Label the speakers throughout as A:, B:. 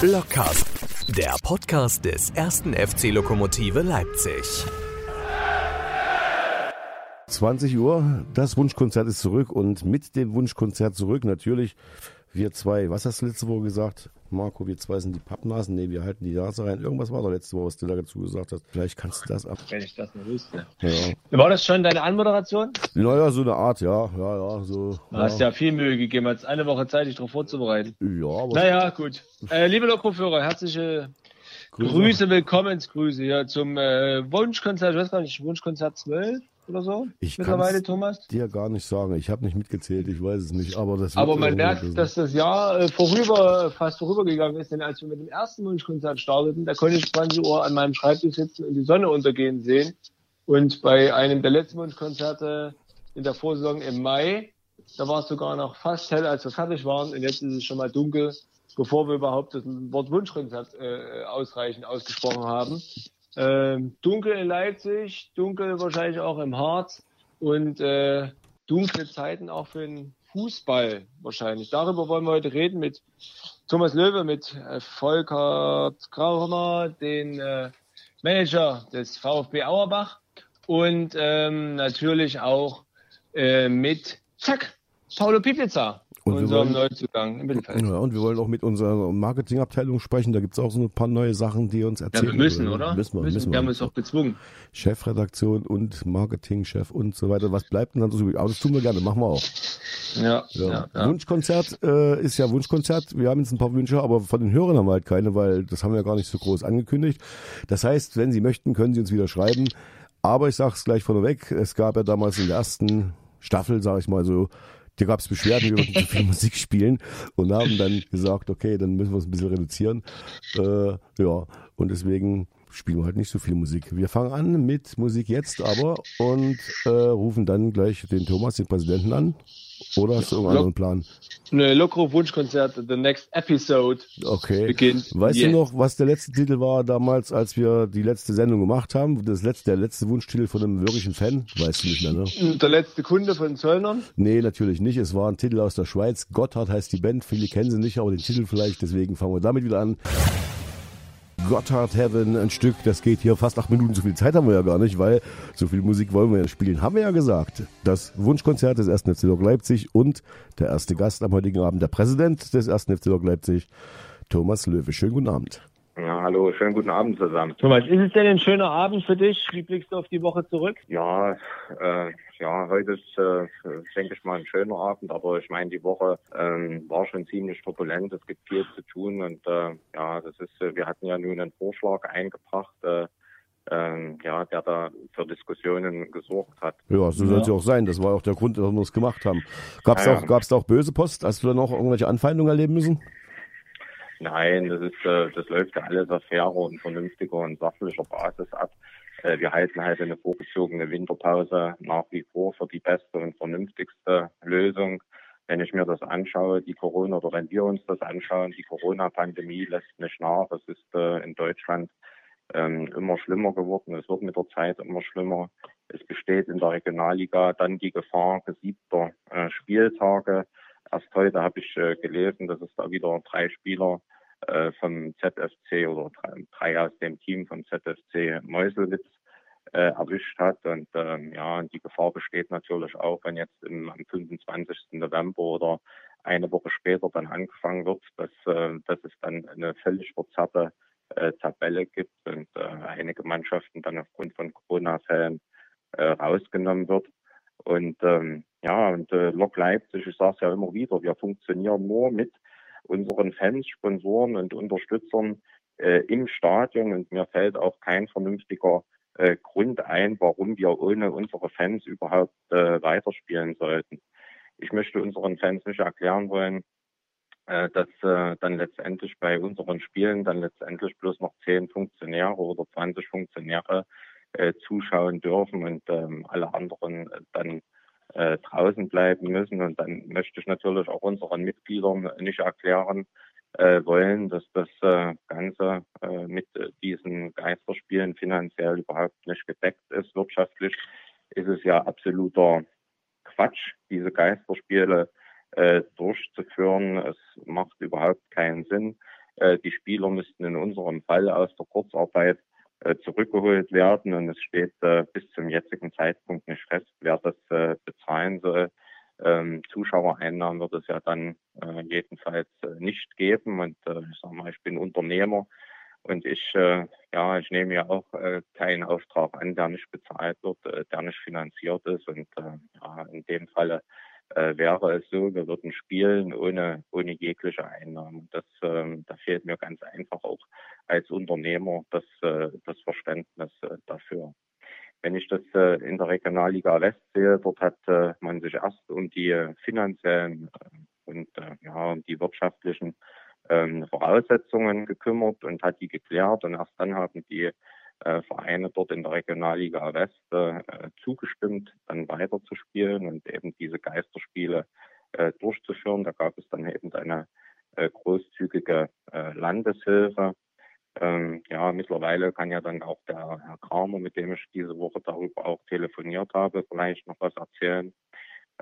A: Blockcast, der Podcast des ersten FC Lokomotive Leipzig.
B: 20 Uhr, das Wunschkonzert ist zurück und mit dem Wunschkonzert zurück natürlich wir zwei. Was hast du letzte Woche gesagt? Marco, wir zwei sind die Pappnasen. Nee, wir halten die Nase rein. Irgendwas war da letzte Woche, was du dazu gesagt hast. Vielleicht kannst du das ab.
C: Wenn ich das nicht wüsste.
B: Ja.
C: War das schon deine Anmoderation?
B: Naja, so eine Art, ja. Ja, ja, so.
C: Du hast ja viel Mühe gegeben, hast eine Woche Zeit, dich darauf vorzubereiten.
B: Ja, aber
C: Naja, gut. Äh, liebe Lokführer, herzliche
B: Grüße.
C: Grüße, Willkommensgrüße hier zum äh, Wunschkonzert, ich weiß gar nicht, Wunschkonzert 12 oder so
B: Ich
C: mittlerweile, Thomas?
B: dir gar nicht sagen. Ich habe nicht mitgezählt, ich weiß es nicht. Aber, das
C: Aber man merkt,
B: gewesen.
C: dass das Jahr äh, vorüber, fast vorübergegangen ist, denn als wir mit dem ersten Wunschkonzert starteten, da konnte ich 20 Uhr an meinem Schreibtisch sitzen und die Sonne untergehen sehen. Und bei einem der letzten Wunschkonzerte in der Vorsaison im Mai, da war es sogar noch fast hell, als wir fertig waren. Und jetzt ist es schon mal dunkel, bevor wir überhaupt das Wort Wunschkonzert äh, ausreichend ausgesprochen haben. Ähm, dunkel in Leipzig, dunkel wahrscheinlich auch im Harz und äh, dunkle Zeiten auch für den Fußball wahrscheinlich. Darüber wollen wir heute reden mit Thomas Löwe, mit äh, Volker Grauhammer, den äh, Manager des VfB Auerbach und ähm, natürlich auch äh, mit Zack, Paulo Pipica,
B: Und wir
C: unserem
B: wollen-
C: Neuzugang im Mittelfeld.
B: Ja, und wir wollen auch mit unserer Marketingabteilung sprechen. Da gibt es auch so ein paar neue Sachen, die uns
C: Ja,
B: erzählen.
C: wir müssen, oder?
B: Müssen wir, müssen
C: wir
B: wir.
C: haben uns doch gezwungen.
B: Chefredaktion und Marketingchef und so weiter. Was bleibt denn dann so? Aber das tun wir gerne, machen wir auch.
C: Ja,
B: Ja.
C: ja, ja.
B: Wunschkonzert äh, ist ja Wunschkonzert. Wir haben jetzt ein paar Wünsche, aber von den Hörern haben wir halt keine, weil das haben wir ja gar nicht so groß angekündigt. Das heißt, wenn Sie möchten, können Sie uns wieder schreiben. Aber ich sage es gleich vorneweg, es gab ja damals in der ersten Staffel, sage ich mal so, da gab es Beschwerden, wir würden zu viel Musik spielen und haben dann gesagt, okay, dann müssen wir es ein bisschen reduzieren. Äh, ja, und deswegen spielen wir halt nicht so viel Musik. Wir fangen an mit Musik jetzt aber und äh, rufen dann gleich den Thomas, den Präsidenten an. Oder hast du irgendeinen anderen Plan?
C: Eine Lokro Wunschkonzert, The Next Episode
B: Okay.
C: beginnt.
B: Weißt
C: Yeah.
B: du noch, was der letzte Titel war damals, als wir die letzte Sendung gemacht haben? Das letzte, der letzte Wunschtitel von einem wirklichen Fan? Weißt du nicht mehr, ne?
C: Der letzte Kunde von Zöllnern.
B: Nee, natürlich nicht. Es war ein Titel aus der Schweiz. Gotthard heißt die Band. Viele kennen sie nicht, aber den Titel vielleicht. Deswegen fangen wir damit wieder an. Gotthard Heaven, ein Stück, das geht hier fast acht Minuten. So viel Zeit haben wir ja gar nicht, weil so viel Musik wollen wir ja spielen. Haben wir ja gesagt. Das Wunschkonzert des 1. FC Lok Leipzig und der erste Gast am heutigen Abend, der Präsident des 1. FC Lok Leipzig, Thomas Löwe. Schönen guten Abend.
D: Ja, hallo, schönen guten Abend zusammen.
C: Thomas, ist es denn ein schöner Abend für dich? Wie blickst du auf die Woche zurück?
D: Ja, äh, ja, heute ist, äh, denke ich mal, ein schöner Abend, aber ich meine, die Woche ähm, war schon ziemlich turbulent. Es gibt viel zu tun und äh, ja, das ist, äh, wir hatten ja nun einen Vorschlag eingebracht, äh, ähm, ja, der da für Diskussionen gesorgt hat.
B: Ja, so soll es ja auch sein. Das war auch der Grund, warum wir es gemacht haben. Gab es
D: Ja, ja.
B: auch, gab's da auch böse Post? Hast du da noch irgendwelche Anfeindungen erleben müssen?
D: Nein, das ist, äh, das läuft ja alles auf fairer und vernünftiger und sachlicher Basis ab. Äh, wir halten halt eine vorgezogene Winterpause nach wie vor für die beste und vernünftigste Lösung. Wenn ich mir das anschaue, die Corona, oder wenn wir uns das anschauen, die Corona-Pandemie lässt nicht nach. Es ist äh, in Deutschland ähm, immer schlimmer geworden. Es wird mit der Zeit immer schlimmer. Es besteht in der Regionalliga dann die Gefahr gesiebter äh, Spieltage. Erst heute habe ich äh, gelesen, dass es da wieder drei Spieler äh, vom ZFC oder drei, drei aus dem Team vom ZFC Meuselwitz äh, erwischt hat. Und ähm, ja, die Gefahr besteht natürlich auch, wenn jetzt im, am 25. November oder eine Woche später dann angefangen wird, dass, äh, dass es dann eine völlig verzerrte äh, Tabelle gibt und äh, einige Mannschaften dann aufgrund von Corona-Fällen äh, rausgenommen wird. Und ähm, ja, und äh, Lok Leipzig, ich sage es ja immer wieder, wir funktionieren nur mit unseren Fans, Sponsoren und Unterstützern äh, im Stadion und mir fällt auch kein vernünftiger äh, Grund ein, warum wir ohne unsere Fans überhaupt äh, weiterspielen sollten. Ich möchte unseren Fans nicht erklären wollen, äh, dass äh, dann letztendlich bei unseren Spielen dann letztendlich bloß noch zehn Funktionäre oder 20 Funktionäre äh, zuschauen dürfen und ähm, alle anderen äh, dann äh, draußen bleiben müssen. Und dann möchte ich natürlich auch unseren Mitgliedern nicht erklären äh, wollen, dass das äh, Ganze äh, mit äh, diesen Geisterspielen finanziell überhaupt nicht gedeckt ist. Wirtschaftlich ist es ja absoluter Quatsch, diese Geisterspiele äh, durchzuführen. Es macht überhaupt keinen Sinn. Äh, die Spieler müssten in unserem Fall aus der Kurzarbeit zurückgeholt werden und es steht äh, bis zum jetzigen Zeitpunkt nicht fest, wer das äh, bezahlen soll. Ähm, Zuschauereinnahmen wird es ja dann äh, jedenfalls äh, nicht geben und äh, ich sag mal, ich bin Unternehmer und ich, äh, ja, ich nehme ja auch äh, keinen Auftrag an, der nicht bezahlt wird, äh, der nicht finanziert ist. Und äh, ja, in dem Falle äh, wäre es so, wir würden spielen ohne, ohne jegliche Einnahmen. Das, äh, da fehlt mir ganz einfach auch als Unternehmer das, äh, das Verständnis äh, dafür. Wenn ich das äh, in der Regionalliga West sehe, dort hat äh, man sich erst um die finanziellen äh, und äh, ja, um die wirtschaftlichen ähm, Voraussetzungen gekümmert und hat die geklärt. Und erst dann haben die Vereine dort in der Regionalliga West äh, zugestimmt, dann weiterzuspielen und eben diese Geisterspiele äh, durchzuführen. Da gab es dann eben eine äh, großzügige äh, Landeshilfe. Ähm, ja, mittlerweile kann ja dann auch der Herr Kramer, mit dem ich diese Woche darüber auch telefoniert habe, vielleicht noch was erzählen.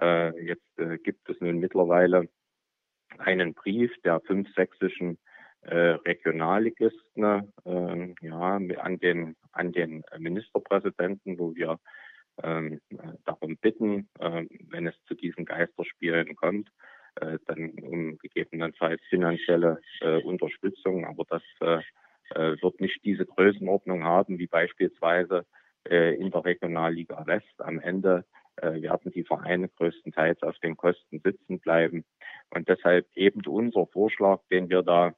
D: Äh, jetzt äh, gibt es nun mittlerweile einen Brief der fünf sächsischen äh, Regionalligisten äh, ja, an den, an den Ministerpräsidenten, wo wir ähm, darum bitten, äh, wenn es zu diesen Geisterspielen kommt, äh, dann um gegebenenfalls finanzielle äh, Unterstützung. Aber das äh, äh wird nicht diese Größenordnung haben, wie beispielsweise äh, in der Regionalliga West. Am Ende äh, werden die Vereine größtenteils auf den Kosten sitzen bleiben. Und deshalb eben unser Vorschlag, den wir da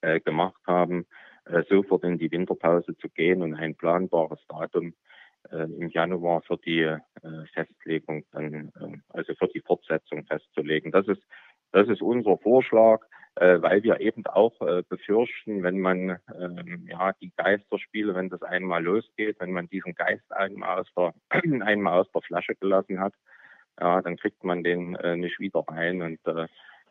D: äh, gemacht haben, äh, sofort in die Winterpause zu gehen und ein planbares Datum äh, im Januar für die äh, Festlegung dann, äh, also für die Fortsetzung festzulegen. Das ist, das ist unser Vorschlag äh, weil wir eben auch äh, befürchten, wenn man ähm, ja die Geisterspiele, wenn das einmal losgeht, wenn man diesen Geist einmal aus der einmal aus der Flasche gelassen hat, ja, dann kriegt man den äh, nicht wieder rein und äh, äh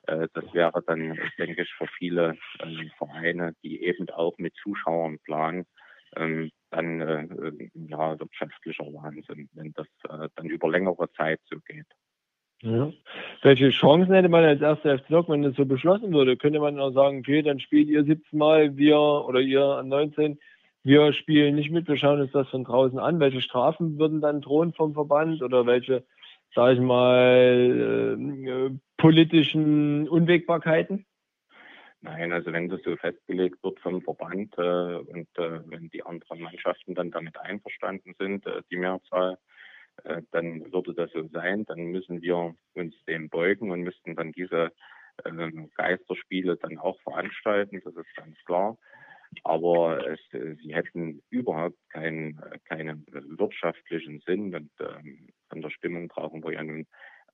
D: das wäre dann, denke ich, für viele äh, Vereine, die eben auch mit Zuschauern planen, ähm, dann äh, äh ja wirtschaftlicher Wahnsinn, wenn das äh, dann über längere Zeit so geht.
C: Ja. Welche Chancen hätte man als erster FC Lok, wenn das so beschlossen würde? Könnte man auch sagen, okay, dann spielt ihr 17 Mal, wir oder ihr 19, wir spielen nicht mit, wir schauen uns das von draußen an. Welche Strafen würden dann drohen vom Verband oder welche, sage ich mal, äh, politischen Unwägbarkeiten?
D: Nein, also wenn das so festgelegt wird vom Verband äh, und äh, wenn die anderen Mannschaften dann damit einverstanden sind, äh, die Mehrzahl, äh, dann würde das so sein. Dann müssen wir uns dem beugen und müssten dann diese äh, Geisterspiele dann auch veranstalten. Das ist ganz klar. Aber es, äh, sie hätten überhaupt keinen, keinen wirtschaftlichen Sinn. Und ähm, von der Stimmung brauchen wir ja nun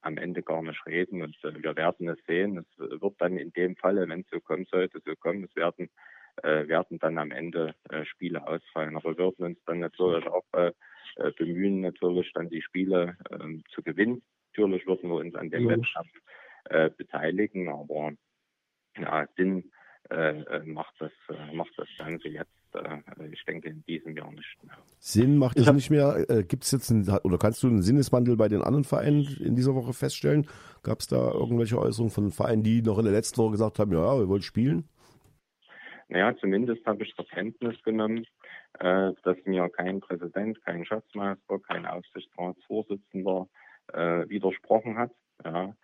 D: am Ende gar nicht reden. Und äh, wir werden es sehen. Es wird dann in dem Falle, wenn es so kommen sollte, so kommen. Es werden, äh, werden dann am Ende äh, Spiele ausfallen. Aber wir würden uns dann natürlich auch äh, äh, bemühen, natürlich dann die Spiele äh, zu gewinnen. Natürlich würden wir uns an dem Wettkampf äh, beteiligen, aber ja, Sinn macht, das, macht das Ganze jetzt, ich denke, in diesem Jahr nicht mehr.
B: Sinn macht es nicht mehr. Gibt es jetzt einen, oder kannst du einen Sinneswandel bei den anderen Vereinen in dieser Woche feststellen? Gab es da irgendwelche Äußerungen von Vereinen, die noch in der letzten Woche gesagt haben, ja, wir wollen spielen?
D: Naja, zumindest habe ich zur Kenntnis genommen, äh, dass mir kein Präsident, kein Schatzmeister, kein Aufsichtsratsvorsitzender äh, widersprochen hat. Ja.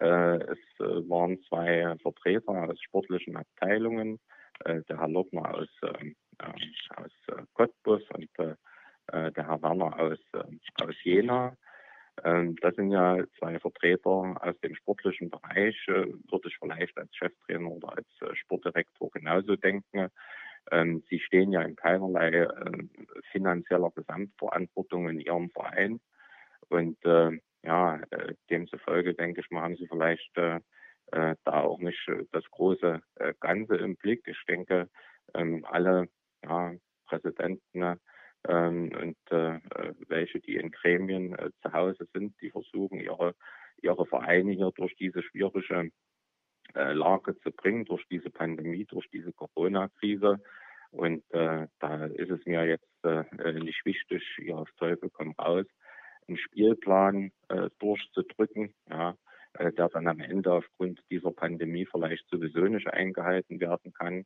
D: Äh, es äh, waren zwei Vertreter aus sportlichen Abteilungen, äh, der Herr Lottner aus, ähm, äh, aus Cottbus und der Herr Werner aus, aus Jena. Ähm, das sind ja zwei Vertreter aus dem sportlichen Bereich, würde ich vielleicht als Cheftrainer oder als Sportdirektor genauso denken. Ähm, sie stehen ja in keinerlei äh, finanzieller Gesamtverantwortung in ihrem Verein. Und äh, ja, äh, demzufolge denke ich mal, haben sie vielleicht äh, äh, da auch nicht das große äh, Ganze im Blick. Ich denke, ähm, alle ja, Präsidenten ähm, und äh, welche, die in Gremien äh, zu Hause sind, die versuchen, ihre, ihre Vereine hier durch diese schwierige äh, Lage zu bringen durch diese Pandemie, durch diese Corona-Krise. Und äh, da ist es mir jetzt äh, nicht wichtig, hier auf Teufel komm raus, einen Spielplan äh, durchzudrücken. Ja, äh, der dann am Ende aufgrund dieser Pandemie vielleicht sowieso nicht eingehalten werden kann.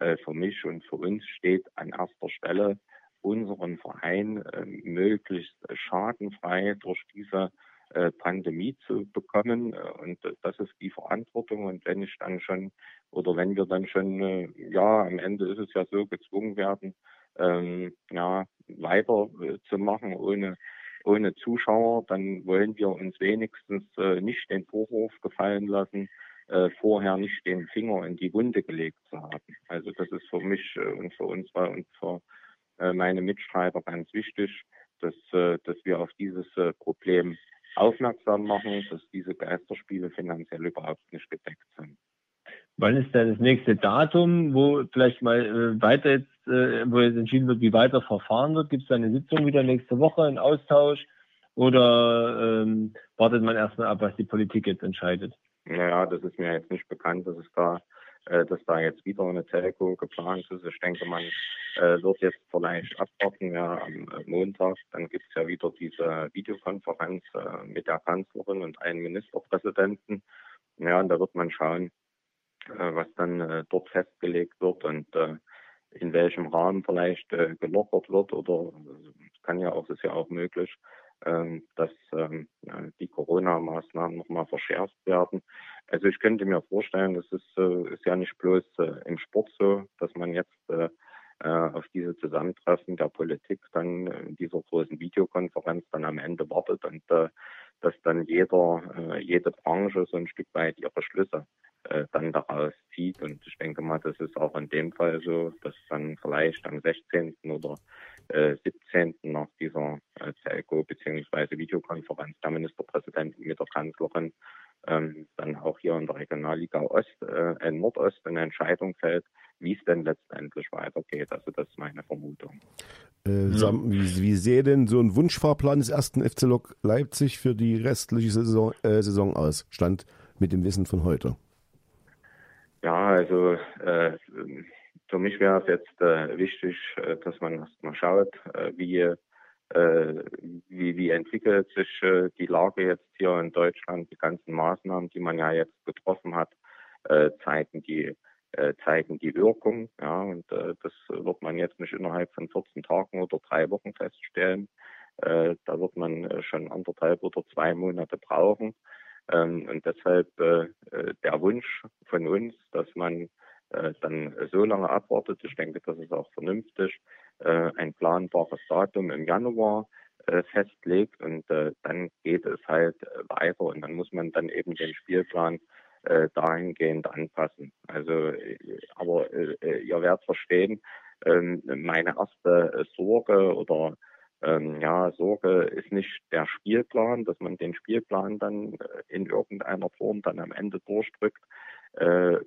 D: Äh, für mich und für uns steht an erster Stelle unseren Verein äh, möglichst schadenfrei durch diese äh, Pandemie zu bekommen. Und das ist die Verantwortung. Und wenn ich dann schon oder wenn wir dann schon, äh, ja, am Ende ist es ja so, gezwungen werden, ähm, ja, weiter äh, zu machen ohne ohne Zuschauer, dann wollen wir uns wenigstens äh, nicht den Vorwurf gefallen lassen, äh, vorher nicht den Finger in die Wunde gelegt zu haben. Also das ist für mich äh, und für uns und für äh, meine Mitstreiter ganz wichtig, dass, äh, dass wir auf dieses äh, Problem aufmerksam machen, dass diese Geisterspiele finanziell überhaupt nicht gedeckt sind.
C: Wann ist denn das nächste Datum, wo vielleicht mal äh, weiter jetzt, äh, wo jetzt entschieden wird, wie weiter verfahren wird? Gibt es eine Sitzung wieder nächste Woche, einen Austausch? Oder ähm, wartet man erstmal ab, was die Politik jetzt entscheidet?
D: Naja, das ist mir jetzt nicht bekannt, dass es da, äh, dass da jetzt wieder eine Telco geplant ist. Ich denke, man äh, wird jetzt vielleicht abwarten, ja, am äh, Montag. Dann gibt es ja wieder diese Videokonferenz äh, mit der Kanzlerin und einem Ministerpräsidenten. Ja, und da wird man schauen, äh, was dann äh, dort festgelegt wird und äh, in welchem Rahmen vielleicht gelockert wird oder es kann ja auch, ist ja auch möglich, dass ähm, die Corona-Maßnahmen nochmal verschärft werden. Also ich könnte mir vorstellen, das ist, ist ja nicht bloß im Sport so, dass man jetzt auf diese Zusammentreffen der Politik dann in dieser großen Videokonferenz dann am Ende wartet und dass dann jeder, jede Branche so ein Stück weit ihre Schlüsse äh, dann daraus zieht. Und ich denke mal, das ist auch in dem Fall so, dass dann vielleicht am 16. oder äh, 17. nach dieser äh, Telco bzw. Videokonferenz der Ministerpräsident mit der Kanzlerin ähm, dann auch hier in der Regionalliga Ost, äh, in Nordost eine Entscheidung fällt, wie es denn letztendlich weitergeht. Also das ist meine Vermutung.
B: Äh, ja. wie, wie sähe denn so ein Wunschfahrplan des ersten FC Lok Leipzig für die restliche Saison, äh, Saison aus? Stand mit dem Wissen von heute.
D: Ja, also äh, für mich wäre es jetzt äh, wichtig, äh, dass man erstmal schaut, äh, wie, äh, wie, wie entwickelt sich die Lage jetzt hier in Deutschland. Die ganzen Maßnahmen, die man ja jetzt getroffen hat, zeigen die zeigen die Wirkung. Ja, und äh, das wird man jetzt nicht innerhalb von 14 Tagen oder drei Wochen feststellen. Äh, da wird man schon anderthalb oder zwei Monate brauchen. Ähm, und deshalb äh, der Wunsch von uns, dass man dann so lange abwartet, ich denke, das ist auch vernünftig, ein planbares Datum im Januar festlegt und dann geht es halt weiter und dann muss man dann eben den Spielplan dahingehend anpassen. Also, aber ihr werdet verstehen, ähm, meine erste Sorge oder ähm, ja, Sorge ist nicht der Spielplan, dass man den Spielplan dann äh, in irgendeiner Form dann am Ende durchdrückt. Äh,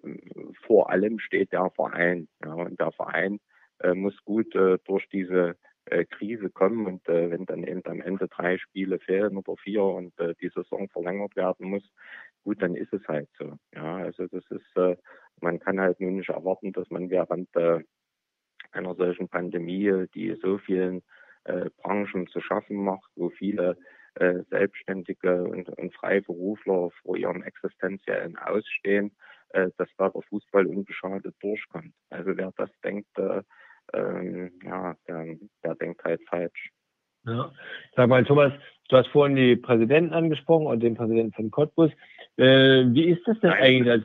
D: vor allem steht der Verein. Ja, und der Verein äh, muss gut äh, durch diese äh, Krise kommen und äh, wenn dann eben am Ende drei Spiele fehlen oder vier und die Saison verlängert werden muss, gut, dann ist es halt so. Ja, also das ist, man kann halt nun nicht erwarten, dass man während einer solchen Pandemie, die so vielen äh, Branchen zu schaffen macht, wo viele äh, Selbstständige und, und Freiberufler vor ihrem existenziellen Ausstehen, äh, dass da der Fußball unbeschadet durchkommt. Also wer das denkt, äh, ähm, ja, der, der denkt halt falsch.
C: Ja. Sag mal, Thomas, du hast vorhin die Präsidenten angesprochen und den Präsidenten von Cottbus. Äh, wie ist das denn Nein. eigentlich? Als,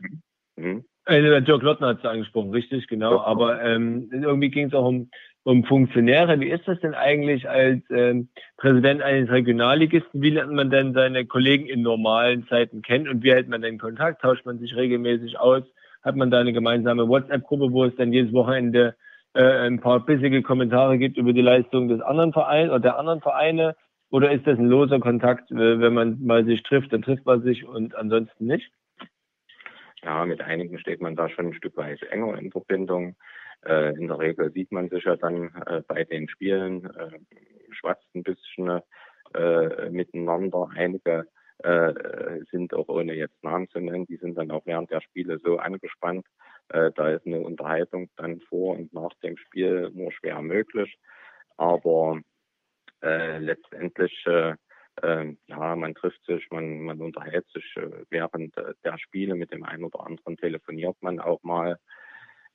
C: hm? Äh, Dirk Lottner hat es angesprochen, richtig, genau. Ja. Aber ähm, irgendwie ging es auch um um Funktionäre. Wie ist das denn eigentlich als ähm, Präsident eines Regionalligisten? Wie lernt man denn seine Kollegen in normalen Zeiten kennen und wie hält man denn Kontakt? Tauscht man sich regelmäßig aus? Hat man da eine gemeinsame WhatsApp-Gruppe, wo es dann jedes Wochenende äh, ein paar bissige Kommentare gibt über die Leistung des anderen Vereins oder der anderen Vereine? Oder ist das ein loser Kontakt, wenn man mal sich trifft, dann trifft man sich und ansonsten nicht?
D: Ja, mit einigen steht man da schon ein Stück weit enger in Verbindung. Äh, in der Regel sieht man sich ja dann äh, bei den Spielen, äh, schwatzt ein bisschen äh, miteinander. Einige äh, sind auch ohne jetzt Namen zu nennen, die sind dann auch während der Spiele so angespannt. Äh, da ist eine Unterhaltung dann vor und nach dem Spiel nur schwer möglich. Aber letztendlich ähm, ja, man trifft sich, man, man unterhält sich äh, während äh, der Spiele mit dem einen oder anderen telefoniert man auch mal.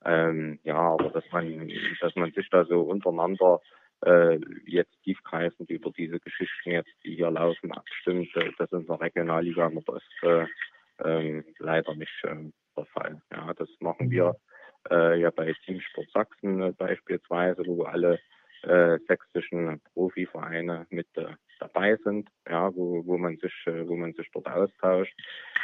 D: Ähm, ja, aber dass man, dass man sich da so untereinander äh, jetzt tiefgreifend über diese Geschichten jetzt, die hier laufen, abstimmt, äh, das in der Regionalliga Nordost äh, äh, leider nicht äh, der Fall. Ja, das machen wir äh, ja bei Teamsport Sachsen äh, beispielsweise, wo alle äh, sächsischen Profivereine mit äh, dabei sind, ja, wo, wo man sich, äh, wo man sich dort austauscht,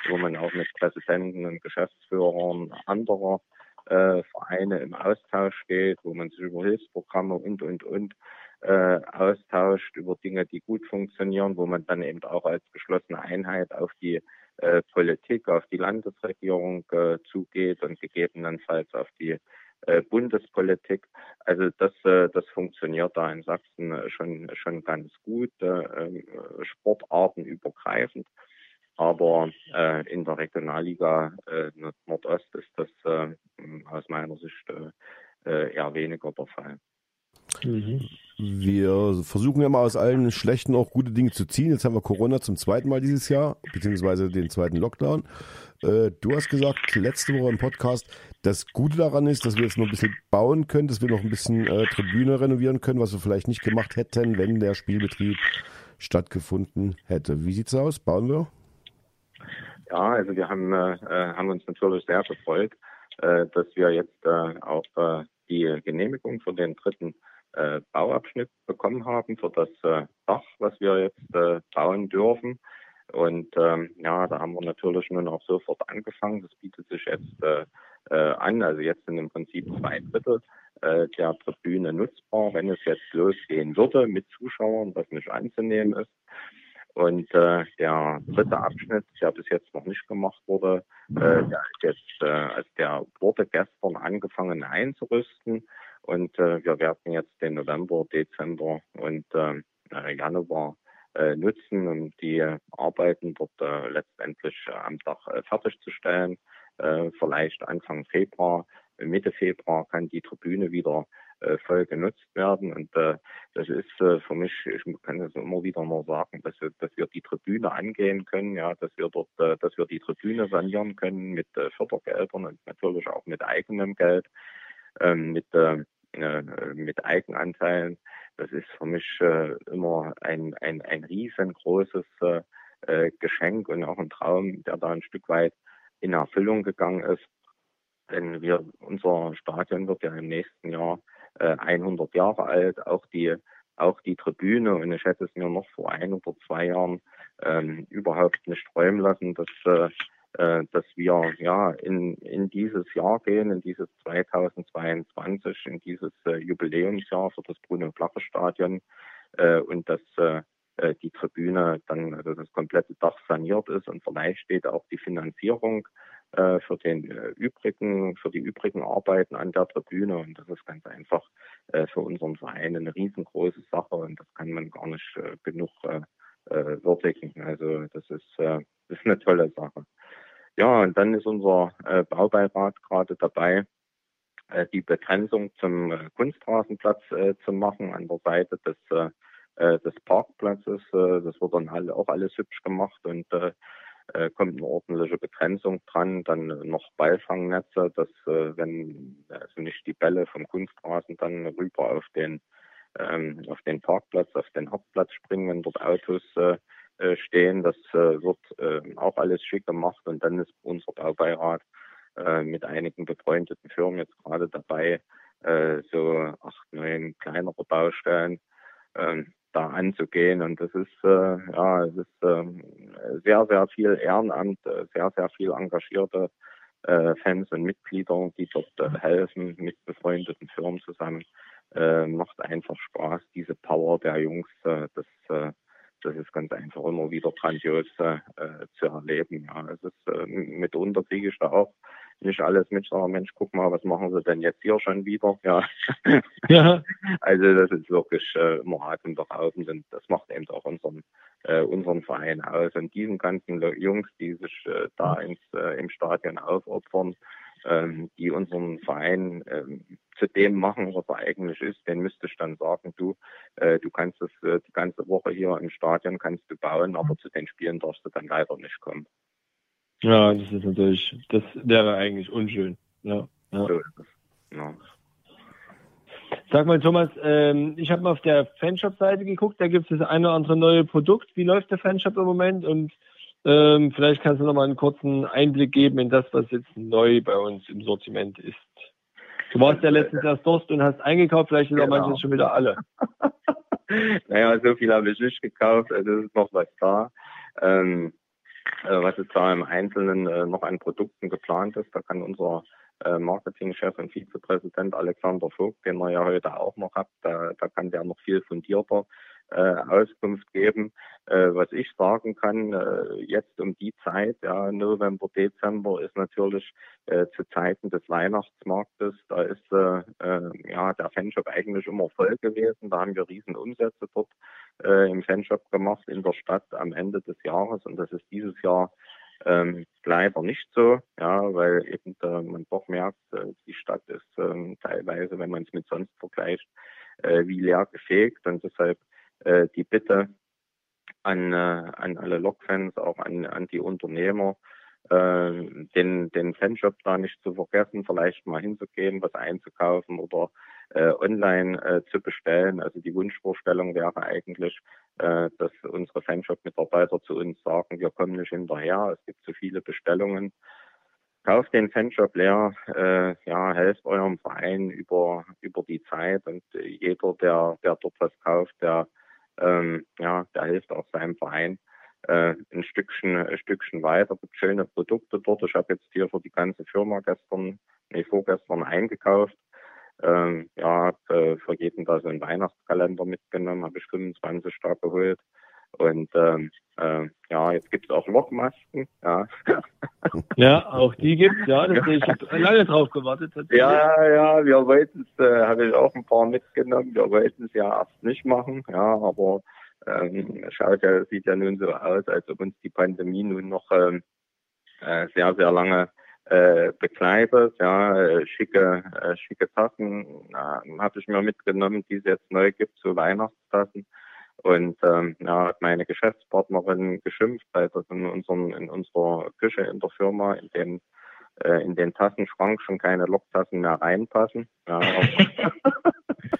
D: wo man auch mit Präsidenten und Geschäftsführern anderer äh, Vereine im Austausch steht, wo man sich über Hilfsprogramme und und und äh, austauscht, über Dinge, die gut funktionieren, wo man dann eben auch als geschlossene Einheit auf die äh, Politik, auf die Landesregierung äh, zugeht und gegebenenfalls auf die Bundespolitik. Also das, äh, das funktioniert da in Sachsen äh, schon, schon ganz gut, ähm, sportartenübergreifend. Aber äh, in der Regionalliga äh, Nordost ist das äh, aus meiner Sicht äh, eher weniger der Fall.
B: Mhm. Wir versuchen ja mal aus allen schlechten auch gute Dinge zu ziehen. Jetzt haben wir Corona zum zweiten Mal dieses Jahr, beziehungsweise den zweiten Lockdown. Äh, du hast gesagt letzte Woche im Podcast, das Gute daran ist, dass wir jetzt noch ein bisschen bauen können, dass wir noch ein bisschen äh, Tribüne renovieren können, was wir vielleicht nicht gemacht hätten, wenn der Spielbetrieb stattgefunden hätte. Wie sieht's aus? Bauen wir?
D: Ja, also wir haben, äh, äh haben uns natürlich sehr gefreut, äh, dass wir jetzt auch die Genehmigung für den dritten Bauabschnitt bekommen haben für das Dach, was wir jetzt bauen dürfen. Und ähm, ja, da haben wir natürlich nun auch sofort angefangen. Das bietet sich jetzt äh, äh, an. Also jetzt sind im Prinzip zwei Drittel äh, der Tribüne nutzbar, wenn es jetzt losgehen würde mit Zuschauern, was nicht anzunehmen ist. Und äh, der dritte Abschnitt, der bis jetzt noch nicht gemacht wurde, äh, der ist jetzt, äh, also der wurde gestern angefangen einzurüsten. Und äh, wir werden jetzt den November, Dezember und äh, Januar äh, nutzen, um die Arbeiten dort äh, letztendlich äh, am Dach äh, fertigzustellen. Äh, vielleicht Anfang Februar, Mitte Februar kann die Tribüne wieder äh, voll genutzt werden. Und äh, das ist äh, für mich, ich kann das immer wieder nur sagen, dass wir, dass wir die Tribüne angehen können, ja, dass wir dort, äh, dass wir die Tribüne sanieren können mit äh, Fördergeldern und natürlich auch mit eigenem Geld, ähm, mit äh, äh, mit Eigenanteilen. Das ist für mich äh, immer ein, ein, ein riesengroßes äh, äh, Geschenk und auch ein Traum, der da ein Stück weit in Erfüllung gegangen ist. Denn wir, unser Stadion wird ja im nächsten Jahr äh, 100 Jahre alt. Auch die, auch die Tribüne. Und ich hätte es mir noch vor ein oder zwei Jahren ähm, überhaupt nicht träumen lassen, dass äh, dass wir ja in, in dieses Jahr gehen, in dieses 2022, in dieses äh, Jubiläumsjahr für das Bruno-Flache-Stadion äh, und dass äh, äh, die Tribüne dann, also das komplette Dach saniert ist und vielleicht steht auch die Finanzierung äh, für den äh, übrigen, für die übrigen Arbeiten an der Tribüne. Und das ist ganz einfach äh, für unseren Verein eine riesengroße Sache und das kann man gar nicht äh, genug äh, würdigen. Also das ist, äh, das ist eine tolle Sache. Ja, und dann ist unser äh, Baubeirat gerade dabei, äh, die Begrenzung zum äh, Kunstrasenplatz äh, zu machen an der Seite des, äh, äh des Parkplatzes. Äh, das wird dann alle, auch alles hübsch gemacht und äh, äh, kommt eine ordentliche Begrenzung dran. Dann noch Ballfangnetze, dass äh, wenn also nicht die Bälle vom Kunstrasen dann rüber auf den ähm, auf den Parkplatz, auf den Hauptplatz springen, wenn dort Autos äh, äh, stehen. Das äh, wird äh, auch alles schick gemacht und dann ist unser Baubeirat äh, mit einigen befreundeten Firmen jetzt gerade dabei, äh, so acht, neun kleinere Baustellen äh, da anzugehen. Und das ist äh, ja, es ist äh, sehr, sehr viel Ehrenamt, äh, sehr, sehr viel engagierte äh, Fans und Mitglieder, die dort helfen mit befreundeten Firmen zusammen. Äh, macht einfach Spaß, diese Power der Jungs, äh, das äh, das ist ganz einfach immer wieder grandios äh, zu erleben. Ja, es ist äh, mitunter kriege ich da auch nicht alles mit, sondern Mensch, guck mal, was machen sie denn jetzt hier schon wieder? Ja. ja. also das ist wirklich äh, immer atemberaubend und das macht eben auch unseren äh, unseren Verein aus. Und diesen ganzen Jungs, die sich äh, da ins, äh, im Stadion aufopfern, ähm, die unseren Verein ähm, zu dem machen, was er eigentlich ist, den müsste ich dann sagen, du, äh, du kannst das äh, die ganze Woche hier im Stadion kannst du bauen, aber zu den Spielen darfst du dann leider nicht kommen.
C: Ja, das ist natürlich, das wäre eigentlich unschön. Ja, ja. So ist es. Ja. Sag mal, Thomas, ähm, ich habe mal auf der Fanshop-Seite geguckt, da gibt es das eine oder andere neue Produkt. Wie läuft der Fanshop im Moment? Und ähm, vielleicht kannst du noch mal einen kurzen Einblick geben in das, was jetzt neu bei uns im Sortiment ist. Du warst ja letztens erst Durst und hast eingekauft, vielleicht ist genau. auch manches schon wieder alle.
D: naja, so viel habe ich nicht gekauft, also es ist noch was da. Ähm, äh, was jetzt da im Einzelnen äh, noch an Produkten geplant ist, da kann unser Marketingchef und Vizepräsident Alexander Vogt, den ihr ja heute auch noch habt, da, da kann der noch viel fundierter äh, Auskunft geben. Äh, was ich sagen kann, äh, jetzt um die Zeit, ja, November, Dezember ist natürlich äh, zu Zeiten des Weihnachtsmarktes, da ist äh, äh, ja der Fanshop eigentlich immer voll gewesen. Da haben wir riesen Umsätze dort äh, im Fanshop gemacht in der Stadt am Ende des Jahres und das ist dieses Jahr ähm, leider nicht so, ja, weil eben äh, man doch merkt, äh, die Stadt ist ähm, teilweise, wenn man es mit sonst vergleicht, äh, wie leer gefegt. Und deshalb äh, die Bitte an, äh, an alle Lokfans, auch an, an die Unternehmer, äh, den, den Fanshop da nicht zu vergessen, vielleicht mal hinzugehen, was einzukaufen oder äh, online äh, zu bestellen. Also die Wunschvorstellung wäre eigentlich, äh, dass unsere Fanshop-Mitarbeiter zu uns sagen, wir kommen nicht hinterher, es gibt zu viele Bestellungen. Kauft den Fanshop leer, äh, ja, helft eurem Verein über, über die Zeit und jeder, der, der dort was kauft, der, ähm, ja, der hilft auch seinem Verein äh, ein Stückchen, ein Stückchen weiter. Gibt schöne Produkte dort. Ich habe jetzt hier für die ganze Firma gestern, nee, vorgestern eingekauft. Ähm, ja, hab, äh, für jeden da so einen Weihnachtskalender mitgenommen, habe ich 25 da geholt. Und ähm, äh, ja, jetzt gibt es auch Lockmasken. Ja.
C: ja, auch die gibt's ja. Das, ich habe lange drauf gewartet.
D: Ja, ja, wir wollten es, äh, habe ich auch ein paar mitgenommen. Wir wollten es ja erst nicht machen, ja, aber ähm, schaut ja, sieht ja nun so aus, als ob uns die Pandemie nun noch ähm, äh, sehr, sehr lange äh, begleitet. Ja, äh, schicke, äh, schicke Tassen habe ich mir mitgenommen, die es jetzt neu gibt, so Weihnachtstassen. Und ähm, ja, hat meine Geschäftspartnerin geschimpft, weil das in, unseren, in unserer Küche in der Firma in den äh, in den Tassenschrank schon keine Loktassen mehr reinpassen. Ja,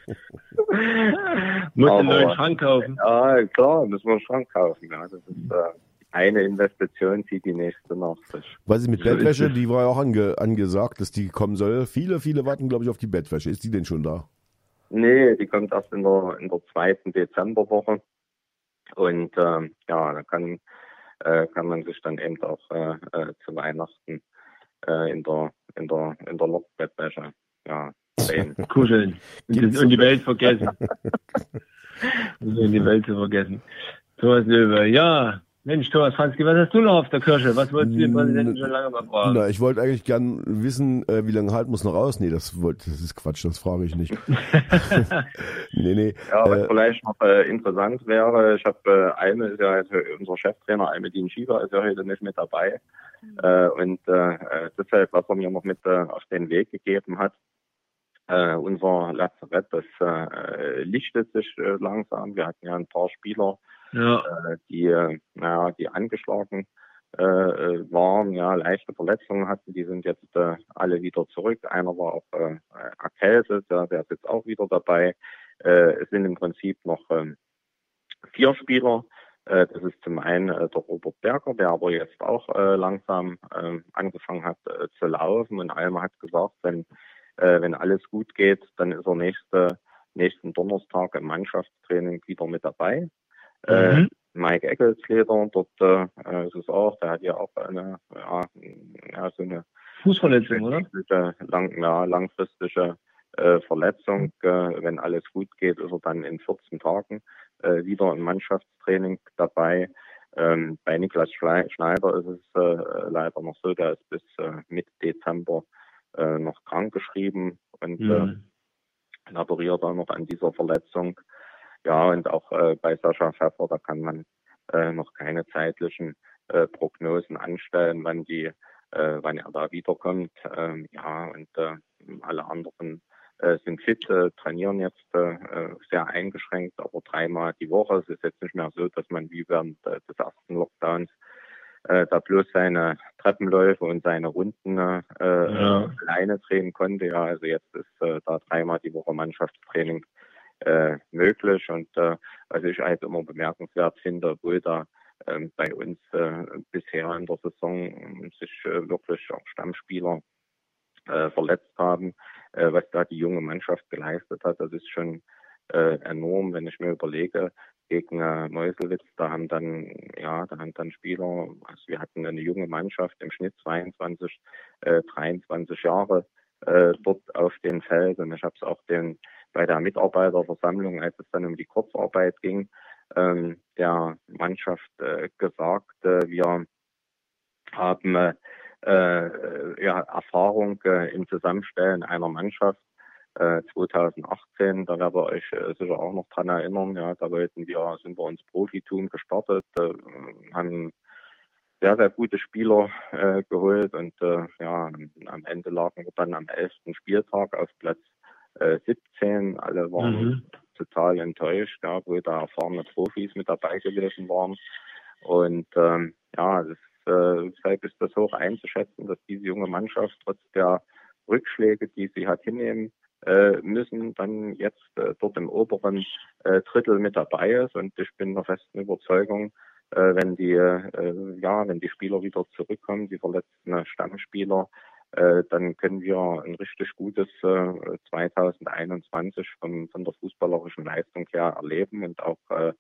C: Muss einen neuen Schrank kaufen.
D: Ja, klar, müssen wir einen Schrank kaufen. Ja. Das ist äh, eine Investition, zieht die nächste nach sich.
B: Was ist mit Bettwäsche? Die war ja auch ange, angesagt, dass die kommen soll. Viele, viele warten, glaube ich, auf die Bettwäsche. Ist die denn schon da?
D: Nee, die kommt erst in der, in der zweiten Dezemberwoche. Und ähm, ja, da kann, äh, kann man sich dann eben auch äh, äh, zu Weihnachten äh, in der in der in der Lockbettwäsche ja,
C: sehen. Kuscheln und, und die Welt vergessen. und die Welt zu vergessen. Thomas Löwe, ja, Mensch, Thomas Franzki, was hast du noch auf der Kirsche? Was wolltest du den Präsidenten schon lange mal fragen?
B: Na, ich wollte eigentlich gern wissen, äh, wie lange halt muss noch raus? Nee, das, wollt, das ist Quatsch, das frage ich nicht.
D: nee, nee. Ja, was äh, vielleicht noch äh, interessant wäre, ich habe äh, eine, ist ja jetzt unser Cheftrainer, Almedin Schieber, ist ja heute nicht mit dabei. Mhm. Äh, und äh, deshalb, was er mir noch mit äh, auf den Weg gegeben hat, äh, unser Lazarett, das äh, lichtet sich äh, langsam. Wir hatten ja ein paar Spieler, ja. äh, die, äh, naja, die angeschlagen äh, äh, waren, ja, leichte Verletzungen hatten, die sind jetzt äh, alle wieder zurück. Einer war auch äh, erkältet, ja, der ist jetzt auch wieder dabei. Äh, es sind im Prinzip noch äh, vier Spieler. Äh, das ist zum einen äh, der Robert Berger, der aber jetzt auch äh, langsam äh, angefangen hat äh, zu laufen. Und Alma hat gesagt, wenn, äh, wenn alles gut geht, dann ist er nächste, nächsten Donnerstag im Mannschaftstraining wieder mit dabei. Äh, mhm. Äh, Mike Eckelsleder, dort äh, ist es auch, der hat ja auch eine, ja, ja so eine
C: Fußverletzung, oder?
D: Lang, ja, langfristige äh, Verletzung. Äh, wenn alles gut geht, ist er dann in 14 Tagen äh, wieder im Mannschaftstraining dabei. Ähm, bei Niklas Schneider ist es äh, leider noch so, der ist bis äh, Mitte Dezember äh, noch krankgeschrieben und mhm. äh, laboriert auch noch an dieser Verletzung. Ja, und auch äh, bei Sascha Pfeffer, da kann man äh, noch keine zeitlichen äh, Prognosen anstellen, wann die, äh, wann er da wiederkommt. Ähm, ja, und äh, alle anderen äh, sind fit, äh, trainieren jetzt äh, sehr eingeschränkt, aber dreimal die Woche. Es ist jetzt nicht mehr so, dass man wie während äh, des ersten Lockdowns äh, da bloß seine Treppenläufe und seine Runden äh, ja. alleine drehen konnte. Ja, also jetzt ist äh, da dreimal die Woche Mannschaftstraining äh, möglich und äh, was ich halt immer bemerkenswert finde, obwohl da ähm, bei uns äh, bisher in der Saison sich äh, wirklich auch Stammspieler äh, verletzt haben, äh, was da die junge Mannschaft geleistet hat. Das ist schon äh, enorm, wenn ich mir überlege, gegen äh, Meuselwitz, da haben dann, ja, da haben dann Spieler, also wir hatten eine junge Mannschaft im Schnitt 22, äh, 23 Jahre äh, dort auf den Feld und ich habe es auch den bei der Mitarbeiterversammlung, als es dann um die Kurzarbeit ging, ähm, der Mannschaft äh, gesagt, äh, wir haben äh, ja, Erfahrung äh, im Zusammenstellen einer Mannschaft. Äh, 2018, da werdet ihr euch sicher auch noch dran erinnern, ja, da wollten wir, sind wir ins Profitum gestartet, äh, haben sehr, sehr gute Spieler äh, geholt und äh, ja, am Ende lagen wir dann am 11. Spieltag auf Platz äh, 17. Alle waren mhm. total enttäuscht, ja, wo da erfahrene Profis mit dabei gewesen waren. Und ähm, ja, das äh, deshalb ist das hoch einzuschätzen, dass diese junge Mannschaft trotz der Rückschläge, die sie hat hinnehmen müssen, dann jetzt äh, dort im oberen äh, Drittel mit dabei ist. Und ich bin der festen Überzeugung, äh, wenn die äh, ja, wenn die Spieler wieder zurückkommen, die verletzten Stammspieler, äh, dann können wir ein richtig gutes äh, 2021 von, von der fußballerischen Leistung her erleben und auch äh,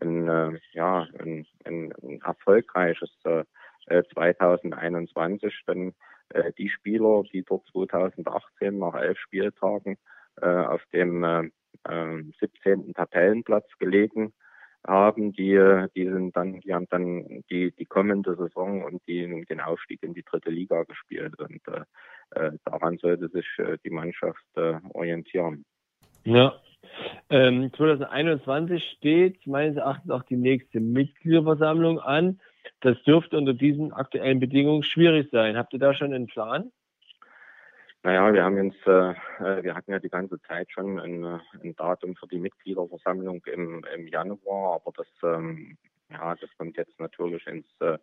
D: ein, äh, ja, ein, ein, ein erfolgreiches äh, 2021 äh, dann äh, die Spieler, die dort 2018 nach elf Spieltagen äh, auf dem äh, 17. Ähm, Tabellenplatz gelegen haben, die, die sind dann, die haben dann die, die kommende Saison und die, den Aufstieg in die dritte Liga gespielt. Und äh, daran sollte sich äh, die Mannschaft äh, orientieren.
C: Ja. Ähm, 2021 steht meines Erachtens auch die nächste Mitgliederversammlung an. Das dürfte unter diesen aktuellen Bedingungen schwierig sein. Habt ihr da schon einen Plan?
D: Naja, wir haben uns, äh, äh, wir hatten ja die ganze Zeit schon ein, äh, ein Datum für die Mitgliederversammlung im, im Januar, aber das, ähm, ja, das kommt jetzt natürlich ins äh,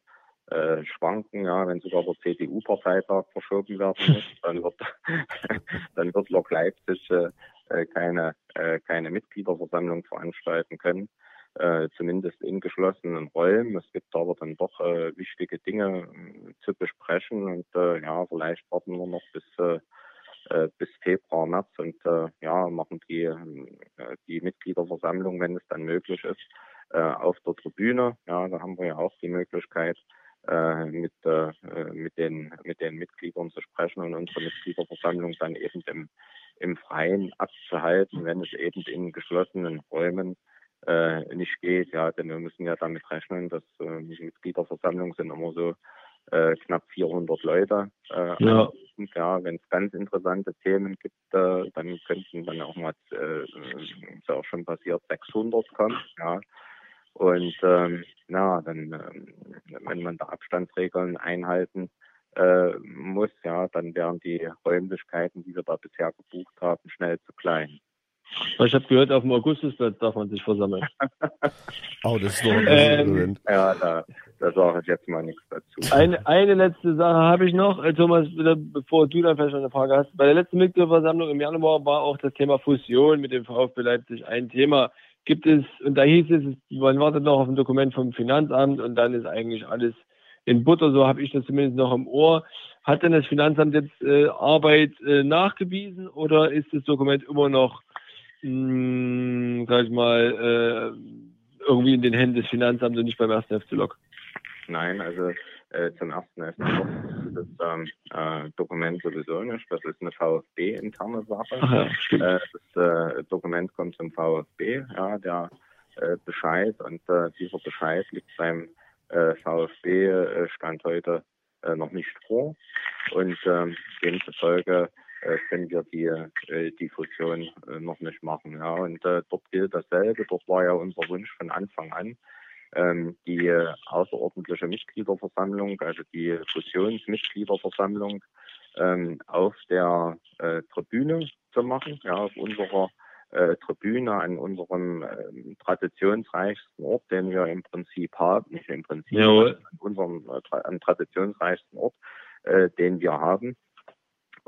D: äh Schwanken, ja, wenn sogar der CDU-Parteitag verschoben werden muss, dann wird, dann wird Lok Leipzig äh, keine, äh, keine Mitgliederversammlung veranstalten können äh, zumindest in geschlossenen Räumen. Es gibt aber dann doch äh, wichtige Dinge äh, zu besprechen und äh, ja, vielleicht warten wir noch bis äh, äh bis Februar, März und äh, ja, machen die, äh, die Mitgliederversammlung, wenn es dann möglich ist, äh, auf der Tribüne. Ja, da haben wir ja auch die Möglichkeit, äh, mit, äh, mit, den, mit den Mitgliedern zu sprechen und unsere Mitgliederversammlung dann eben im, im Freien abzuhalten, wenn es eben in geschlossenen Räumen äh, nicht geht. Ja, denn wir müssen ja damit rechnen, dass äh, Mitgliederversammlungen sind immer so äh, knapp 400 Leute. Äh, ja. ja wenn es ganz interessante Themen gibt, äh, dann könnten dann auch mal, äh, ist auch schon passiert, 600 kommen. Ja. Und ähm, na, dann, äh, wenn man da Abstandsregeln einhalten äh, muss, ja, dann wären die Räumlichkeiten, die wir da bisher gebucht haben, schnell zu klein.
C: Ich habe gehört, auf dem Augustusplatz darf man sich versammeln.
B: oh, das ist doch ein
D: ähm, Ja, da, da sage ich jetzt mal nichts dazu.
C: Eine, eine letzte Sache habe ich noch, äh, Thomas, bevor du dann vielleicht noch eine Frage hast. Bei der letzten Mitgliederversammlung im Januar war auch das Thema Fusion mit dem VfB Leipzig ein Thema. Gibt es, und da hieß es, man wartet noch auf ein Dokument vom Finanzamt und dann ist eigentlich alles in Butter, so habe ich das zumindest noch im Ohr. Hat denn das Finanzamt jetzt äh, Arbeit äh, nachgewiesen oder ist das Dokument immer noch mh, hm, sag ich mal, äh, irgendwie in den Händen des Finanzamts und nicht beim ersten FC Lok?
D: Nein, also äh, zum ersten FC Lok ist das ähm, äh, Dokument sowieso nicht. Das ist eine VfB-interne Sache. Ach ja, stimmt. Äh, das äh, Dokument kommt zum VfB, ja, der äh, Bescheid und äh, dieser Bescheid liegt beim äh, VfB Stand heute noch nicht vor und ähm, demzufolge können wir die, äh, die Fusion äh, noch nicht machen. Ja. Und äh, dort gilt dasselbe. Dort war ja unser Wunsch von Anfang an, ähm, die äh, außerordentliche Mitgliederversammlung, also die Fusionsmitgliederversammlung ähm, auf der äh, Tribüne zu machen, ja, auf unserer äh, Tribüne an unserem äh, traditionsreichsten Ort, den wir im Prinzip haben, nicht im Prinzip,
C: Jawohl.
D: an unserem äh, am traditionsreichsten Ort, äh, den wir haben.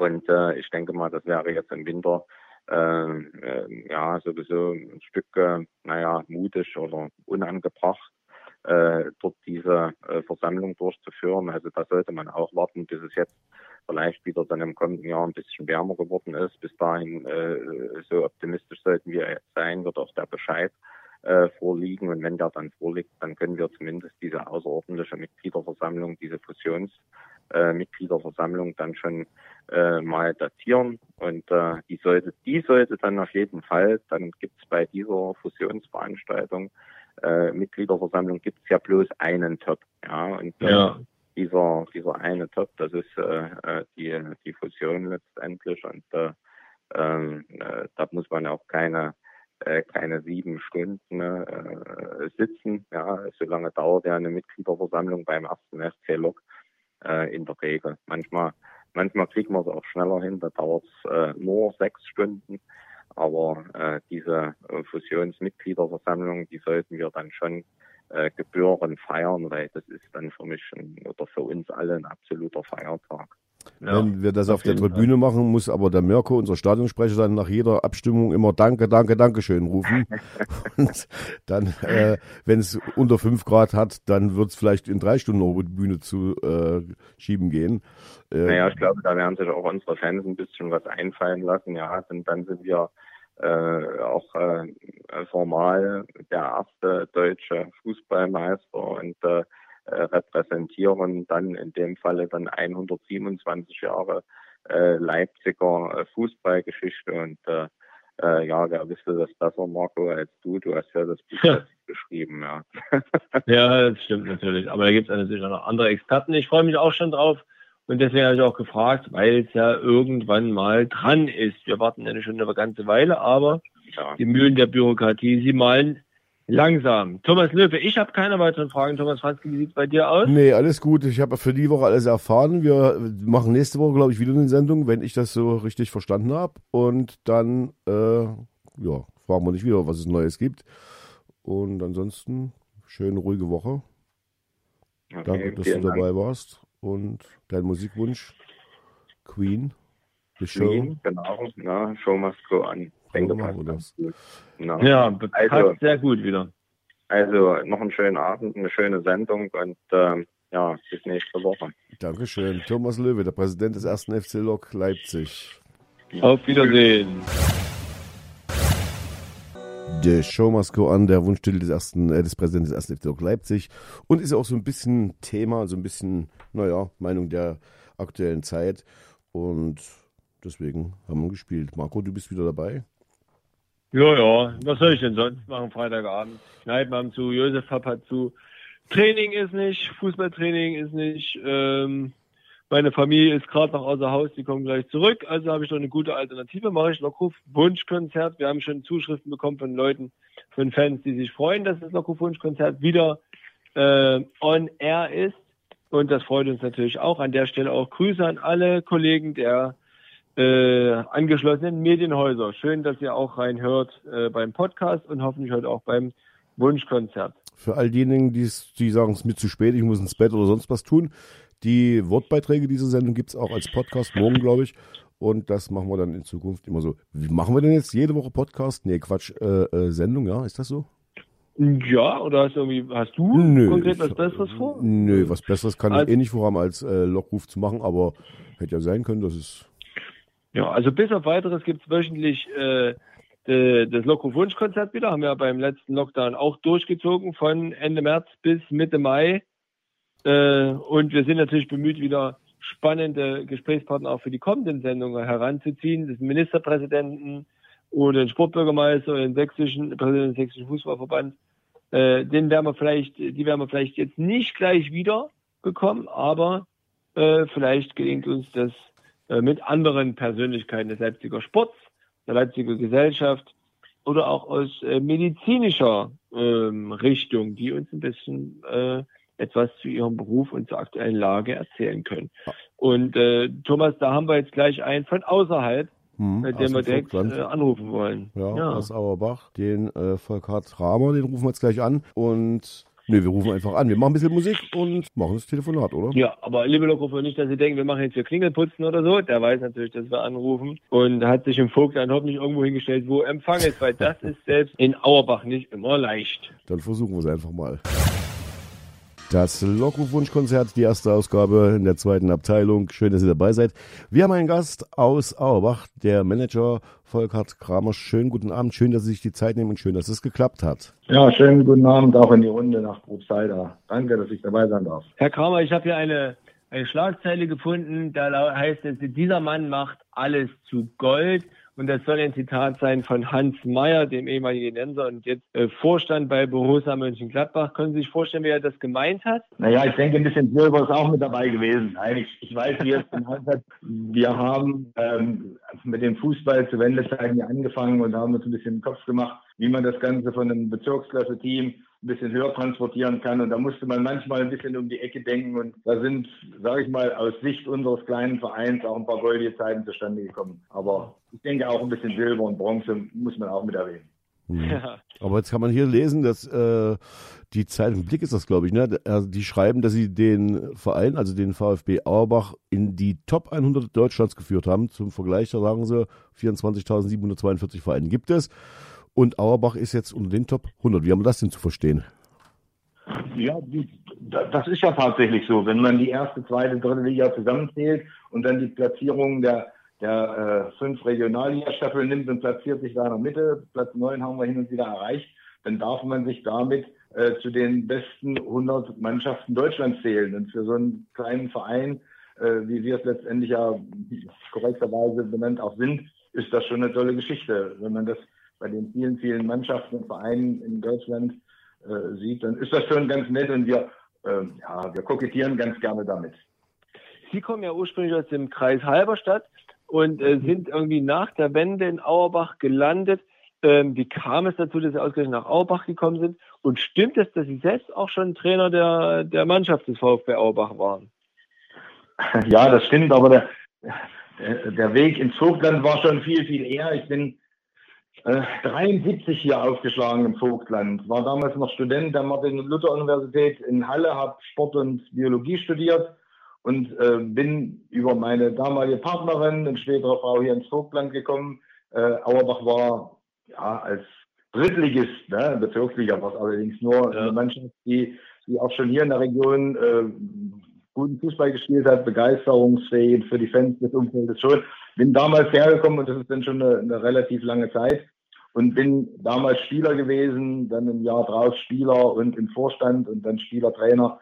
D: Und äh, ich denke mal, das wäre jetzt im Winter äh, ja sowieso ein Stück, äh, naja, mutig oder unangebracht, äh, dort diese äh, Versammlung durchzuführen. Also da sollte man auch warten, bis es jetzt vielleicht wieder dann im kommenden Jahr ein bisschen wärmer geworden ist. Bis dahin, äh, so optimistisch sollten wir jetzt sein, wird auch der Bescheid äh, vorliegen. Und wenn der dann vorliegt, dann können wir zumindest diese außerordentliche Mitgliederversammlung, diese Fusions äh, Mitgliederversammlung dann schon äh, mal datieren. Und äh, die sollte, die sollte dann auf jeden Fall, dann gibt es bei dieser Fusionsveranstaltung äh, Mitgliederversammlung gibt es ja bloß einen Top. Ja, und äh,
C: Ja.
D: dieser, dieser eine Top, das ist äh, äh, die, die Fusion letztendlich und äh, ähm, äh, da muss man auch keine äh, keine sieben Stunden äh, sitzen. Ja, so lange dauert ja eine Mitgliederversammlung beim ersten FC Lok äh, in der Regel. Manchmal, manchmal kriegen wir es auch schneller hin, da dauert es äh, nur sechs Stunden. Aber äh, diese äh, Fusionsmitgliederversammlung, die sollten wir dann schon äh, gebührend feiern, weil das ist dann für mich ein, oder für uns alle ein absoluter Feiertag.
C: Ja.
B: Wenn wir das auf,
C: auf
B: der Tribüne machen, muss aber der Mirko, unser Stadionsprecher, dann nach jeder Abstimmung immer Danke, Danke, Dankeschön rufen. Und dann, äh, wenn es unter fünf Grad hat, dann wird es vielleicht in drei Stunden auf die Bühne zu äh, schieben gehen. Äh,
D: Naja, ich glaube, da werden sich auch unsere Fans ein bisschen was einfallen lassen. Ja, denn dann sind wir äh, auch äh, formal der erste deutsche Fußballmeister und äh, repräsentieren dann in dem Falle dann 127 Jahre äh, Leipziger äh, Fußballgeschichte und äh, äh, ja, wer wüsste das besser, Marco, als du? Du hast ja das Buch
C: Ja.
D: geschrieben, ja.
C: Ja, das stimmt natürlich. Aber da gibt es natürlich auch noch andere Experten. Ich freue mich auch schon drauf. Und deswegen habe ich auch gefragt, weil es ja irgendwann mal dran ist. Wir warten ja schon eine ganze Weile, aber
D: ja.
C: die Mühlen der Bürokratie, sie malen langsam. Thomas Löwe, ich habe keine weiteren Fragen. Thomas Franzke, wie sieht es bei dir aus?
B: Nee, alles gut. Ich habe für die Woche alles erfahren. Wir machen nächste Woche, glaube ich, wieder eine Sendung, wenn ich das so richtig verstanden habe. Und dann, äh, ja, fragen wir nicht wieder, was es Neues gibt. Und ansonsten, schöne, ruhige Woche.
D: Okay,
B: Danke, dass du
D: Dank.
B: dabei warst. Und dein Musikwunsch, Queen, The Show.
D: Queen, genau, na, Show must go on. Denke,
B: machen
D: passt
B: wir
D: ganz
B: das.
C: Ja, passt
D: Also-
C: sehr gut wieder.
D: Also noch einen schönen Abend, eine schöne Sendung und ähm, ja, bis nächste Woche.
B: Dankeschön. Thomas Löwe, der Präsident des ersten FC Lok Leipzig.
C: Auf Wiedersehen.
B: The Show must go on, der Wunschtitel des ersten, äh, des Präsidenten des ersten FC Lok Leipzig. Und ist ja auch so ein bisschen Thema, so ein bisschen, naja, Meinung der aktuellen Zeit. Und deswegen haben wir gespielt. Marco, du bist wieder dabei.
C: Ja, ja, was soll ich denn sonst machen Freitagabend? Kneipen haben zu, Josef Papp zu. Training ist nicht, Fußballtraining ist nicht. Ähm, meine Familie ist gerade noch außer Haus, die kommen gleich zurück. Also habe ich noch eine gute Alternative. Mache ich Lockruf Wunschkonzert. Wir haben schon Zuschriften bekommen von Leuten, von Fans, die sich freuen, dass das Lockruf Wunschkonzert wieder äh, on air ist. Und das freut uns natürlich auch. An der Stelle auch Grüße an alle Kollegen der äh, angeschlossenen Medienhäuser. Schön, dass ihr auch reinhört äh, beim Podcast und hoffentlich heute auch beim Wunschkonzert.
B: Für all diejenigen, die sagen, es ist mir zu spät, ich muss ins Bett oder sonst was tun. Die Wortbeiträge dieser Sendung gibt es auch als Podcast, morgen, glaube ich. Und das machen wir dann in Zukunft immer so. Wie machen wir denn jetzt jede Woche Podcast? Nee, Quatsch, äh, äh, Sendung, ja, ist das so?
C: Ja, oder hast du irgendwie, hast du
B: Nö.
C: konkret was Besseres vor?
B: Nö, was Besseres kann
C: Also-
B: ich eh nicht vorhaben, als äh, Lockruf zu machen, aber hätte ja sein können, dass es.
C: Ja, also bis auf weiteres gibt es wöchentlich äh, de, das Lockruf Wunschkonzert wieder. Haben wir beim letzten Lockdown auch durchgezogen von Ende März bis Mitte Mai. Äh, und wir sind natürlich bemüht, wieder spannende Gesprächspartner auch für die kommenden Sendungen heranzuziehen. Das Ministerpräsidenten oder den Sportbürgermeister oder den sächsischen Präsidenten des sächsischen Fußballverbands. Äh, den werden wir vielleicht, die werden wir vielleicht jetzt nicht gleich wieder bekommen, aber äh, vielleicht gelingt uns das mit anderen Persönlichkeiten des Leipziger Sports, der Leipziger Gesellschaft oder auch aus äh, medizinischer ähm, Richtung, die uns ein bisschen äh, etwas zu ihrem Beruf und zur aktuellen Lage erzählen können. Und äh, Thomas, da haben wir jetzt gleich einen von außerhalb, hm, äh, den wir direkt äh, anrufen wollen.
B: Ja, ja. aus Auerbach, den äh, Volkart Ramer, den rufen wir jetzt gleich an. Und Nee, wir rufen einfach an. Wir machen ein bisschen Musik und machen das Telefonat, oder?
C: Ja, aber liebe Lokrufer, nicht, dass Sie denken, wir machen jetzt hier Klingelputzen oder so. Der weiß natürlich, dass wir anrufen und hat sich im Vogt dann hoffentlich irgendwo hingestellt, wo Empfang ist, weil das ist selbst in Auerbach nicht immer leicht.
B: Dann versuchen wir es einfach mal. Das Lockrufwunschkonzert, die erste Ausgabe in der zweiten Abteilung. Schön, dass ihr dabei seid. Wir haben einen Gast aus Auerbach, der Manager Volkert Kramer. Schönen guten Abend. Schön, dass Sie sich die Zeit nehmen und schön, dass es geklappt hat.
E: Ja, schönen guten Abend auch in die Runde nach Probstheida. Danke, dass ich dabei sein darf.
C: Herr Kramer, ich habe hier eine, eine Schlagzeile gefunden. Da heißt es, dieser Mann macht alles zu Gold. Und das soll ein Zitat sein von Hans Meyer, dem ehemaligen Nenser und jetzt äh, Vorstand bei Borussia Mönchengladbach. Können Sie sich vorstellen, wie er das gemeint hat?
E: Naja, ich denke, ein bisschen Silber ist auch mit dabei gewesen. Nein, ich, ich weiß, wie es gemeint hat. Wir haben ähm, mit dem Fußball zu Wendezeiten angefangen und haben uns ein bisschen im Kopf gemacht, wie man das Ganze von einem Bezirksklasse-Team ein bisschen höher transportieren kann. Und da musste man manchmal ein bisschen um die Ecke denken. Und da sind, sage ich mal, aus Sicht unseres kleinen Vereins auch ein paar goldige Zeiten zustande gekommen. Aber ich denke auch ein bisschen Silber und Bronze muss man auch mit erwähnen.
B: Mhm. Ja. Aber jetzt kann man hier lesen, dass äh, die Zeitung Blick ist das, glaube ich, ne? Also die schreiben, dass sie den Verein, also den VfB Auerbach, in die Top 100 Deutschlands geführt haben. Zum Vergleich, da sagen sie, 24.742 Vereine gibt es. Und Auerbach ist jetzt unter den Top 100. Wie haben wir das denn zu verstehen?
E: Ja, das ist ja tatsächlich so. Wenn man die erste, zweite, dritte Liga zusammenzählt und dann die Platzierung der, der äh, fünf Regionalliga-Staffeln nimmt und platziert sich da in der Mitte, Platz neun haben wir hin und wieder erreicht, dann darf man sich damit äh, zu den besten 100 Mannschaften Deutschlands zählen. Und für so einen kleinen Verein, äh, wie wir es letztendlich ja korrekterweise benannt auch sind, ist das schon eine tolle Geschichte. Wenn man das bei den vielen, vielen Mannschaften und Vereinen in Deutschland äh, sieht, dann ist das schon ganz nett und wir, äh, ja, wir kokettieren ganz gerne damit.
C: Sie kommen ja ursprünglich aus dem Kreis Halberstadt und äh, mhm. sind irgendwie nach der Wende in Auerbach gelandet. Ähm, wie kam es dazu, dass Sie ausgerechnet nach Auerbach gekommen sind? Und stimmt es, dass Sie selbst auch schon Trainer der, der Mannschaft des VfB Auerbach waren?
E: Ja, das stimmt, aber der, der Weg ins Vogtland war schon viel, viel eher. Ich bin 73 äh, hier aufgeschlagen im Vogtland. War damals noch Student der Martin-Luther-Universität in Halle, habe Sport und Biologie studiert und äh, bin über meine damalige Partnerin und spätere Frau hier ins Vogtland gekommen. Äh, Auerbach war ja als Drittligist, ne, Bezirksliga war es allerdings nur ja. eine Mannschaft, die, die auch schon hier in der Region äh, guten Fußball gespielt hat, begeisterungsfähig für die Fans des Umfeldes schon. Bin damals hergekommen und das ist dann schon eine, eine relativ lange Zeit und bin damals Spieler gewesen, dann im Jahr drauf Spieler und im Vorstand und dann Spielertrainer.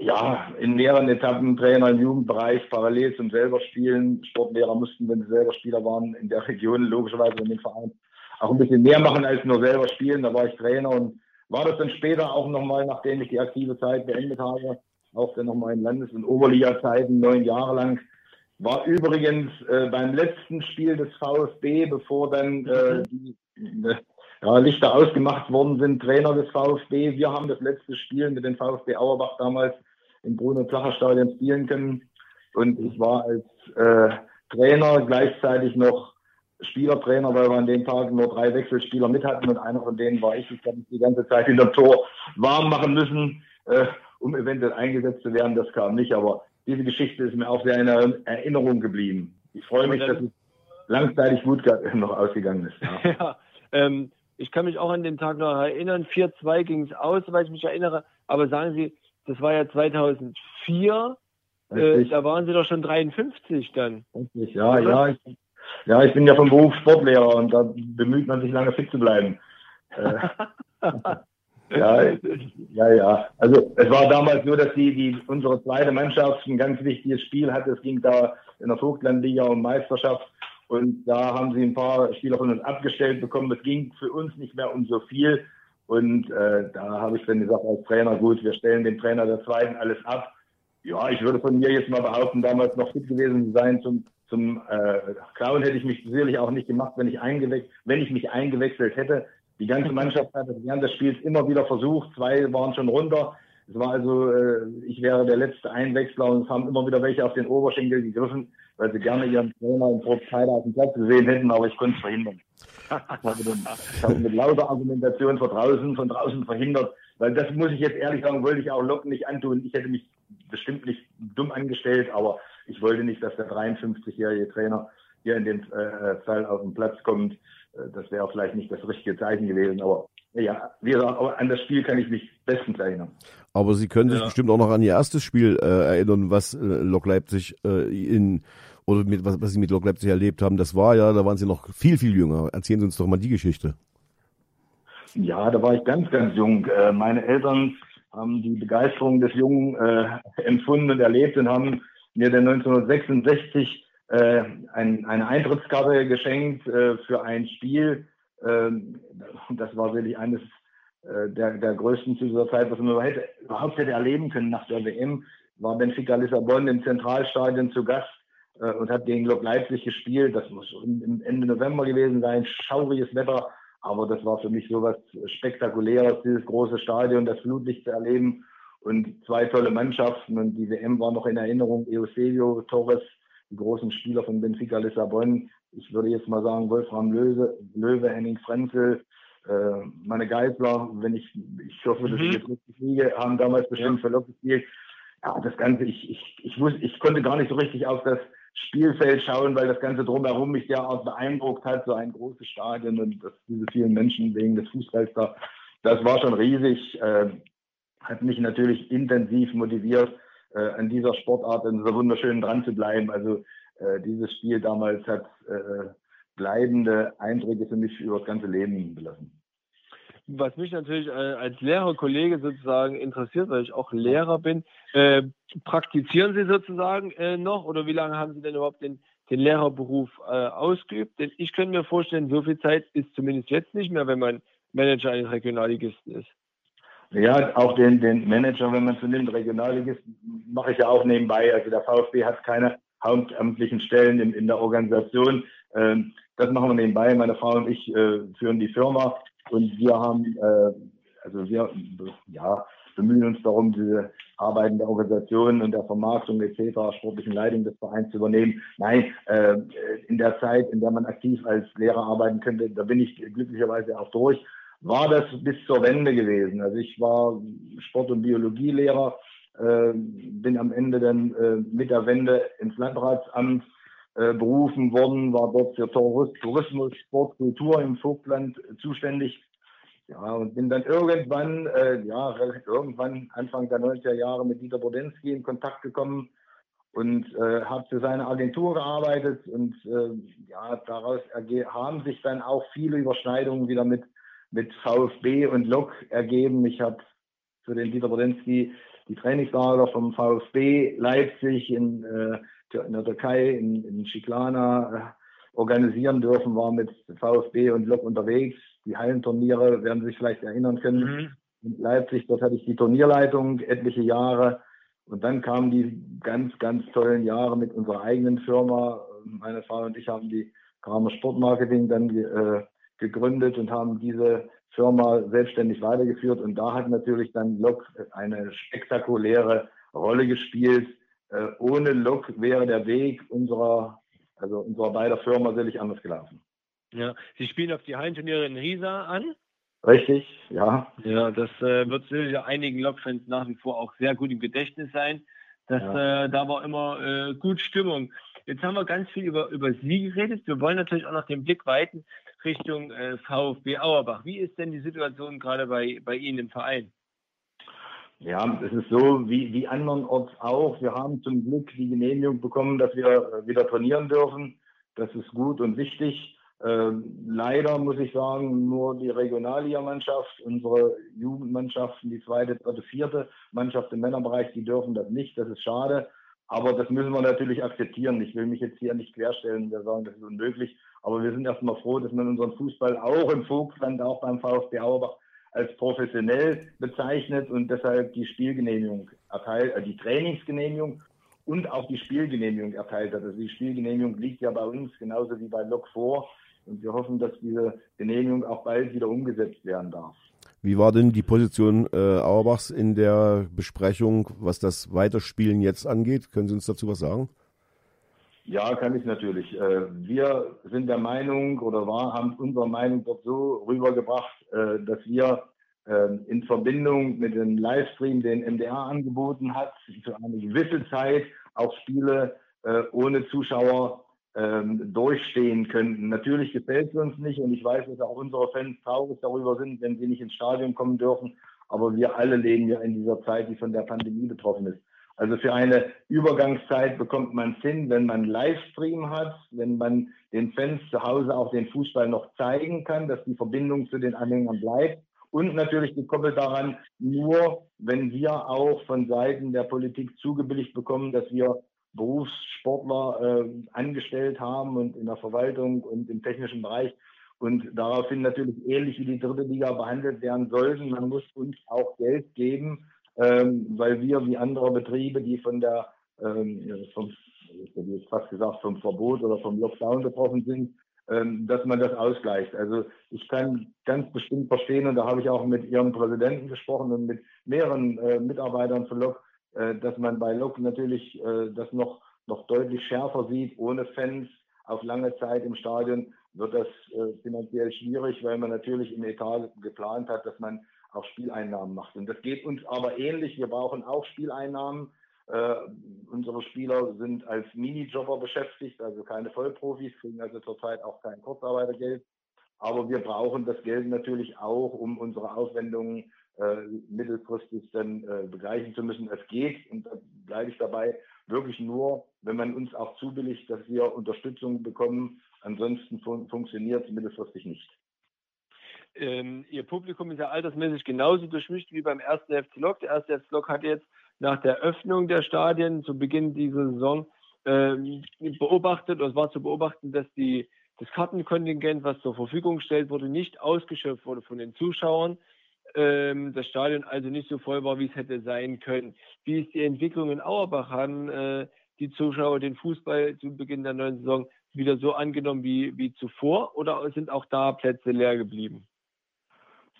E: Ja, in mehreren Etappen Trainer im Jugendbereich, parallel zum selber Spielen. Sportlehrer mussten, wenn sie selber Spieler waren, in der Region logischerweise in den Verein auch ein bisschen mehr machen als nur selber spielen. Da war ich Trainer und war das dann später auch nochmal, nachdem ich die aktive Zeit beendet habe, auch dann nochmal in Landes- und Oberliga-Zeiten, neun Jahre lang. War übrigens äh, beim letzten Spiel des VfB, bevor dann äh, die äh, ja, Lichter ausgemacht worden sind, Trainer des VfB. Wir haben das letzte Spiel mit dem VfB Auerbach damals im Bruno-Placher-Stadion spielen können. Und ich war als äh, Trainer gleichzeitig noch Spielertrainer, weil wir an dem Tag nur drei Wechselspieler mit hatten und einer von denen war ich. Ich habe mich die ganze Zeit in der Tor warm machen müssen. Äh, um eventuell eingesetzt zu werden. Das kam nicht, aber diese Geschichte ist mir auch sehr in Erinnerung geblieben. Ich freue mich, dass es langzeitig gut noch ausgegangen ist.
C: Ja. ja ähm, ich kann mich auch an den Tag noch erinnern. 4-2 ging es aus, soweit ich mich erinnere. Aber sagen Sie, das war ja 2004. Äh, da waren Sie doch schon 53 dann.
E: Richtig, ja, ja. Ich, ja, ich bin ja vom Beruf Sportlehrer und da bemüht man sich lange fit zu bleiben. Ja, ja, ja. Also es war damals nur, dass die, die unsere zweite Mannschaft ein ganz wichtiges Spiel hatte. Es ging da in der Vogtlandliga um Meisterschaft und da haben sie ein paar Spieler von uns abgestellt bekommen. Es ging für uns nicht mehr um so viel. Und äh, da habe ich dann gesagt als Trainer, gut, wir stellen dem Trainer der zweiten alles ab. Ja, ich würde von mir jetzt mal behaupten, damals noch fit gewesen zu sein zum zum äh, Clown hätte ich mich sicherlich auch nicht gemacht, wenn ich eingewechselt, wenn ich mich eingewechselt hätte. Die ganze Mannschaft hat während des Spiels immer wieder versucht. Zwei waren schon runter. Es war also, äh, ich wäre der letzte Einwechsler und es haben immer wieder welche auf den Oberschenkel gegriffen, weil sie gerne ihren Trainer in Probstheide auf dem Platz gesehen hätten, aber ich konnte es verhindern. Ich habe mit lauter Argumentation von draußen, von draußen verhindert, weil das muss ich jetzt ehrlich sagen, wollte ich auch Locken nicht antun. Ich hätte mich bestimmt nicht dumm angestellt, aber ich wollte nicht, dass der 53-jährige Trainer hier in den äh, Fall auf den Platz kommt. Äh, das wäre vielleicht nicht das richtige Zeichen gewesen, aber ja, wie gesagt, aber an das Spiel kann ich mich bestens erinnern.
B: Aber Sie können sich ja. bestimmt auch noch an Ihr erstes Spiel äh, erinnern, was äh, Lok Leipzig äh, in oder mit, was, was Sie mit Lok Leipzig erlebt haben. Das war ja, da waren Sie noch viel, viel jünger. Erzählen Sie uns doch mal die Geschichte.
E: Ja, da war ich ganz, ganz jung. Äh, meine Eltern haben die Begeisterung des Jungen äh, empfunden und erlebt und haben mir dann 1966 äh, ein, eine Eintrittskarte geschenkt äh, für ein Spiel. Äh, das war wirklich eines äh, der, der größten zu dieser Zeit, was man überhaupt hätte erleben können nach der WM. War Benfica Lissabon im Zentralstadion zu Gast äh, und hat gegen Lok Leipzig gespielt. Das muss im Ende November gewesen sein, schauriges Wetter. Aber das war für mich so was Spektakuläres, dieses große Stadion, das Flutlicht zu erleben und zwei tolle Mannschaften. Und die WM war noch in Erinnerung. Eusebio, Torres, die großen Spieler von Benfica Lissabon. Ich würde jetzt mal sagen, Wolfram Löwe, Löwe Henning Frenzel, äh, meine Geisler, wenn ich, ich hoffe, dass mhm. ich jetzt richtig liege, haben damals bestimmt ja. für Lok gespielt. Ja, das Ganze, ich, ich, ich, wusste, ich konnte gar nicht so richtig auf das Spielfeld schauen, weil das Ganze drumherum mich derart beeindruckt hat, so ein großes Stadion und das, diese vielen Menschen wegen des Fußballs da. Das war schon riesig, äh, hat mich natürlich intensiv motiviert, an dieser Sportart, in dieser wunderschönen dran zu bleiben. Also äh, dieses Spiel damals hat äh, bleibende Eindrücke für mich über das ganze Leben belassen
C: was mich natürlich äh, als Lehrerkollege sozusagen interessiert, weil ich auch Lehrer bin, äh, praktizieren Sie sozusagen äh, noch oder wie lange haben Sie denn überhaupt den, den Lehrerberuf äh, ausgeübt? Denn ich könnte mir vorstellen, so viel Zeit ist zumindest jetzt nicht mehr, wenn man Manager eines Regionalligisten ist.
E: Ja, auch den, den Manager, wenn man so nimmt, Regionalligisten, mache ich ja auch nebenbei. Also der VfB hat keine hauptamtlichen Stellen in, in der Organisation. Ähm, das machen wir nebenbei. Meine Frau und ich äh, führen die Firma und wir haben, äh, also wir ja, bemühen uns darum, diese Arbeiten der Organisation und der Vermarktung etc., sportlichen Leitung des Vereins zu übernehmen. Nein, äh, in der Zeit, in der man aktiv als Lehrer arbeiten könnte, da bin ich glücklicherweise auch durch, war das bis zur Wende gewesen. Also ich war Sport- und Biologielehrer, äh, bin am Ende dann äh, mit der Wende ins Landratsamt äh, berufen worden, war dort für Tourismus, Sport, Kultur im Vogtland zuständig. Ja, und bin dann irgendwann, äh, ja, irgendwann Anfang der 90er Jahre mit Dieter Bodensky in Kontakt gekommen und äh, habe für seine Agentur gearbeitet und äh, ja, daraus haben sich dann auch viele Überschneidungen wieder mit, mit VfB und Lok ergeben. Ich habe für den Dieter Bodensky die Trainingslager vom VfB Leipzig in äh, in der Türkei, in, in Chiklana äh, organisieren dürfen, war mit VfB und Lok unterwegs. Die Hallenturniere werden Sie sich vielleicht erinnern können. Mhm. In Leipzig, dort hatte ich die Turnierleitung etliche Jahre. Und dann kamen die ganz, ganz tollen Jahre mit unserer eigenen Firma. Meine Frau und ich haben die Kramer Sportmarketing dann äh, gegründet und haben diese Firma selbstständig weitergeführt. Und da hat natürlich dann Lok eine spektakuläre Rolle gespielt. Äh, ohne Lok wäre der Weg unserer, also unserer beider Firma sicherlich anders gelaufen.
C: Ja, Sie spielen auf die Hallenturniere in Riesa an.
E: Richtig, ja.
C: Ja, das äh, wird sicher einigen Lokfans nach wie vor auch sehr gut im Gedächtnis sein. Das, ja. äh, da war immer äh, gut Stimmung. Jetzt haben wir ganz viel über, über Sie geredet. Wir wollen natürlich auch noch den Blick weiten Richtung äh, VfB Auerbach. Wie ist denn die Situation gerade bei, bei Ihnen im Verein?
E: Ja, es ist so wie, wie andernorts auch. Wir haben zum Glück die Genehmigung bekommen, dass wir äh, wieder trainieren dürfen. Das ist gut und wichtig. Ähm, leider muss ich sagen, nur die Regionalliga-Mannschaft, unsere Jugendmannschaften, die zweite, dritte, vierte Mannschaft im Männerbereich, die dürfen das nicht. Das ist schade. Aber das müssen wir natürlich akzeptieren. Ich will mich jetzt hier nicht querstellen. Wir sagen, das ist unmöglich. Aber wir sind erstmal froh, dass man unseren Fußball auch im Vogtland, auch beim VfB Auerbach als professionell bezeichnet und deshalb die Spielgenehmigung erteilt, äh, die Trainingsgenehmigung und auch die Spielgenehmigung erteilt hat. Also die Spielgenehmigung liegt ja bei uns genauso wie bei Lok vor und wir hoffen, dass diese Genehmigung auch bald wieder umgesetzt werden darf.
B: Wie war denn die Position äh, Auerbachs in der Besprechung, was das Weiterspielen jetzt angeht? Können Sie uns dazu was sagen?
E: Ja, kann ich natürlich. Äh, wir sind der Meinung oder haben unsere Meinung dort so rübergebracht, äh, dass wir ähm, in Verbindung mit dem Livestream, den MDR angeboten hat, für eine gewisse Zeit auch Spiele äh, ohne Zuschauer ähm, durchstehen könnten. Natürlich gefällt es uns nicht und ich weiß, dass auch unsere Fans traurig darüber sind, wenn sie nicht ins Stadion kommen dürfen. Aber wir alle leben ja in dieser Zeit, die von der Pandemie betroffen ist. Also für eine Übergangszeit bekommt man es hin, wenn man Livestream hat, wenn man den Fans zu Hause auch den Fußball noch zeigen kann, dass die Verbindung zu den Anhängern bleibt. Und natürlich gekoppelt daran, nur wenn wir auch von Seiten der Politik zugebilligt bekommen, dass wir Berufssportler äh, angestellt haben und in der Verwaltung und im technischen Bereich und daraufhin natürlich ähnlich wie die dritte Liga behandelt werden sollten. Man muss uns auch Geld geben, ähm, weil wir wie andere Betriebe, die von der, ähm, vom, ich hätte jetzt fast gesagt, vom Verbot oder vom Lockdown betroffen sind, ähm, dass man das ausgleicht. Also ich kann ganz bestimmt verstehen, und da habe ich auch mit Ihrem Präsidenten gesprochen und mit mehreren äh, Mitarbeitern von LOC, äh, dass man bei LOC natürlich äh, das noch, noch deutlich schärfer sieht, ohne Fans auf lange Zeit im Stadion wird das äh, finanziell schwierig, weil man natürlich im Etat geplant hat, dass man auch Spieleinnahmen macht. Und das geht uns aber ähnlich. Wir brauchen auch Spieleinnahmen. Äh, unsere Spieler sind als Minijobber beschäftigt, also keine Vollprofis, kriegen also zurzeit auch kein Kurzarbeitergeld. Aber wir brauchen das Geld natürlich auch, um unsere Aufwendungen äh, mittelfristig dann äh, begleichen zu müssen. Es geht, und da bleibe ich dabei, wirklich nur, wenn man uns auch zubilligt, dass wir Unterstützung bekommen. Ansonsten fun funktioniert es mittelfristig nicht.
C: Ähm, ihr Publikum ist ja altersmäßig genauso durchmischt wie beim ersten FC Lok. Der erste FC Lok hat jetzt nach der Öffnung der Stadien zu Beginn dieser Saison ähm, beobachtet, oder es war zu beobachten, dass die, das Kartenkontingent, was zur Verfügung gestellt wurde, nicht ausgeschöpft wurde von den Zuschauern. Ähm, das Stadion also nicht so voll war, wie es hätte sein können. Wie ist die Entwicklung in Auerbach? Haben äh, die Zuschauer den Fußball zu Beginn der neuen Saison wieder so angenommen wie, wie zuvor oder sind auch da Plätze leer geblieben?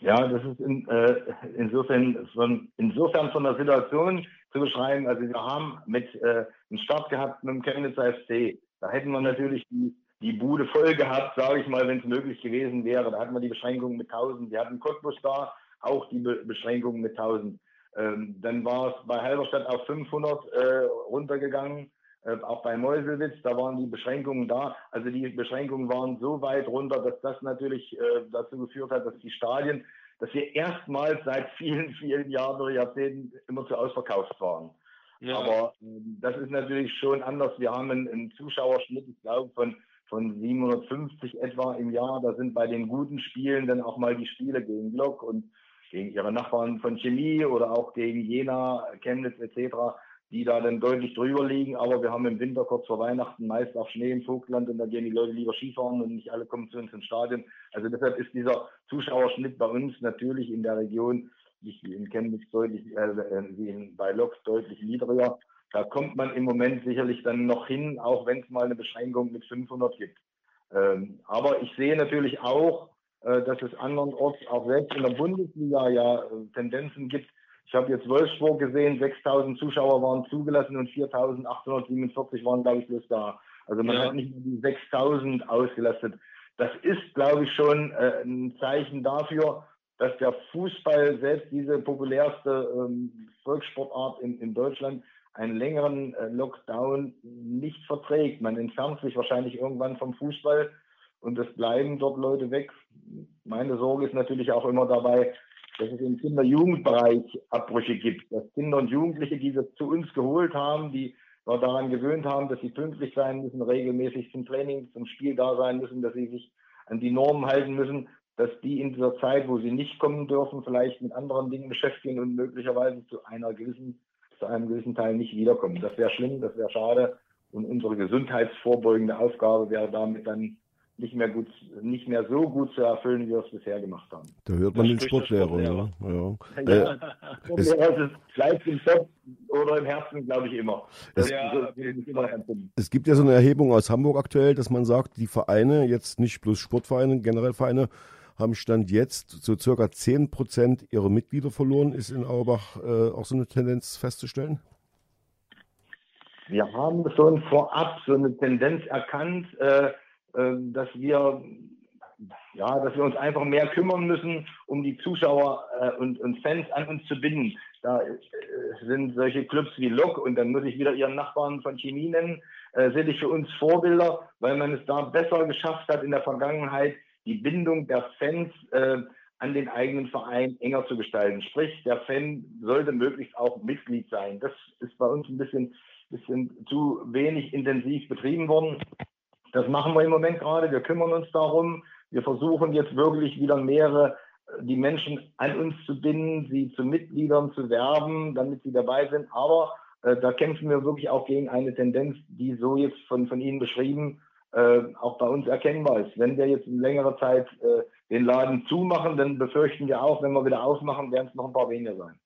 E: Ja, das ist in, äh, insofern, von, insofern von der Situation zu beschreiben. Also wir haben mit äh, einen Start gehabt mit dem Chemnitzer FC. Da hätten wir natürlich die, die Bude voll gehabt, sage ich mal, wenn es möglich gewesen wäre. Da hatten wir die Beschränkung mit 1000. Wir hatten Cottbus da, auch die Be Beschränkung mit 1000. Ähm, dann war es bei Halberstadt auf 500 äh, runtergegangen. Äh, auch bei Meuselwitz, da waren die Beschränkungen da. Also die Beschränkungen waren so weit runter, dass das natürlich äh, dazu geführt hat, dass die Stadien, dass wir erstmals seit vielen, vielen Jahren oder Jahrzehnten immer zu ausverkauft waren. Ja. Aber äh, das ist natürlich schon anders. Wir haben einen, einen Zuschauerschnitt, ich glaube, von, von 750 etwa im Jahr. Da sind bei den guten Spielen dann auch mal die Spiele gegen Glock und gegen ihre Nachbarn von Chemie oder auch gegen Jena, Chemnitz etc die da dann deutlich drüber liegen. Aber wir haben im Winter kurz vor Weihnachten meist auch Schnee im Vogtland und da gehen die Leute lieber Skifahren und nicht alle kommen zu uns ins Stadion. Also deshalb ist dieser Zuschauerschnitt bei uns natürlich in der Region, wie in Chemnitz deutlich, äh, bei Lok deutlich niedriger. Da kommt man im Moment sicherlich dann noch hin, auch wenn es mal eine Beschränkung mit 500 gibt. Ähm, aber ich sehe natürlich auch, äh, dass es andernorts, auch selbst in der Bundesliga, ja äh, Tendenzen gibt, ich habe jetzt Wolfsburg gesehen, 6000 Zuschauer waren zugelassen und 4847 waren, glaube ich, bloß da. Also man ja. hat nicht die 6000 ausgelastet. Das ist, glaube ich, schon äh, ein Zeichen dafür, dass der Fußball, selbst diese populärste ähm, Volkssportart in, in Deutschland, einen längeren äh, Lockdown nicht verträgt. Man entfernt sich wahrscheinlich irgendwann vom Fußball und es bleiben dort Leute weg. Meine Sorge ist natürlich auch immer dabei, dass es im Kinder-Jugendbereich Abbrüche gibt, dass Kinder und Jugendliche, die wir zu uns geholt haben, die wir daran gewöhnt haben, dass sie pünktlich sein müssen, regelmäßig zum Training, zum Spiel da sein müssen, dass sie sich an die Normen halten müssen, dass die in dieser Zeit, wo sie nicht kommen dürfen, vielleicht mit anderen Dingen beschäftigen und möglicherweise zu einer gewissen, zu einem gewissen Teil nicht wiederkommen. Das wäre schlimm, das wäre schade. Und unsere gesundheitsvorbeugende Aufgabe wäre damit dann nicht mehr gut, nicht mehr so gut zu erfüllen, wie wir es bisher gemacht haben.
B: Da hört man den Sportlehrer, ja. ja.
E: ja. Äh, es, ist vielleicht im Kopf oder im Herzen, glaube ich, immer.
B: Es, ja, es gibt ja so eine Erhebung aus Hamburg aktuell, dass man sagt, die Vereine, jetzt nicht bloß Sportvereine, generell Vereine, haben Stand jetzt so circa 10 Prozent ihrer Mitglieder verloren. Ist in Auerbach äh, auch so eine Tendenz festzustellen?
E: Wir haben schon vorab so eine Tendenz erkannt, äh, dass wir ja, dass wir uns einfach mehr kümmern müssen, um die Zuschauer äh, und, und, Fans an uns zu binden. Da äh, sind solche Clubs wie Lok und dann muss ich wieder ihren Nachbarn von Chemie nennen, äh, sind für uns Vorbilder, weil man es da besser geschafft hat in der Vergangenheit, die Bindung der Fans äh, an den eigenen Verein enger zu gestalten. Sprich, der Fan sollte möglichst auch Mitglied sein. Das ist bei uns ein bisschen, bisschen zu wenig intensiv betrieben worden. Das machen wir im Moment gerade. Wir kümmern uns darum. Wir versuchen jetzt wirklich wieder mehrere, äh, die Menschen an uns zu binden, sie zu Mitgliedern zu werben, damit sie dabei sind. Aber äh, da kämpfen wir wirklich auch gegen eine Tendenz, die so jetzt von, von Ihnen beschrieben äh, auch bei uns erkennbar ist. Wenn wir jetzt in längerer Zeit äh, den Laden zumachen, dann befürchten wir auch, wenn wir wieder aufmachen, werden es noch ein paar weniger sein.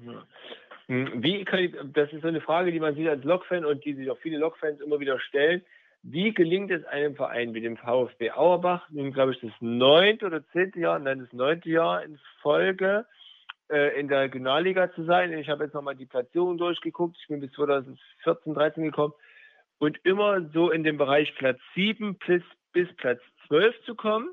C: Ja. Hm, wie kann ich, das ist so eine Frage, die man sich als Lokfan und die sich auch viele Lokfans immer wieder stellen. Wie gelingt es einem Verein wie dem VfB Auerbach, nun glaube ich das neunte oder zehnte Jahr, nein, das neunte Jahr in Folge äh, in der Regionalliga zu sein? Ich habe jetzt nochmal die Platzierung durchgeguckt. Ich bin bis 2014, 13 gekommen und immer so in dem Bereich Platz 7 bis, bis Platz 12 zu kommen,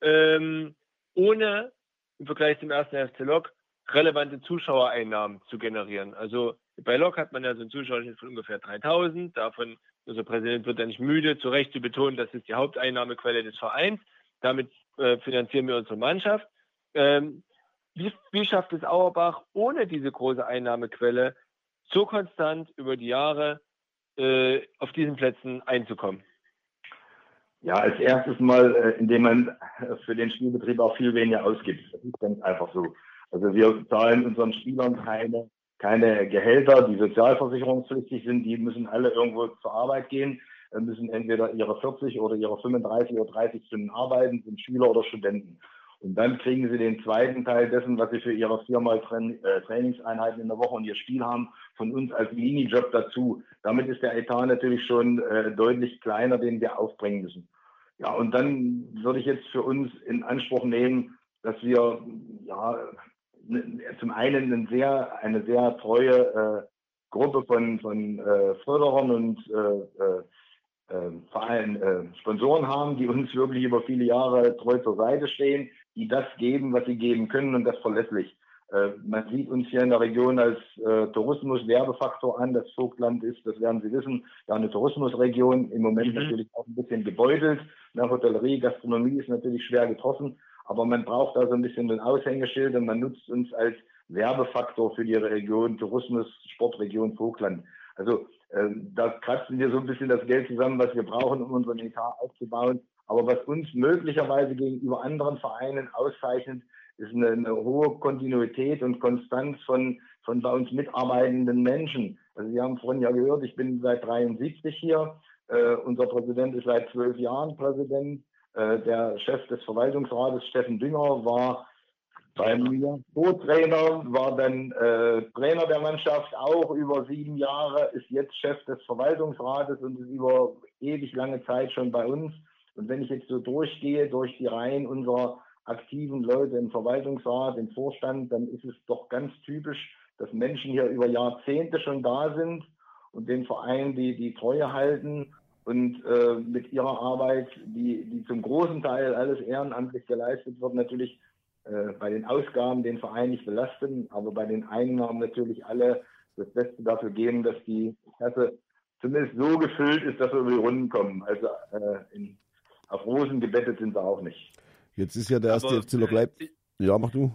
C: ähm, ohne im Vergleich zum ersten FC Lok relevante Zuschauereinnahmen zu generieren. Also bei Lok hat man ja so einen Zuschauerschnitt von ungefähr 3000. Davon, unser Präsident wird ja nicht müde, zu Recht zu betonen, das ist die Haupteinnahmequelle des Vereins. Damit äh, finanzieren wir unsere Mannschaft. Ähm, wie, wie schafft es Auerbach ohne diese große Einnahmequelle so konstant über die Jahre äh, auf diesen Plätzen einzukommen?
E: Ja, als erstes mal, äh, indem man für den Spielbetrieb auch viel weniger ausgibt. Das ist ganz einfach so. Also wir zahlen unseren Spielern keine keine Gehälter, die sozialversicherungspflichtig sind, die müssen alle irgendwo zur Arbeit gehen, äh, müssen entweder ihre 40 oder ihre 35 oder 30 Stunden arbeiten, sind Schüler oder Studenten. Und dann kriegen sie den zweiten Teil dessen, was sie für ihre viermal äh, Trainingseinheiten in der Woche und ihr Spiel haben, von uns als Minijob dazu. Damit ist der Etat natürlich schon äh, deutlich kleiner, den wir aufbringen müssen. Ja, und dann würde ich jetzt für uns in Anspruch nehmen, dass wir ja zum einen eine sehr, eine sehr treue äh, Gruppe von, von äh, Förderern und äh, äh, äh vor allem äh, Sponsoren haben, die uns wirklich über viele Jahre treu zur Seite stehen, die das geben, was sie geben können und das verlässlich. Äh, man sieht uns hier in der Region als Tourismus-Werbefaktor an. Das Vogtland ist, das werden Sie wissen, ja eine Tourismusregion, im Moment mhm. natürlich auch ein bisschen gebeutelt. Na, Hotellerie, Gastronomie ist natürlich schwer getroffen. Aber man braucht da so ein bisschen ein Aushängeschild und man nutzt uns als Werbefaktor für die Region Tourismus, Sportregion Vogtland. Also äh, da kratzen wir so ein bisschen das Geld zusammen, was wir brauchen, um unseren Etat aufzubauen. Aber was uns möglicherweise gegenüber anderen Vereinen auszeichnet, ist eine, eine hohe Kontinuität und Konstanz von, von bei uns mitarbeitenden Menschen. Also Sie haben vorhin ja gehört, ich bin seit 73 hier. Äh, unser Präsident ist seit zwölf Jahren Präsident. Äh, der Chef des Verwaltungsrates, Steffen Dünger, war bei mir. Co-Trainer, war dann äh, Trainer der Mannschaft auch über sieben Jahre, ist jetzt Chef des Verwaltungsrates und ist über ewig lange Zeit schon bei uns. Und wenn ich jetzt so durchgehe durch die Reihen unserer aktiven Leute im Verwaltungsrat, im Vorstand, dann ist es doch ganz typisch, dass Menschen hier über Jahrzehnte schon da sind und den Verein die, die Treue halten und äh, mit ihrer Arbeit, die, die zum großen Teil alles ehrenamtlich geleistet wird, natürlich äh, bei den Ausgaben den Verein nicht belasten, aber bei den Einnahmen natürlich alle das Beste dafür geben, dass die Kasse zumindest so gefüllt ist, dass wir über die Runden kommen. Also äh, in, auf Rosen gebettet sind wir auch nicht.
B: Jetzt ist ja der erste FC Lok Leipzig. Ja, mach du.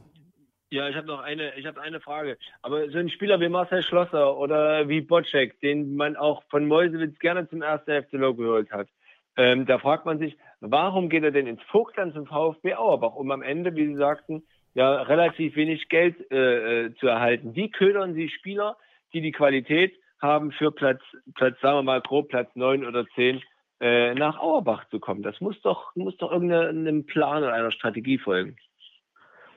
C: Ja, ich habe noch eine, ich habe eine Frage. Aber so ein Spieler wie Marcel Schlosser oder wie Bocek, den man auch von Meusewitz gerne zum ersten FC Logo geholt hat, ähm, da fragt man sich, warum geht er denn ins Vogtland zum VfB Auerbach, um am Ende, wie Sie sagten, ja relativ wenig Geld äh, äh, zu erhalten? Wie ködern Sie Spieler, die die Qualität haben für Platz, Platz, sagen wir mal grob Platz neun oder zehn äh, nach Auerbach zu kommen? Das muss doch, muss doch irgendeinem Plan oder einer Strategie folgen.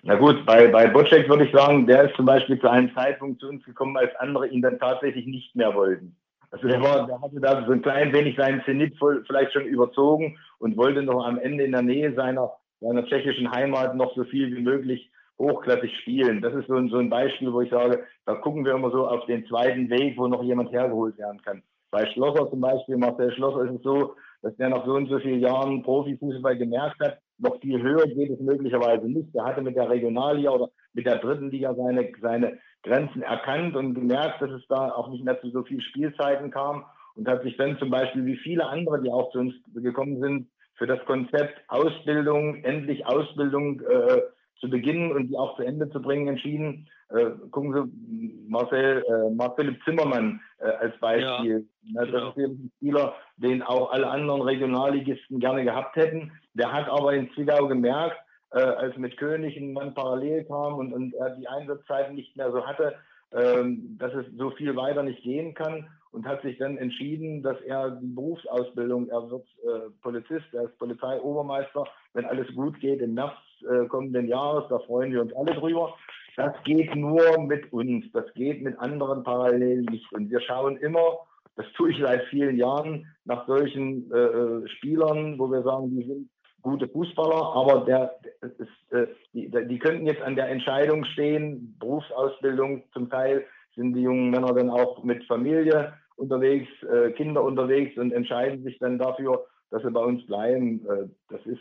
E: Na gut, bei, bei Bocek würde ich sagen, der ist zum Beispiel zu einem Zeitpunkt zu uns gekommen, als andere ihn dann tatsächlich nicht mehr wollten. Also der, war, der hatte da so ein klein wenig seinen Zenit voll, vielleicht schon überzogen und wollte noch am Ende in der Nähe seiner seiner tschechischen Heimat noch so viel wie möglich hochklassig spielen. Das ist so ein, so ein Beispiel, wo ich sage, da gucken wir immer so auf den zweiten Weg, wo noch jemand hergeholt werden kann. Bei Schlosser zum Beispiel, Marcel Schlosser, ist es so, dass der nach so und so vielen Jahren Profifußball gemerkt hat, noch viel höher geht es möglicherweise nicht. Der hatte mit der Regionalliga oder mit der dritten Liga seine, seine Grenzen erkannt und gemerkt, dass es da auch nicht mehr zu so viel Spielzeiten kam und hat sich dann zum Beispiel wie viele andere, die auch zu uns gekommen sind, für das Konzept Ausbildung, endlich Ausbildung äh, zu beginnen und die auch zu Ende zu bringen, entschieden. Äh, gucken Sie, Marcel, äh, Marc Philipp Zimmermann äh, als Beispiel. Ja, das genau. ist ein Spieler, den auch alle anderen Regionalligisten gerne gehabt hätten. Der hat aber in Zwickau gemerkt, äh, als mit König ein Mann parallel kam und, und er die Einsatzzeiten nicht mehr so hatte, ähm, dass es so viel weiter nicht gehen kann und hat sich dann entschieden, dass er die Berufsausbildung, er wird äh, Polizist, er ist Polizeiobermeister, wenn alles gut geht, im März äh, kommenden Jahres, da freuen wir uns alle drüber. Das geht nur mit uns, das geht mit anderen parallel nicht. Und wir schauen immer, das tue ich seit vielen Jahren, nach solchen äh, äh Spielern, wo wir sagen, die sind gute Fußballer, aber der, ist, äh, die, die könnten jetzt an der Entscheidung stehen, Berufsausbildung zum Teil sind die jungen Männer dann auch mit Familie unterwegs, äh, Kinder unterwegs und entscheiden sich dann dafür, dass sie bei uns bleiben. Äh, das ist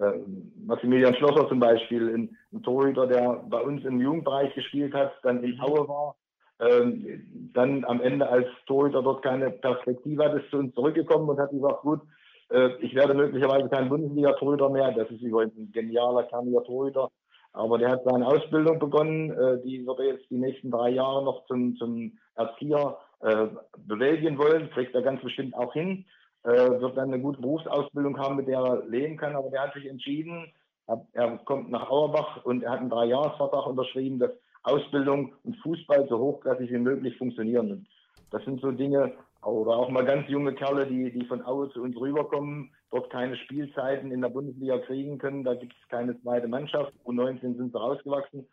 E: äh, Maximilian Schlosser zum Beispiel, ein, ein, Torhüter, der bei uns im Jugendbereich gespielt hat, dann in Aue war, ähm, dann am Ende als Torhüter dort keine Perspektive hat, ist zu uns zurückgekommen und hat gesagt, gut, äh, ich werde möglicherweise kein Bundesliga-Torhüter mehr. Das ist übrigens ein genialer, kerniger Torhüter. Aber der hat seine Ausbildung begonnen, äh, die wird er jetzt die nächsten drei Jahre noch zum, zum Erzieher äh, bewältigen wollen, kriegt er ganz bestimmt auch hin, wird dann eine gute Berufsausbildung haben, mit der er leben kann. Aber der hat sich entschieden, er, er kommt nach Auerbach und er hat einen Dreijahresvertrag unterschrieben, dass Ausbildung und Fußball so hochklassig wie möglich funktionieren. Und das sind so Dinge, oder auch mal ganz junge Kerle, die, die von Aue zu uns rüberkommen, dort keine Spielzeiten in der Bundesliga kriegen können. Da gibt es keine zweite Mannschaft. U19 sind sie rausgewachsen.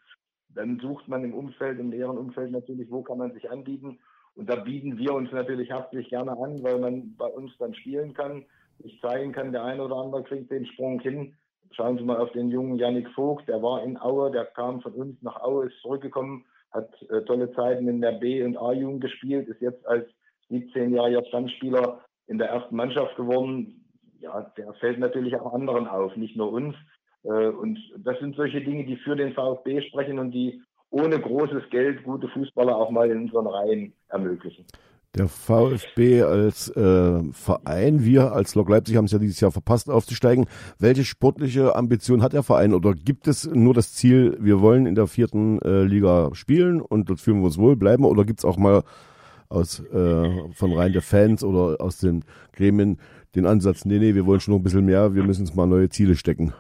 E: Dann sucht man im Umfeld, im näheren Umfeld natürlich, wo kann man sich anbieten. Und da bieten wir uns natürlich herzlich gerne an, weil man bei uns dann spielen kann. Ich zeigen kann, der eine oder andere kriegt den Sprung hin. Schauen Sie mal auf den jungen Yannick Vogt, der war in Aue, der kam von uns nach Aue, ist zurückgekommen, hat äh, tolle Zeiten in der B- und A-Jugend gespielt, ist jetzt als 17-jähriger Stammspieler in der ersten Mannschaft geworden. Ja, der fällt natürlich auch anderen auf, nicht nur uns. Äh, und das sind solche Dinge, die für den VfB sprechen und die ohne großes Geld gute Fußballer auch mal in unseren Reihen ermöglichen.
B: Der VfB als äh, Verein, wir als Lok Leipzig haben es ja dieses Jahr verpasst aufzusteigen. Welche sportliche Ambition hat der Verein oder gibt es nur das Ziel, wir wollen in der vierten äh, Liga spielen und dort fühlen wir uns wohl, bleiben oder gibt es auch mal aus äh, von Reihen der Fans oder aus den Gremien den Ansatz, nee, nee, wir wollen schon noch ein bisschen mehr, wir müssen uns mal neue Ziele stecken?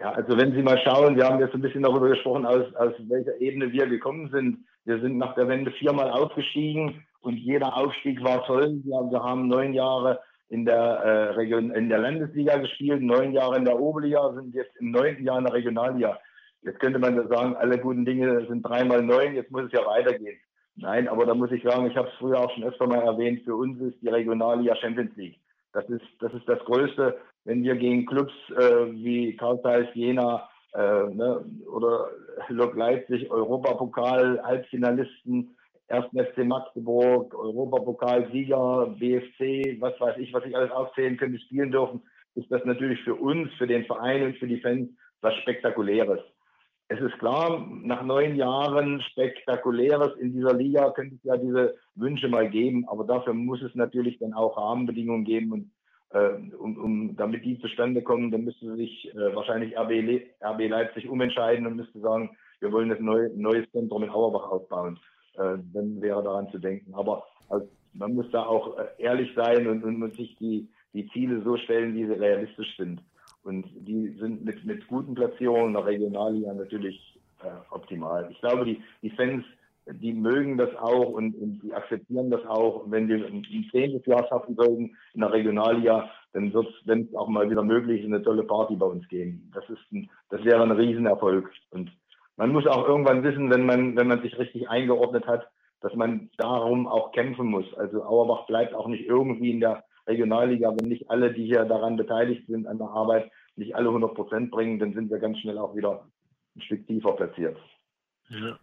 E: Ja, also wenn Sie mal schauen, wir haben jetzt ein bisschen darüber gesprochen, aus, aus welcher Ebene wir gekommen sind. Wir sind nach der Wende viermal aufgestiegen und jeder Aufstieg war toll. Wir, wir haben neun Jahre in der äh, Region, in der Landesliga gespielt, neun Jahre in der Oberliga, sind jetzt im neunten Jahr in der Regionalliga. Jetzt könnte man sagen, alle guten Dinge sind dreimal neun, jetzt muss es ja weitergehen. Nein, aber da muss ich sagen, ich habe es früher auch schon öfter mal erwähnt, für uns ist die Regionalliga Champions League. Das ist das, ist das Größte, wenn wir gegen Clubs äh, wie Karl Zeiss Jena äh, ne, oder Lok Leipzig, Europapokal, Halbfinalisten, 1. FC Magdeburg, Europapokal-Sieger, BFC, was weiß ich, was ich alles aufzählen könnte, spielen dürfen, ist das natürlich für uns, für den Verein und für die Fans was Spektakuläres es ist klar, nach neun Jahren Spektakuläres in dieser Liga könnte es ja diese Wünsche mal geben, aber dafür muss es natürlich dann auch Rahmenbedingungen geben und um, um, damit die zustande kommen, dann müsste sich äh, wahrscheinlich RB, Le RB Leipzig umentscheiden und müsste sagen, wir wollen ein neu, neues Zentrum in Auerbach aufbauen. Äh, dann wäre daran zu denken. Aber also, man muss da auch äh, ehrlich sein und, und sich die, die Ziele so stellen, wie sie realistisch sind. Und die sind mit, mit guten Platzierungen in der Regionalliga natürlich äh, optimal. Ich glaube, die, die Fans, die mögen das auch und, und die akzeptieren das auch. wenn wir ein, ein zehntes Jahr schaffen sollten in der Regionalliga, dann wird es, wenn es auch mal wieder möglich ist, eine tolle Party bei uns geben. Das ist ein, das wäre ein Riesenerfolg. Und man muss auch irgendwann wissen, wenn man, wenn man sich richtig eingeordnet hat, dass man darum auch kämpfen muss. Also Auerbach bleibt auch nicht irgendwie in der Regionalliga, wenn nicht alle, die hier daran beteiligt sind an der Arbeit, nicht alle 100 Prozent bringen, dann sind wir ganz schnell auch wieder ein Stück tiefer platziert.
C: Ja.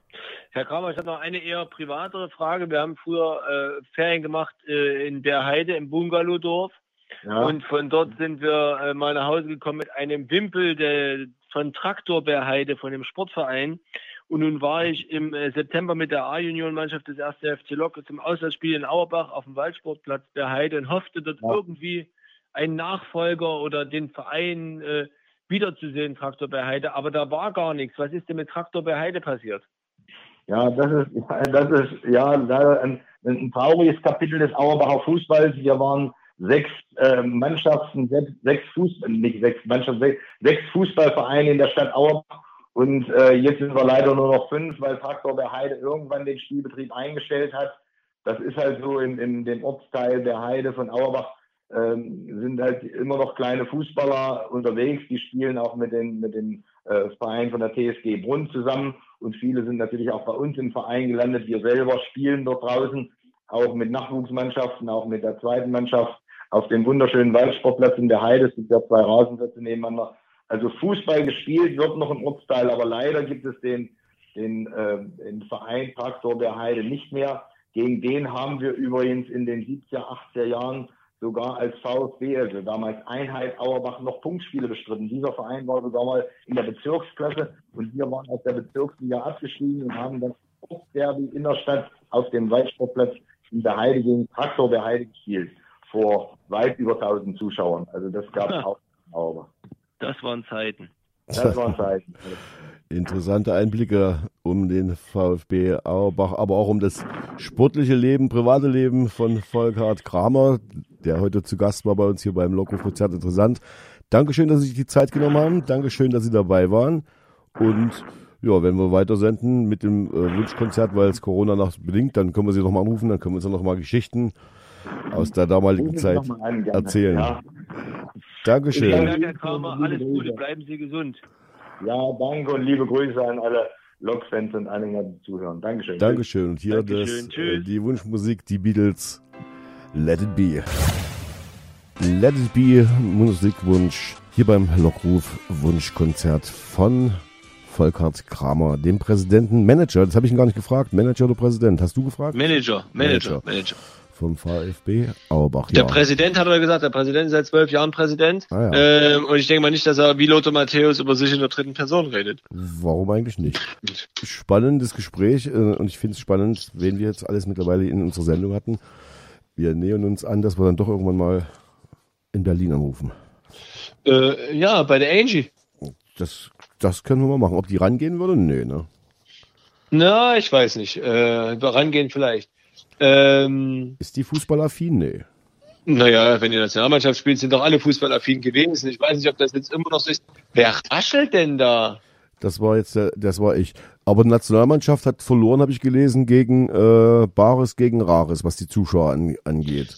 C: Herr Kramer, ich habe noch eine eher privatere Frage. Wir haben früher äh, Ferien gemacht äh, in der Heide im Bungalowdorf. Ja. Und von dort sind wir äh, mal nach Hause gekommen mit einem Wimpel der, von Traktor Berheide, von dem Sportverein. Und nun war ich im äh, September mit der A-Union-Mannschaft des 1. FC Lok zum Auswärtsspiel in Auerbach auf dem Waldsportplatz Berheide und hoffte dort ja. irgendwie einen Nachfolger oder den Verein äh, wiederzusehen, Traktor Berheide. Aber da war gar nichts. Was ist denn mit Traktor Berheide passiert?
E: Ja, das ist, das ist ja ein, ein trauriges Kapitel des Auerbacher Fußballs. Wir waren sechs äh, Mannschaften, sechs, sechs Fußball, nicht sechs Mannschaften, sechs, sechs Fußballvereine in der Stadt Auerbach. Und äh, jetzt sind wir leider nur noch fünf, weil Traktor der Heide irgendwann den Spielbetrieb eingestellt hat. Das ist halt so in, in dem Ortsteil der Heide von Auerbach ähm, sind halt immer noch kleine Fußballer unterwegs. Die spielen auch mit den, mit den äh, Vereinen von der TSG Brunn zusammen. Und viele sind natürlich auch bei uns im Verein gelandet. Wir selber spielen dort draußen, auch mit Nachwuchsmannschaften, auch mit der zweiten Mannschaft auf dem wunderschönen Waldsportplatz in der Heide. Es gibt ja zwei Rasenplätze nebeneinander. Also Fußball gespielt wird noch im Ortsteil, aber leider gibt es den, den, äh, den Verein Traktor der Heide nicht mehr. Gegen den haben wir übrigens in den 70er, 80er Jahren sogar als VfB, also damals Einheit Auerbach, noch Punktspiele bestritten. Dieser Verein war sogar mal in der Bezirksklasse und wir waren aus der Bezirksliga abgestiegen und haben dann Derby in der Stadt auf dem Waldsportplatz in der Heide gegen Traktor der Heide gespielt vor weit über 1000 Zuschauern. Also das gab es auch Auerbach.
C: Das waren Zeiten.
E: Das waren Zeiten.
B: Interessante Einblicke um den VfB Auerbach, aber auch um das sportliche Leben, private Leben von Volkhard Kramer, der heute zu Gast war bei uns hier beim Lockruf-Konzert. Interessant. Dankeschön, dass Sie sich die Zeit genommen haben. Dankeschön, dass Sie dabei waren. Und ja, wenn wir weiter senden mit dem äh, Wunschkonzert, weil es Corona nach bedingt, dann können wir Sie nochmal anrufen, dann können wir uns noch mal Geschichten aus der damaligen Zeit erzählen. Ja. Dankeschön.
C: Danke, Herr Kramer. Alles Gute, bleiben Sie gesund.
E: Ja, danke und liebe Grüße an alle Lokfans und Anhänger, die zuhören. Dankeschön.
B: Dankeschön. Und hier Dankeschön. Das, äh, die Wunschmusik, die Beatles, Let It Be. Let It Be, Musikwunsch, hier beim Lockruf Wunschkonzert von Volkert Kramer, dem Präsidenten, Manager, das habe ich ihn gar nicht gefragt, Manager oder Präsident, hast du gefragt?
C: Manager, Manager, Manager. Manager
B: vom VfB Auerbach.
C: Der ja. Präsident hat er gesagt, der Präsident ist seit zwölf Jahren Präsident. Ah, ja. ähm, und ich denke mal nicht, dass er wie Lothar Matthäus über sich in der dritten Person redet.
B: Warum eigentlich nicht? Spannendes Gespräch äh, und ich finde es spannend, wen wir jetzt alles mittlerweile in unserer Sendung hatten. Wir nähern uns an, dass wir dann doch irgendwann mal in Berlin anrufen.
C: Äh, ja, bei der Angie.
B: Das, das können wir mal machen. Ob die rangehen würde? Nee, ne?
C: Na, ich weiß nicht. Äh, rangehen vielleicht. Ähm,
B: ist die fußballaffin? Nee.
C: Naja, wenn die Nationalmannschaft spielt, sind doch alle fußballaffin gewesen. Ich weiß nicht, ob das jetzt immer noch so ist. Wer raschelt denn da?
B: Das war jetzt, das war ich. Aber die Nationalmannschaft hat verloren, habe ich gelesen, gegen äh, Bares gegen Rares, was die Zuschauer an, angeht.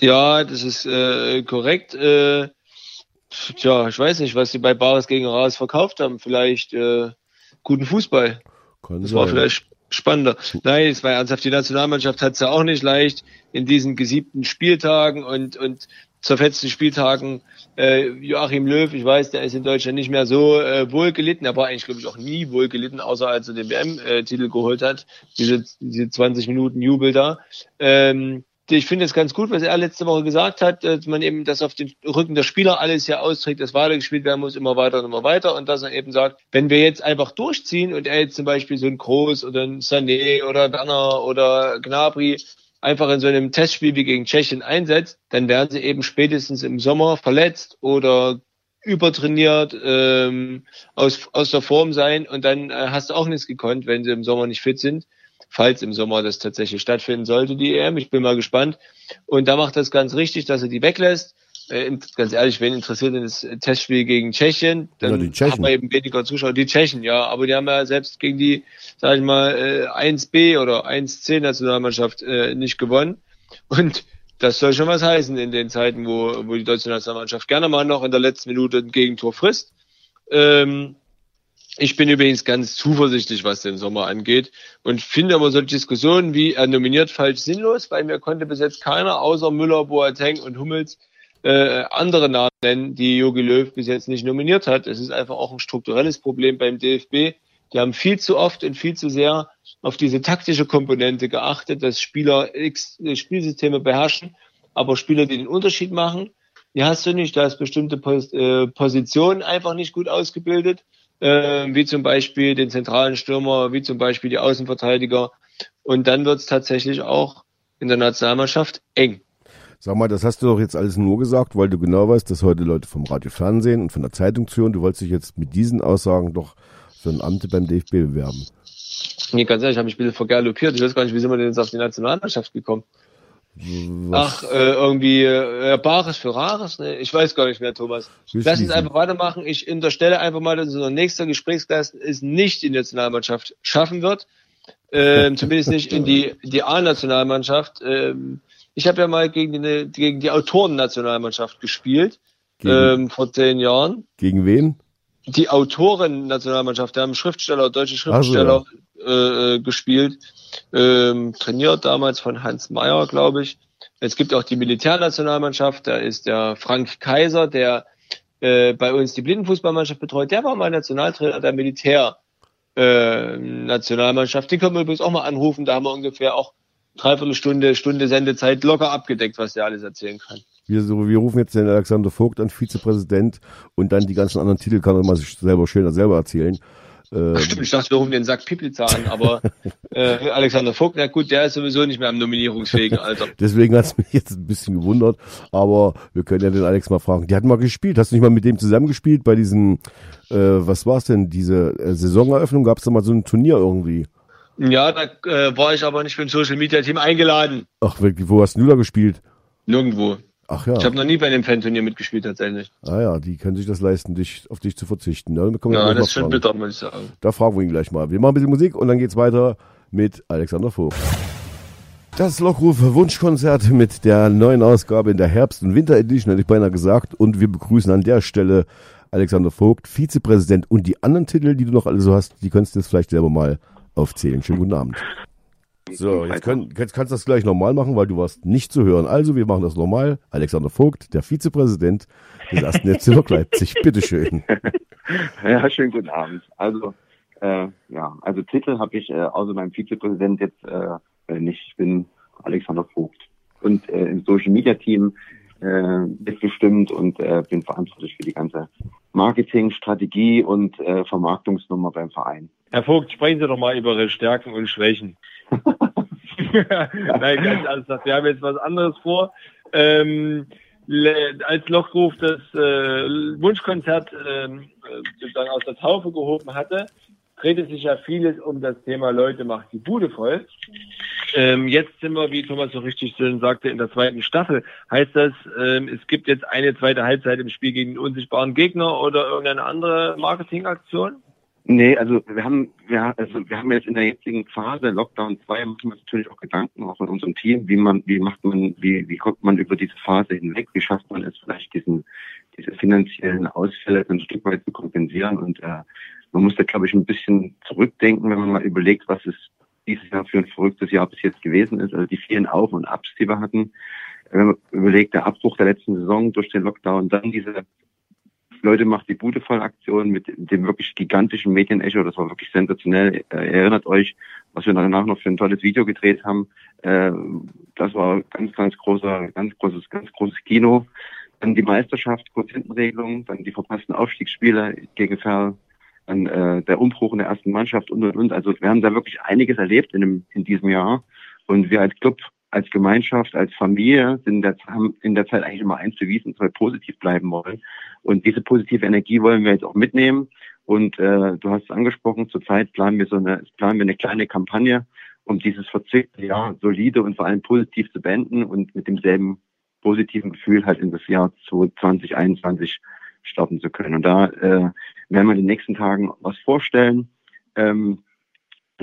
C: Ja, das ist äh, korrekt. Äh, tja, ich weiß nicht, was sie bei Bares gegen Rares verkauft haben. Vielleicht äh, guten Fußball. Kann das sein. war vielleicht spannender. Nein, es war ernsthaft. Die Nationalmannschaft hat es ja auch nicht leicht in diesen gesiebten Spieltagen und, und zerfetzten Spieltagen. Äh, Joachim Löw, ich weiß, der ist in Deutschland nicht mehr so äh, wohl gelitten. Er war eigentlich, glaube ich, auch nie wohl gelitten, außer als er den WM-Titel geholt hat. Diese, diese 20 Minuten Jubel da. Ähm, ich finde es ganz gut, was er letzte Woche gesagt hat, dass man eben das auf den Rücken der Spieler alles hier austrägt, dass weitergespielt werden muss, immer weiter und immer weiter. Und dass er eben sagt, wenn wir jetzt einfach durchziehen und er jetzt zum Beispiel so ein Groß oder ein Sané oder Werner oder Gnabry einfach in so einem Testspiel wie gegen Tschechien einsetzt, dann werden sie eben spätestens im Sommer verletzt oder übertrainiert, ähm, aus, aus der Form sein und dann äh, hast du auch nichts gekonnt, wenn sie im Sommer nicht fit sind falls im Sommer das tatsächlich stattfinden sollte, die EM. Ich bin mal gespannt. Und da macht das ganz richtig, dass er die weglässt. Äh, ganz ehrlich, wen interessiert denn das Testspiel gegen Tschechien? Dann ja, haben wir eben weniger Zuschauer. Die Tschechen, ja, aber die haben ja selbst gegen die, sag ich mal, äh, 1B oder 1C Nationalmannschaft äh, nicht gewonnen. Und das soll schon was heißen in den Zeiten, wo, wo die deutsche Nationalmannschaft gerne mal noch in der letzten Minute ein Gegentor frisst. Ähm, ich bin übrigens ganz zuversichtlich, was den Sommer angeht und finde aber solche Diskussionen wie er nominiert falsch sinnlos, weil mir konnte bis jetzt keiner außer Müller, Boateng und Hummels äh, andere Namen nennen, die Jogi Löw bis jetzt nicht nominiert hat. Es ist einfach auch ein strukturelles Problem beim DFB. Die haben viel zu oft und viel zu sehr auf diese taktische Komponente geachtet, dass Spieler X äh, Spielsysteme beherrschen, aber Spieler, die den Unterschied machen, die hast du nicht. Da ist bestimmte Pos äh, Positionen einfach nicht gut ausgebildet, äh, wie zum Beispiel den zentralen Stürmer, wie zum Beispiel die Außenverteidiger. Und dann wird es tatsächlich auch in der Nationalmannschaft eng.
B: Sag mal, das hast du doch jetzt alles nur gesagt, weil du genau weißt, dass heute Leute vom Radio Fernsehen und von der Zeitung zuhören. Du wolltest dich jetzt mit diesen Aussagen doch für ein Amt beim DFB bewerben.
C: Nee, ganz ehrlich, ich habe mich ein bisschen vergaloppiert. Ich weiß gar nicht, wie sind wir denn jetzt auf die Nationalmannschaft gekommen? Was? Ach, äh, irgendwie äh, Bares für Rares? Ne? Ich weiß gar nicht mehr, Thomas. Lass uns einfach weitermachen. Ich unterstelle einfach mal, dass unser nächster Gesprächsgast es nicht in die Nationalmannschaft schaffen wird. Ähm, zumindest nicht in die, die A-Nationalmannschaft. Ähm, ich habe ja mal gegen die, gegen die Autoren-Nationalmannschaft gespielt. Ähm, vor zehn Jahren.
B: Gegen wen?
C: Die Autoren-Nationalmannschaft. Da haben Schriftsteller, deutsche Schriftsteller so, ja. äh, gespielt. Ähm, trainiert damals von Hans Meyer, glaube ich. Es gibt auch die Militärnationalmannschaft. Da ist der Frank Kaiser, der äh, bei uns die Blindenfußballmannschaft betreut. Der war mal Nationaltrainer der Militärnationalmannschaft. Äh, Den können wir übrigens auch mal anrufen. Da haben wir ungefähr auch dreiviertel Stunde, Stunde Sendezeit locker abgedeckt, was der alles erzählen kann.
B: Wir, so, wir rufen jetzt den Alexander Vogt an, Vizepräsident, und dann die ganzen anderen Titel kann er mal sich selber schön selber erzählen.
C: Ähm, Stimmt, ich dachte, wir rufen den Sack Pipliza an, aber äh, Alexander Vogt, na gut, der ist sowieso nicht mehr am nominierungsfähigen Alter.
B: Deswegen hat es mich jetzt ein bisschen gewundert, aber wir können ja den Alex mal fragen. Die hatten mal gespielt. Hast du nicht mal mit dem zusammengespielt bei diesem, äh, was war's denn, diese äh, Saisoneröffnung? Gab es da mal so ein Turnier irgendwie?
C: Ja, da äh, war ich aber nicht für ein Social Media Team eingeladen.
B: Ach, wirklich, wo hast du da gespielt?
C: Nirgendwo.
B: Ach ja.
C: Ich habe noch nie bei dem Fan-Turnier mitgespielt tatsächlich.
B: Ah ja, die können sich das leisten, dich, auf dich zu verzichten. Ja,
C: ja das ist schon bitter, muss ich sagen.
B: Da fragen wir ihn gleich mal. Wir machen ein bisschen Musik und dann geht's weiter mit Alexander Vogt. Das Lockruf Wunschkonzert mit der neuen Ausgabe in der Herbst- und Winter-Edition, hätte ich beinahe gesagt. Und wir begrüßen an der Stelle Alexander Vogt, Vizepräsident und die anderen Titel, die du noch alle so hast, die könntest du jetzt vielleicht selber mal aufzählen. Schönen guten Abend. So, jetzt, können, jetzt kannst du das gleich normal machen, weil du warst nicht zu hören. Also, wir machen das normal. Alexander Vogt, der Vizepräsident des ersten Netzwerk Leipzig. Bitteschön.
D: Ja, schönen guten Abend. Also, äh, ja, also Titel habe ich äh, außer meinem Vizepräsident jetzt äh, nicht. Ich bin Alexander Vogt. Und äh, im Social Media Team äh, mitgestimmt und äh, bin verantwortlich für die ganze Marketing, Strategie und äh, Vermarktungsnummer beim Verein.
C: Herr Vogt, sprechen Sie doch mal über Ihre Stärken und Schwächen. Nein, ganz ernsthaft. Wir haben jetzt was anderes vor. Ähm, als Lochruf das äh, Wunschkonzert äh, sozusagen aus der Taufe gehoben hatte, drehte sich ja vieles um das Thema Leute macht die Bude voll. Ähm, jetzt sind wir, wie Thomas so richtig schön sagte, in der zweiten Staffel. Heißt das, ähm, es gibt jetzt eine zweite Halbzeit im Spiel gegen den unsichtbaren Gegner oder irgendeine andere Marketingaktion?
D: Nee, also wir haben, wir, also wir haben jetzt in der jetzigen Phase, Lockdown 2, machen wir natürlich auch Gedanken, auch in unserem Team, wie man, wie macht man, wie, wie kommt man über diese Phase hinweg, wie schafft man es vielleicht diesen, diese finanziellen Ausfälle ein Stück weit zu kompensieren? Und äh, man muss da, glaube ich, ein bisschen zurückdenken, wenn man mal überlegt, was es dieses Jahr für ein verrücktes Jahr bis jetzt gewesen ist, also die vielen Auf- und Abs, die wir hatten. Wenn man überlegt, der Abbruch der letzten Saison durch den Lockdown, dann diese Leute macht die Bude voll Aktion mit dem wirklich gigantischen Medienecho, das war wirklich sensationell. Äh, erinnert euch, was wir danach noch für ein tolles Video gedreht haben. Äh, das war ganz, ganz großer, ganz großes, ganz großes Kino. Dann die Meisterschaft, Quotientenregelung, dann die verpassten Aufstiegsspiele gegen Ferl, dann äh, der Umbruch in der ersten Mannschaft und und und. Also wir haben da wirklich einiges erlebt in, dem, in diesem Jahr. Und wir als Club, als Gemeinschaft, als Familie sind in der, haben in der Zeit eigentlich immer eins bewiesen, dass wir positiv bleiben wollen. Und diese positive Energie wollen wir jetzt auch mitnehmen. Und äh, du hast es angesprochen, zurzeit planen wir so eine, planen wir eine kleine Kampagne, um dieses verzwickte Jahr solide und vor allem positiv zu beenden und mit demselben positiven Gefühl halt in das Jahr 2021 starten zu können. Und da äh, werden wir in den nächsten Tagen was vorstellen. Ähm,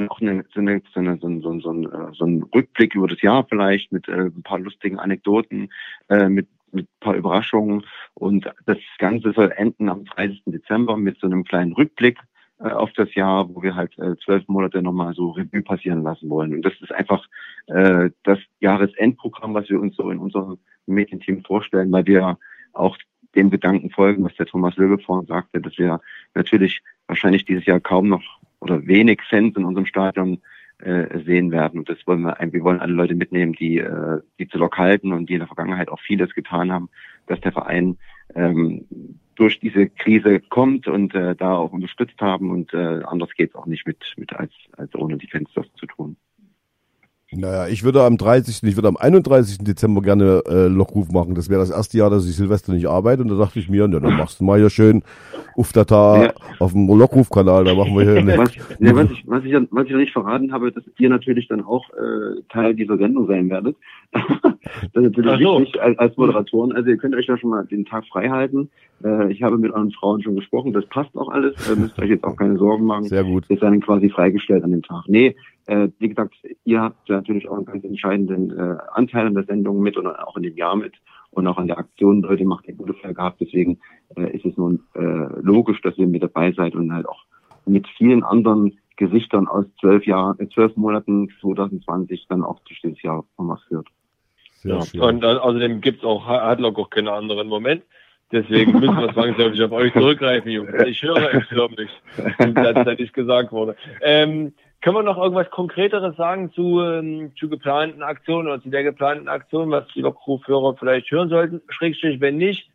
D: auch eine, so, eine, so, eine, so, so, so, ein, so ein Rückblick über das Jahr vielleicht mit äh, ein paar lustigen Anekdoten, äh, mit, mit ein paar Überraschungen. Und das Ganze soll enden am 30. Dezember mit so einem kleinen Rückblick äh, auf das Jahr, wo wir halt äh, zwölf Monate nochmal so Revue passieren lassen wollen. Und das ist einfach äh, das Jahresendprogramm, was wir uns so in unserem Mädchenteam vorstellen, weil wir auch dem Gedanken folgen, was der Thomas Löwe vorhin sagte, dass wir natürlich wahrscheinlich dieses Jahr kaum noch oder wenig Fans in unserem Stadion äh, sehen werden. Und das wollen wir, wir wollen alle Leute mitnehmen, die, äh, die zu Lok halten und die in der Vergangenheit auch vieles getan haben, dass der Verein ähm, durch diese Krise kommt und äh, da auch unterstützt haben und äh, anders geht es auch nicht mit, mit als, als ohne die Fans das zu tun.
B: Naja, ich würde am 30., ich würde am 31. Dezember gerne äh, Lockruf machen. Das wäre das erste Jahr, dass ich Silvester nicht arbeite. Und da dachte ich mir, ja, dann machst du mal hier schön Uftata ja. auf dem Lockruf-Kanal. Da machen wir hier eine,
D: was, ja, was, ich, was, ich, was ich noch nicht verraten habe, dass ihr natürlich dann auch äh, Teil dieser Sendung sein werdet. das ist natürlich so. wichtig als, als Moderatoren. Also ihr könnt euch da schon mal den Tag frei halten. Äh, ich habe mit euren Frauen schon gesprochen. Das passt auch alles. Äh, müsst euch jetzt auch keine Sorgen machen.
B: Sehr gut.
D: Ihr seid dann quasi freigestellt an dem Tag. Nee, äh, wie gesagt, ihr habt natürlich auch einen ganz entscheidenden äh, Anteil an der Sendung mit und auch in dem Jahr mit und auch an der Aktion. Leute macht ihr gute Fall gehabt. Deswegen äh, ist es nun äh, logisch, dass ihr mit dabei seid und halt auch mit vielen anderen Gesichtern aus zwölf Jahren, äh, zwölf Monaten 2020 dann auch durch dieses Jahr noch was führt.
C: Ja. Und äh, außerdem gibt's auch, hat auch keinen anderen Moment. Deswegen müssen wir zwangsläufig auf euch zurückgreifen, Jungs. Ich höre es förmlich, dass da nicht gesagt wurde. Ähm, können wir noch irgendwas Konkreteres sagen zu, ähm, zu geplanten Aktionen oder zu der geplanten Aktion, was die Lockrufhörer vielleicht hören sollten? Schrägstrich, wenn nicht,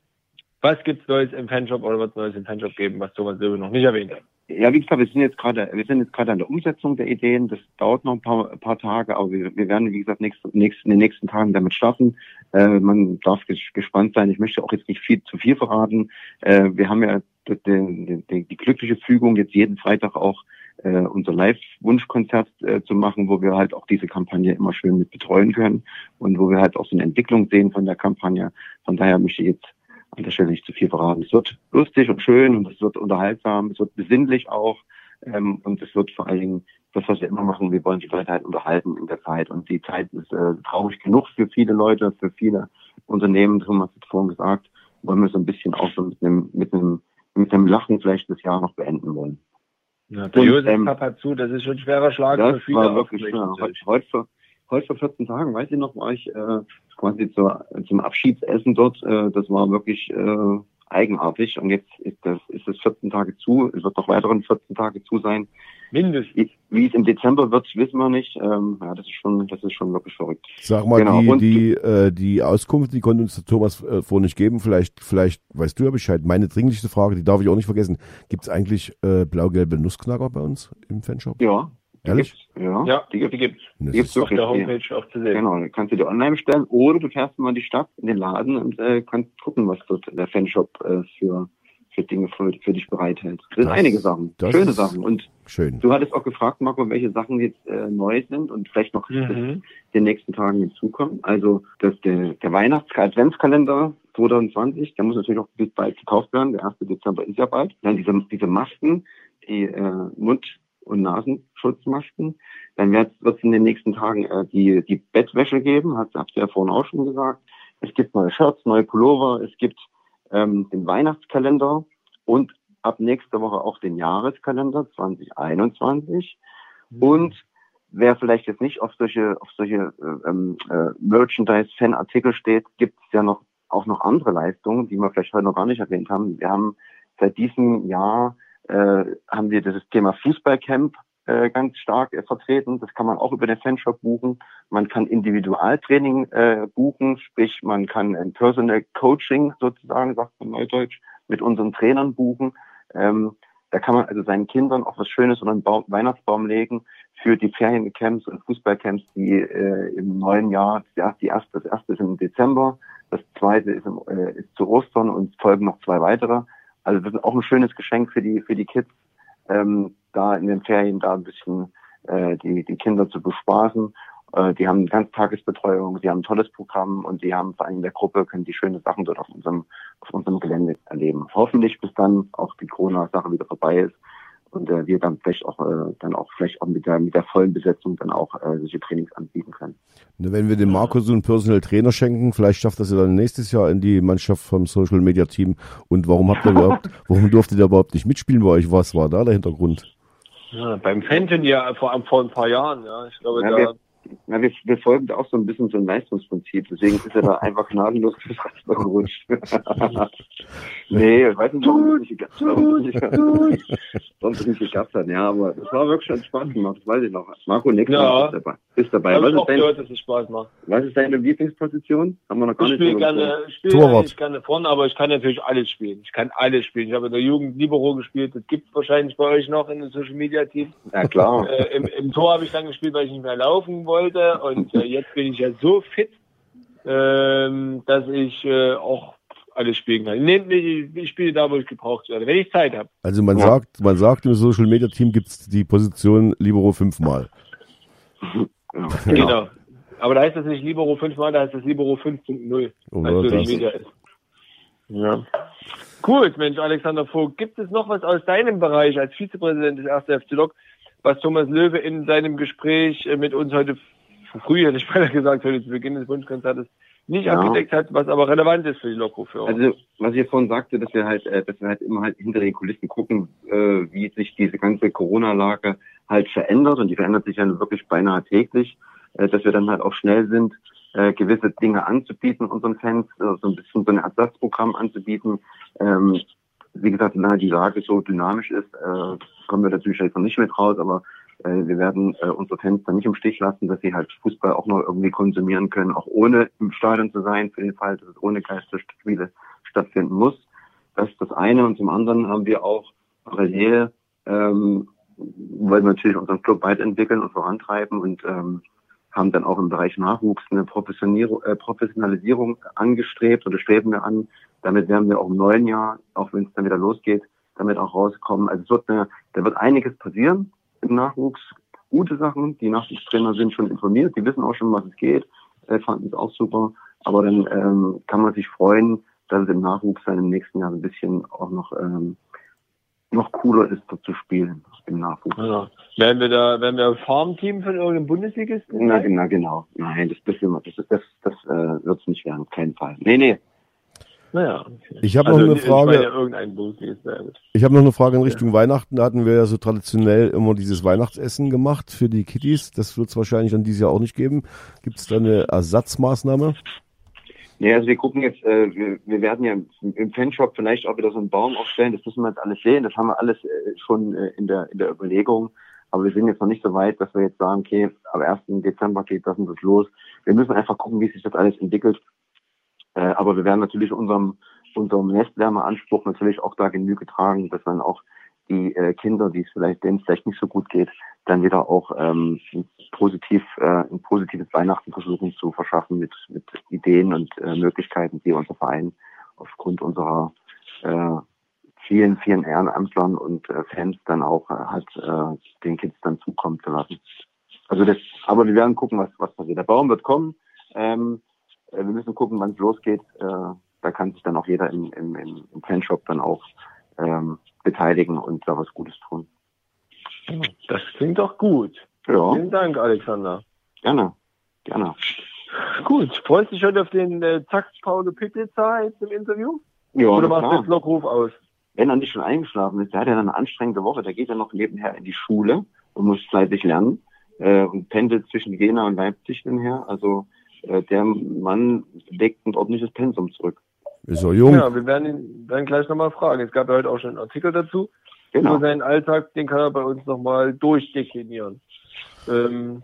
C: was gibt's Neues im Fanshop oder was Neues im Fanshop geben, was Thomas Silbe noch nicht erwähnt hat?
D: Ja, wie gesagt, wir sind jetzt gerade, wir sind jetzt gerade an der Umsetzung der Ideen. Das dauert noch ein paar, ein paar Tage, aber wir, wir werden, wie gesagt, nächst, nächst, in den nächsten Tagen damit starten. Äh, man darf gespannt sein. Ich möchte auch jetzt nicht viel zu viel verraten. Äh, wir haben ja die, die, die glückliche Fügung, jetzt jeden Freitag auch äh, unser Live-Wunschkonzert äh, zu machen, wo wir halt auch diese Kampagne immer schön mit betreuen können und wo wir halt auch so eine Entwicklung sehen von der Kampagne. Von daher möchte ich jetzt an der Stelle nicht zu viel verraten. Es wird lustig und schön und es wird unterhaltsam, es wird besinnlich auch ähm, und es wird vor allen Dingen das, was wir immer machen, wir wollen die Leute halt unterhalten in der Zeit und die Zeit ist äh, traurig genug für viele Leute, für viele Unternehmen, Thomas hat vorhin gesagt, wollen wir so ein bisschen auch so mit einem, mit einem, mit einem Lachen vielleicht das Jahr noch beenden wollen.
C: Ja, der Josef ähm, hat zu, das ist schon ein schwerer Schlag
D: das für viele. War wirklich schwer. Heute, vor, heute vor 14 Tagen, weiß ich noch, war ich äh, quasi zur, zum Abschiedsessen dort. Äh, das war wirklich äh, eigenartig. Und jetzt ist das, ist es 14 Tage zu. Es wird noch weiteren 14 Tage zu sein.
C: Mindestens.
D: Wie, wie es im Dezember wird, wissen wir nicht. Ähm, ja, das ist schon, das ist schon wirklich verrückt.
B: Sag mal, genau. die, die, äh, die Auskunft, die konnte uns der Thomas äh, vorhin nicht geben. Vielleicht, vielleicht weißt du ja Bescheid. Meine dringlichste Frage, die darf ich auch nicht vergessen. Gibt es eigentlich äh, blau-gelbe Nussknacker bei uns im Fanshop?
D: Ja.
B: Ehrlich?
C: Ja, ja, die gibt es. Die
D: gibt es auf der Homepage auch zu sehen. Genau, kannst du dir online bestellen oder du fährst mal in die Stadt, in den Laden und äh, kannst gucken, was dort der Fanshop äh, für für Dinge für, für dich bereithält. Das, das sind einige Sachen, schöne Sachen. Und
B: schön.
D: du hattest auch gefragt, Marco, welche Sachen jetzt äh, neu sind und vielleicht noch mhm. in den nächsten Tagen hinzukommen. Also das, der, der Weihnachts-Adventskalender 2020, der muss natürlich auch bis bald gekauft werden. Der 1. Dezember ist ja bald. Dann diese, diese Masken, die äh, Mund- und Nasenschutzmasken. Dann wird es in den nächsten Tagen äh, die, die Bettwäsche geben, hat habt ihr ja vorhin auch schon gesagt. Es gibt neue Shirts, neue Pullover, es gibt ähm, den Weihnachtskalender und ab nächster Woche auch den Jahreskalender 2021. Mhm. Und wer vielleicht jetzt nicht auf solche, auf solche äh, ähm, äh, Merchandise-Fan-Artikel steht, gibt es ja noch auch noch andere Leistungen, die wir vielleicht heute noch gar nicht erwähnt haben. Wir haben seit diesem Jahr äh, haben wir dieses Thema Fußballcamp äh, ganz stark äh, vertreten. Das kann man auch über den Fanshop buchen. Man kann Individualtraining äh, buchen, sprich man kann ein Personal Coaching sozusagen, sagt man neudeutsch, mit unseren Trainern buchen. Ähm, da kann man also seinen Kindern auch was Schönes unter den Baum, Weihnachtsbaum legen für die Feriencamps und Fußballcamps, die äh, im neuen Jahr, das erste, das erste ist im Dezember, das zweite ist, im, äh, ist zu Ostern und folgen noch zwei weitere. Also das ist auch ein schönes Geschenk für die für die Kids, ähm, da in den Ferien da ein bisschen äh, die, die Kinder zu bespaßen. Äh, die haben Ganztagesbetreuung, sie haben ein tolles Programm und die haben vor allem in der Gruppe, können die schöne Sachen dort auf unserem, auf unserem Gelände erleben. Hoffentlich bis dann auch die Corona-Sache wieder vorbei ist und äh, wir dann vielleicht auch äh, dann auch vielleicht auch mit der mit der vollen Besetzung dann auch äh, solche Trainings anbieten können.
B: Ne, wenn wir dem Marco so einen Personal Trainer schenken, vielleicht schafft das ja dann nächstes Jahr in die Mannschaft vom Social Media Team. Und warum habt ihr überhaupt, warum durfte der überhaupt nicht mitspielen bei euch? Was war da der Hintergrund?
C: Ja, beim Fanton ja vor, vor ein paar Jahren, ja. Ich glaube,
D: ja,
C: da
D: wir, Na, wir, wir folgen da auch so ein bisschen so ein Leistungsprinzip, deswegen ist er da einfach gnadenlos fürs Raster gerutscht. nee, ich weiß nicht, warum es nicht geklappt hat. Sonst nicht geklappt hat, ja, aber das war wirklich schon Spaß gemacht, das weiß ich noch. Marco nächstes
C: Ja.
D: Ist dabei. Ist dabei.
C: Hab
D: Was
C: ich
D: ist,
C: auch
D: dein,
C: gehört, dass es Spaß macht.
D: was ist deine Lieblingsposition? Haben wir noch gar
C: Ich
D: nicht
C: gerne, ich spiele gerne vorne, aber ich kann natürlich alles spielen. Ich kann alles spielen. Ich habe in der Jugend Libero gespielt. Das gibt es wahrscheinlich bei euch noch in den Social Media Teams.
D: Ja, klar.
C: Äh, im, Im Tor habe ich dann gespielt, weil ich nicht mehr laufen wollte. Und äh, jetzt bin ich ja so fit, ähm, dass ich äh, auch alles spielen kann. Nee, nee, ich spiele da, wo ich gebraucht werde, wenn ich Zeit habe.
B: Also man
D: Ja.
B: sagt, man sagt im Social Media Team gibt's die Position Libero fünfmal.
D: Ja,
C: Genau. Aber da heißt das nicht Libero 5 mal, da heißt das Libero 5.0.
B: Oder
C: als Social
B: das.
C: Media ist. Ja. Gut, Mensch, Alexander Vogt. Gibt es noch was aus deinem Bereich als Vizepräsident des 1. FC Lok, was Thomas Löwe in seinem Gespräch äh, mit uns heute früh, hätte ich beinahe gesagt, heute zu Beginn des Wunschkonzertes, nicht
D: Ja.
C: abgedeckt hat, was aber relevant ist für die Lokführer.
D: Also, was ich vorhin sagte, dass wir halt, äh, dass wir halt immer halt hinter den Kulissen gucken, äh, wie sich diese ganze Corona-Lage halt verändert und die verändert sich ja wirklich beinahe täglich, dass wir dann halt auch schnell sind, gewisse Dinge anzubieten unseren Fans, so ein bisschen so ein Ersatzprogramm anzubieten. Wie gesagt, solange die Lage so dynamisch ist, äh, kommen wir natürlich jetzt noch nicht mit raus, aber äh, wir werden äh, unsere Fans dann nicht im Stich lassen, dass sie halt Fußball auch noch irgendwie konsumieren können, auch ohne im Stadion zu sein, für den Fall, dass es ohne Geisterspiele stattfinden muss. Das ist das eine. Und zum anderen haben wir auch parallel, ähm, wollen wir natürlich unseren Club weiterentwickeln und vorantreiben und ähm, haben dann auch im Bereich Nachwuchs eine äh, Professionalisierung angestrebt oder streben wir an. Damit werden wir auch im neuen Jahr, auch wenn es dann wieder losgeht, damit auch rauskommen. Also es wird eine, da wird einiges passieren im Nachwuchs. Gute Sachen. Die Nachwuchstrainer sind schon informiert, die wissen auch schon, was es geht, äh, fanden es auch super. Aber dann ähm, kann man sich freuen, dass es im Nachwuchs dann im nächsten Jahr ein bisschen auch noch ähm, noch cooler ist, dort zu spielen im Nachwuchs.
C: ja. Werden wir da, werden wir ein Farmteam von irgendeinem Bundesligisten?
D: Na, na genau. Nein, das, das, das, das, das, das äh, wird es nicht werden, auf keinen Fall. Nee, nee.
C: Naja. Okay.
B: Ich habe
C: also,
B: noch eine Frage.
C: ja.
B: Ich habe noch eine Frage in Richtung Weihnachten. Da hatten wir ja so traditionell immer dieses Weihnachtsessen gemacht für die Kitties. Das wird es wahrscheinlich dann dieses Jahr auch nicht geben. Gibt es da eine Ersatzmaßnahme?
D: Nee, also wir gucken jetzt, äh, wir, wir werden ja im, im Fanshop vielleicht auch wieder so einen Baum aufstellen. Das müssen wir jetzt alles sehen. Das haben wir alles äh, schon äh, in der in der Überlegung. Aber wir sind jetzt noch nicht so weit, dass wir jetzt sagen, okay, ab 1. Dezember geht das und das los. Wir müssen einfach gucken, wie sich das alles entwickelt. Äh, aber wir werden natürlich unserem unserem Nestwärmeanspruch natürlich auch da Genüge tragen, dass dann auch die äh, Kinder, die es vielleicht denen es vielleicht nicht so gut geht, dann wieder auch ähm, positiv äh, ein positives Weihnachten versuchen zu verschaffen mit mit Ideen und äh, Möglichkeiten, die unser Verein aufgrund unserer äh, vielen vielen Ehrenamtlern und äh, Fans dann auch äh, hat äh, den Kids dann zukommen zu lassen. Also das, aber wir werden gucken, was was passiert. Der Baum wird kommen. Ähm, äh, wir müssen gucken, wann es losgeht. Äh, da kann sich dann auch jeder im, im, im Fanshop dann auch ähm, beteiligen und da was Gutes tun.
C: Das klingt doch gut.
D: Ja,
C: Vielen Dank, Alexander.
D: gerne, gerne.
C: Gut, freust du dich heute auf den äh, Zack Paulo Pizza jetzt im Interview?
D: Ja,
C: Oder machst du jetzt Lockruf aus?
D: wenn er nicht schon eingeschlafen ist, der hat ja dann eine anstrengende Woche, der geht ja noch nebenher in die Schule und muss fleißig lernen äh, und pendelt zwischen Jena und Leipzig dann her. Also äh, der Mann legt ein ordentliches Pensum zurück.
B: Ist er jung?
C: Ja, wir werden ihn dann gleich nochmal fragen. Es gab ja heute auch schon einen Artikel dazu.
D: Genau.
C: Über seinen Alltag, den kann er bei uns nochmal durchdeklinieren. Ähm,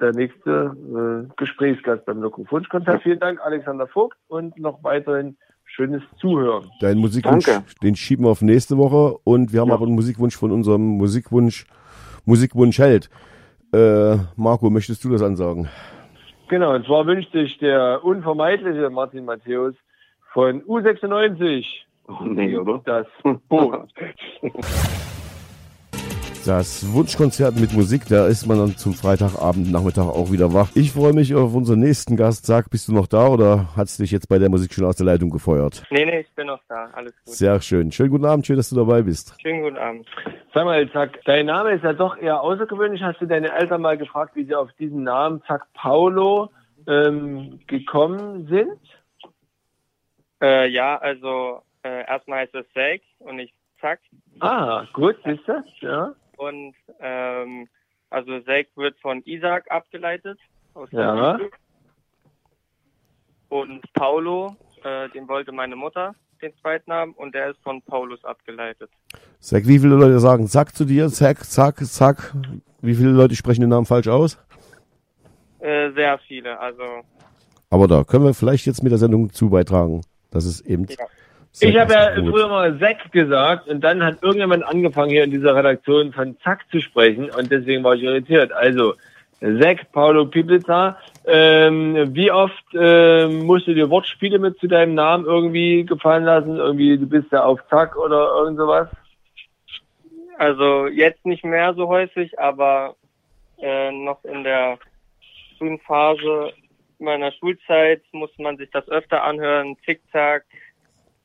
C: der nächste äh, Gesprächsgast beim Lockruf Wunschkonzert. Vielen Dank, Alexander Vogt, und noch weiterhin schönes Zuhören.
B: Dein Musikwunsch,
D: Danke.
B: den schieben wir auf nächste Woche. Und wir haben
D: Ja.
B: aber einen Musikwunsch von unserem Musikwunsch, Musikwunsch Held. Äh, Marco, möchtest du das ansagen?
C: Genau, und zwar wünscht sich der unvermeidliche Martin Matthäus von U96
D: Oh, nee, oder?
C: das Boot.
B: Das Wunschkonzert mit Musik, da ist man dann zum Freitagabend, Nachmittag auch wieder wach. Ich freue mich auf unseren nächsten Gast. Sag, bist du noch da oder hat's dich jetzt bei der Musik schon aus der Leitung gefeuert?
F: Nee, nee, ich bin noch da. Alles gut.
B: Sehr schön. Schönen guten Abend, schön, dass du dabei bist.
F: Schönen guten Abend.
C: Sag mal, Zack, dein Name ist ja doch eher außergewöhnlich. Hast du deine Eltern mal gefragt, wie sie auf diesen Namen Zack Paulo ähm, gekommen sind?
F: Äh, ja, also äh, erstmal heißt es Sake und nicht Zack.
C: Ah, gut, siehst du? Ja.
F: Und ähm, also Sake wird von Isaac abgeleitet aus
C: Ja.
F: Kiel. Und Paulo, äh, den wollte meine Mutter den zweiten haben und der ist von Paulus abgeleitet.
B: Zack, wie viele Leute sagen Zack zu dir? Zack, Zack, Zack. Wie viele Leute sprechen den Namen falsch aus?
F: Äh, sehr viele, also
B: Aber da können wir vielleicht jetzt mit der Sendung zu beitragen. Das ist eben.
F: Ja.
C: Ich habe ja
B: gut.
C: früher mal Zack gesagt und dann hat irgendjemand angefangen hier in dieser Redaktion von Zack zu sprechen und deswegen war ich irritiert. Also Zack Paulo Piplica, ähm, wie oft ähm, musst du dir Wortspiele mit zu deinem Namen irgendwie gefallen lassen? Irgendwie du bist ja auf Zack oder irgend sowas?
F: Also jetzt nicht mehr so häufig, aber äh, noch in der frühen Phase meiner Schulzeit musste man sich das öfter anhören, Zickzack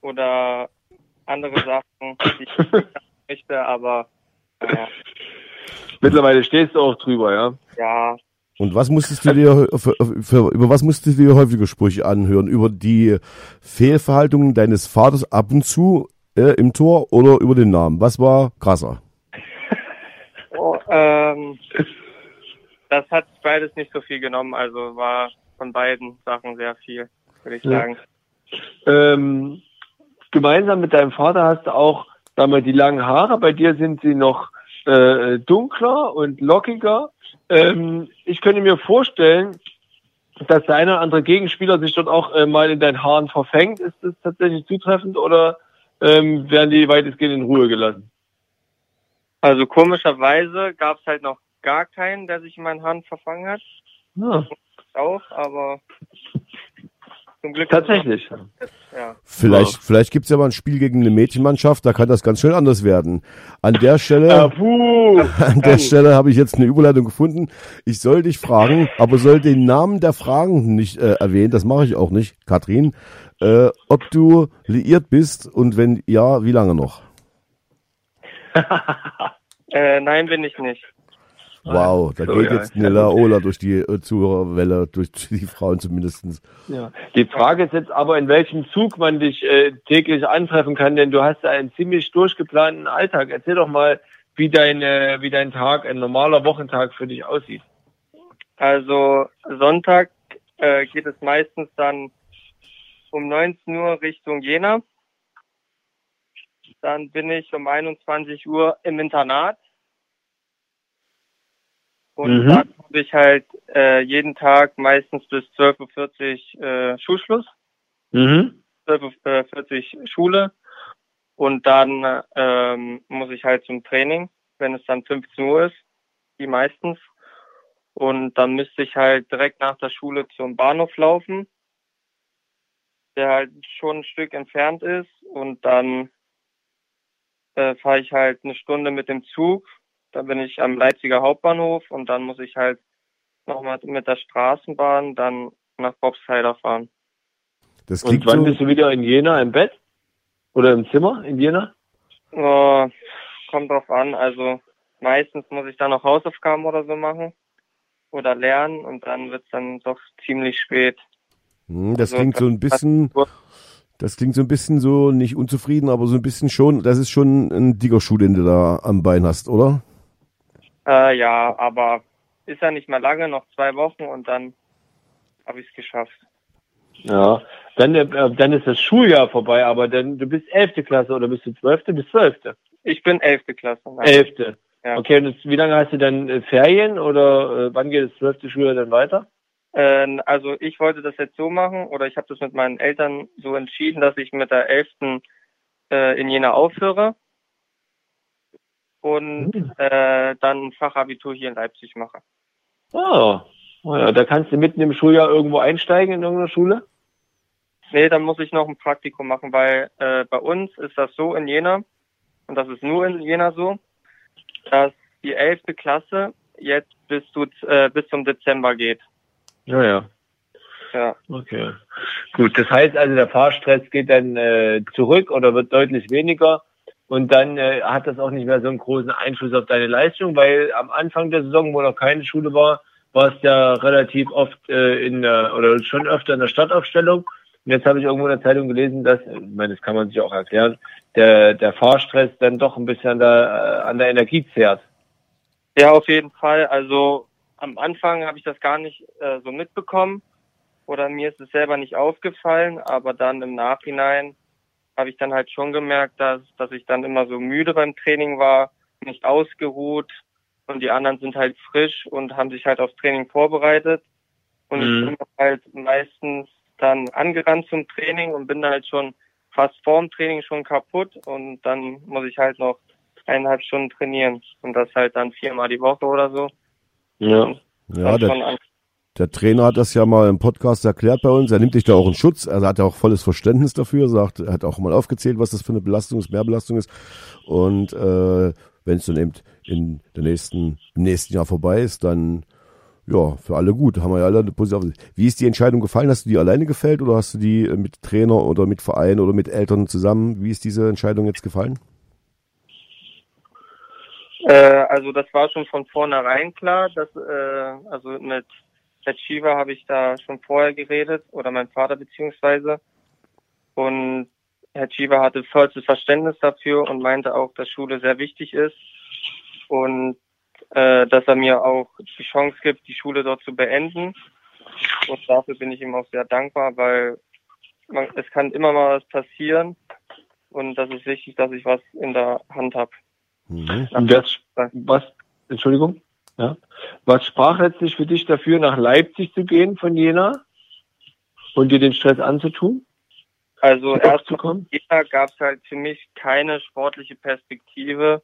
F: oder andere Sachen, die ich nicht möchte, aber äh,
C: Mittlerweile stehst du auch drüber, ja?
F: ja,
B: Und was musstest du dir für, für, über was musstest du dir häufige Sprüche anhören? Über die Fehlverhaltungen deines Vaters ab und zu äh, im Tor oder über den Namen? Was war krasser?
F: oh, ähm, das hat beides nicht so viel genommen, also war von beiden Sachen sehr viel, würde ich
C: Ja.
F: sagen.
C: Ähm, gemeinsam mit deinem Vater hast du auch damals die langen Haare. Bei dir sind sie noch äh, dunkler und lockiger. Ähm, ich könnte mir vorstellen, dass der eine oder andere Gegenspieler sich dort auch äh, mal in deinen Haaren verfängt. Ist das tatsächlich zutreffend oder ähm, werden die weitestgehend in Ruhe gelassen?
F: Also komischerweise gab es halt noch gar keinen, der sich in meinen Haaren verfangen hat.
C: Ja,
F: Auch, aber zum Glück
C: tatsächlich.
F: Ja.
B: Vielleicht, vielleicht gibt's ja mal ein Spiel gegen eine Mädchenmannschaft, da kann das ganz schnell anders werden. An der Stelle,
C: puh.
B: an der Stelle habe ich jetzt eine Überleitung gefunden. Ich soll dich fragen, aber soll den Namen der Fragen nicht äh, erwähnen, das mache ich auch nicht, Katrin, äh, ob du liiert bist und wenn ja, wie lange noch?
F: Äh, nein, bin ich nicht.
B: Wow, da
C: So,
B: geht
C: ja,
B: jetzt eine. Laola durch die äh, Zuhörerwelle, durch die Frauen zumindestens.
C: Ja. Die Frage ist jetzt aber, in welchem Zug man dich äh, täglich antreffen kann, denn du hast ja einen ziemlich durchgeplanten Alltag. Erzähl doch mal, wie dein, äh, wie dein Tag, ein normaler Wochentag für dich aussieht.
F: Also Sonntag äh, geht es meistens dann um 19 Uhr Richtung Jena. Dann bin ich um 21 Uhr im Internat. Und
C: Mhm.
F: dann habe ich halt äh, jeden Tag meistens bis 12.40 Uhr äh, Schulschluss.
C: Mhm.
F: 12.40 Uhr Schule. Und dann ähm, muss ich halt zum Training, wenn es dann 15 Uhr ist, die meistens. Und dann müsste ich halt direkt nach der Schule zum Bahnhof laufen, der halt schon ein Stück entfernt ist. Und dann äh, fahre ich halt eine Stunde mit dem Zug. Dann bin ich am Leipziger Hauptbahnhof und dann muss ich halt nochmal mit der Straßenbahn dann nach Bobsheider fahren.
B: Das
C: Und
B: klingt
C: wann
B: so,
C: bist du wieder in Jena im Bett? Oder im Zimmer in Jena?
F: Oh, kommt drauf an. Also meistens muss ich dann noch Hausaufgaben oder so machen oder lernen und dann wird's dann doch ziemlich spät.
B: Hm, das
F: also,
B: klingt so ein bisschen, das klingt so ein bisschen so nicht unzufrieden, aber so ein bisschen schon, das ist schon ein dicker Schuh, den du da am Bein hast, oder?
F: Äh, ja, aber ist ja nicht mehr lange, noch zwei Wochen und dann habe ich es geschafft.
C: Ja. Dann, äh, dann ist das Schuljahr vorbei, aber dann, du bist elfte Klasse oder bist du zwölfte? Bis zwölfte?
F: Ich bin elfte Klasse.
C: Elfte.
F: Ja.
C: Okay, und jetzt, wie lange hast du dann äh, Ferien oder äh, wann geht das zwölfte Schuljahr dann weiter?
F: Äh, also ich wollte das jetzt so machen oder ich habe das mit meinen Eltern so entschieden, dass ich mit der elften äh, in Jena aufhöre und äh, dann ein Fachabitur hier in Leipzig mache.
C: Oh. oh ja, da kannst du mitten im Schuljahr irgendwo einsteigen in irgendeiner Schule?
F: Nee, dann muss ich noch ein Praktikum machen, weil äh, bei uns ist das so in Jena, und das ist nur in Jena so, dass die elfte Klasse jetzt bis, zu, äh, bis zum Dezember geht.
C: Ja, ja.
F: Ja.
C: Okay. Gut, das heißt also, der Fahrstress geht dann äh, zurück oder wird deutlich weniger und dann äh, hat das auch nicht mehr so einen großen Einfluss auf deine Leistung, weil am Anfang der Saison, wo noch keine Schule war, warst ja relativ oft äh, in der, oder schon öfter in der Startaufstellung. Und jetzt habe ich irgendwo in der Zeitung gelesen, dass, ich meine, das kann man sich auch erklären, der, der Fahrstress dann doch ein bisschen an der, äh, an der Energie zehrt.
F: Ja, auf jeden Fall. Also am Anfang habe ich das gar nicht äh, so mitbekommen oder mir ist es selber nicht aufgefallen, aber dann im Nachhinein habe ich dann halt schon gemerkt, dass, dass ich dann immer so müde beim Training war, nicht ausgeruht und die anderen sind halt frisch und haben sich halt aufs Training vorbereitet und ich
C: Mhm.
F: bin halt meistens dann angerannt zum Training und bin dann halt schon fast vorm Training schon kaputt und dann muss ich halt noch eineinhalb Stunden trainieren und das halt dann viermal die Woche oder so.
C: Ja.
B: Ja,
F: Dann
B: der, Trainer hat das ja mal im Podcast erklärt bei uns. Er nimmt dich da auch in Schutz. Er hat ja auch volles Verständnis dafür. Sagt, er hat auch mal aufgezählt, was das für eine Belastung ist, Mehrbelastung ist. Und äh, wenn es dann eben in der nächsten, im nächsten Jahr vorbei ist, dann ja, für alle gut. Haben wir ja alle eine positive. Wie ist die Entscheidung gefallen? Hast du die alleine gefällt oder hast du die mit Trainer oder mit Verein oder mit Eltern zusammen? Wie ist diese Entscheidung jetzt gefallen?
F: Äh, also das war schon von vornherein klar, dass äh, also mit Herr Shiva habe ich da schon vorher geredet oder mein Vater beziehungsweise. Und Herr Shiva hatte vollstes Verständnis dafür und meinte auch, dass Schule sehr wichtig ist und äh, dass er mir auch die Chance gibt, die Schule dort zu beenden. Und dafür bin ich ihm auch sehr dankbar, weil man, es kann immer mal was passieren. Und das ist wichtig, dass ich was in der Hand habe.
B: Mhm.
C: Was, Entschuldigung, ja, was sprach letztlich für dich dafür, nach Leipzig zu gehen von Jena und dir den Stress anzutun?
F: Also erst
C: zu kommen?
F: Jena gab es halt für mich keine sportliche Perspektive,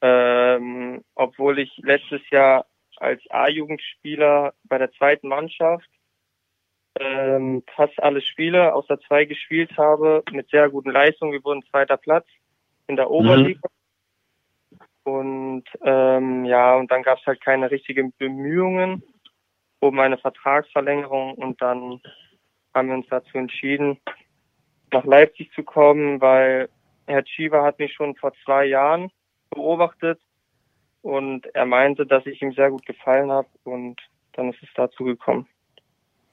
F: ähm, obwohl ich letztes Jahr als A-Jugendspieler bei der zweiten Mannschaft ähm, fast alle Spiele außer zwei gespielt habe mit sehr guten Leistungen. Wir wurden zweiter Platz in der Oberliga. Und ähm, ja, und dann gab es halt keine richtigen Bemühungen um eine Vertragsverlängerung und dann haben wir uns dazu entschieden, nach Leipzig zu kommen, weil Herr Chiva hat mich schon vor zwei Jahren beobachtet und er meinte, dass ich ihm sehr gut gefallen habe und dann ist es dazu gekommen.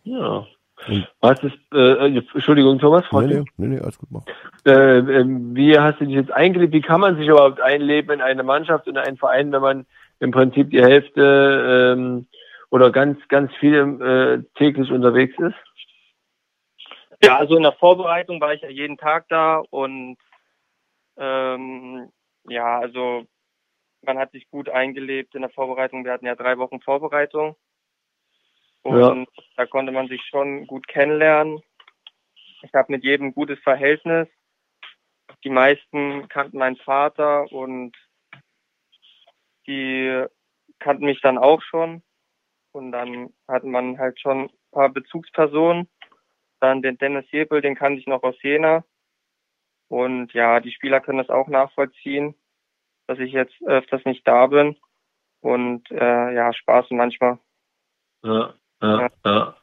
C: Ja. Was ist, äh, Entschuldigung, Thomas,
B: Nee,
C: Frage?
B: nee, nee, nee, alles gut, mach.
C: Äh, ähm, wie hast du dich jetzt eingelebt? Wie kann man sich überhaupt einleben in eine Mannschaft, in einen Verein, wenn man im Prinzip die Hälfte ähm, oder ganz, ganz viel äh, täglich unterwegs ist?
F: Ja, also in der Vorbereitung war ich ja jeden Tag da und ähm, ja, also man hat sich gut eingelebt in der Vorbereitung. Wir hatten ja drei Wochen Vorbereitung und
C: Ja.
F: da konnte man sich schon gut kennenlernen. Ich habe mit jedem ein gutes Verhältnis. Die meisten kannten meinen Vater und die kannten mich dann auch schon. Und dann hatte man halt schon ein paar Bezugspersonen. Dann den Dennis Jebel, den kannte ich noch aus Jena. Und ja, die Spieler können das auch nachvollziehen, dass ich jetzt öfters nicht da bin. Und äh, ja, Spaß manchmal.
C: Ja, ja, ja.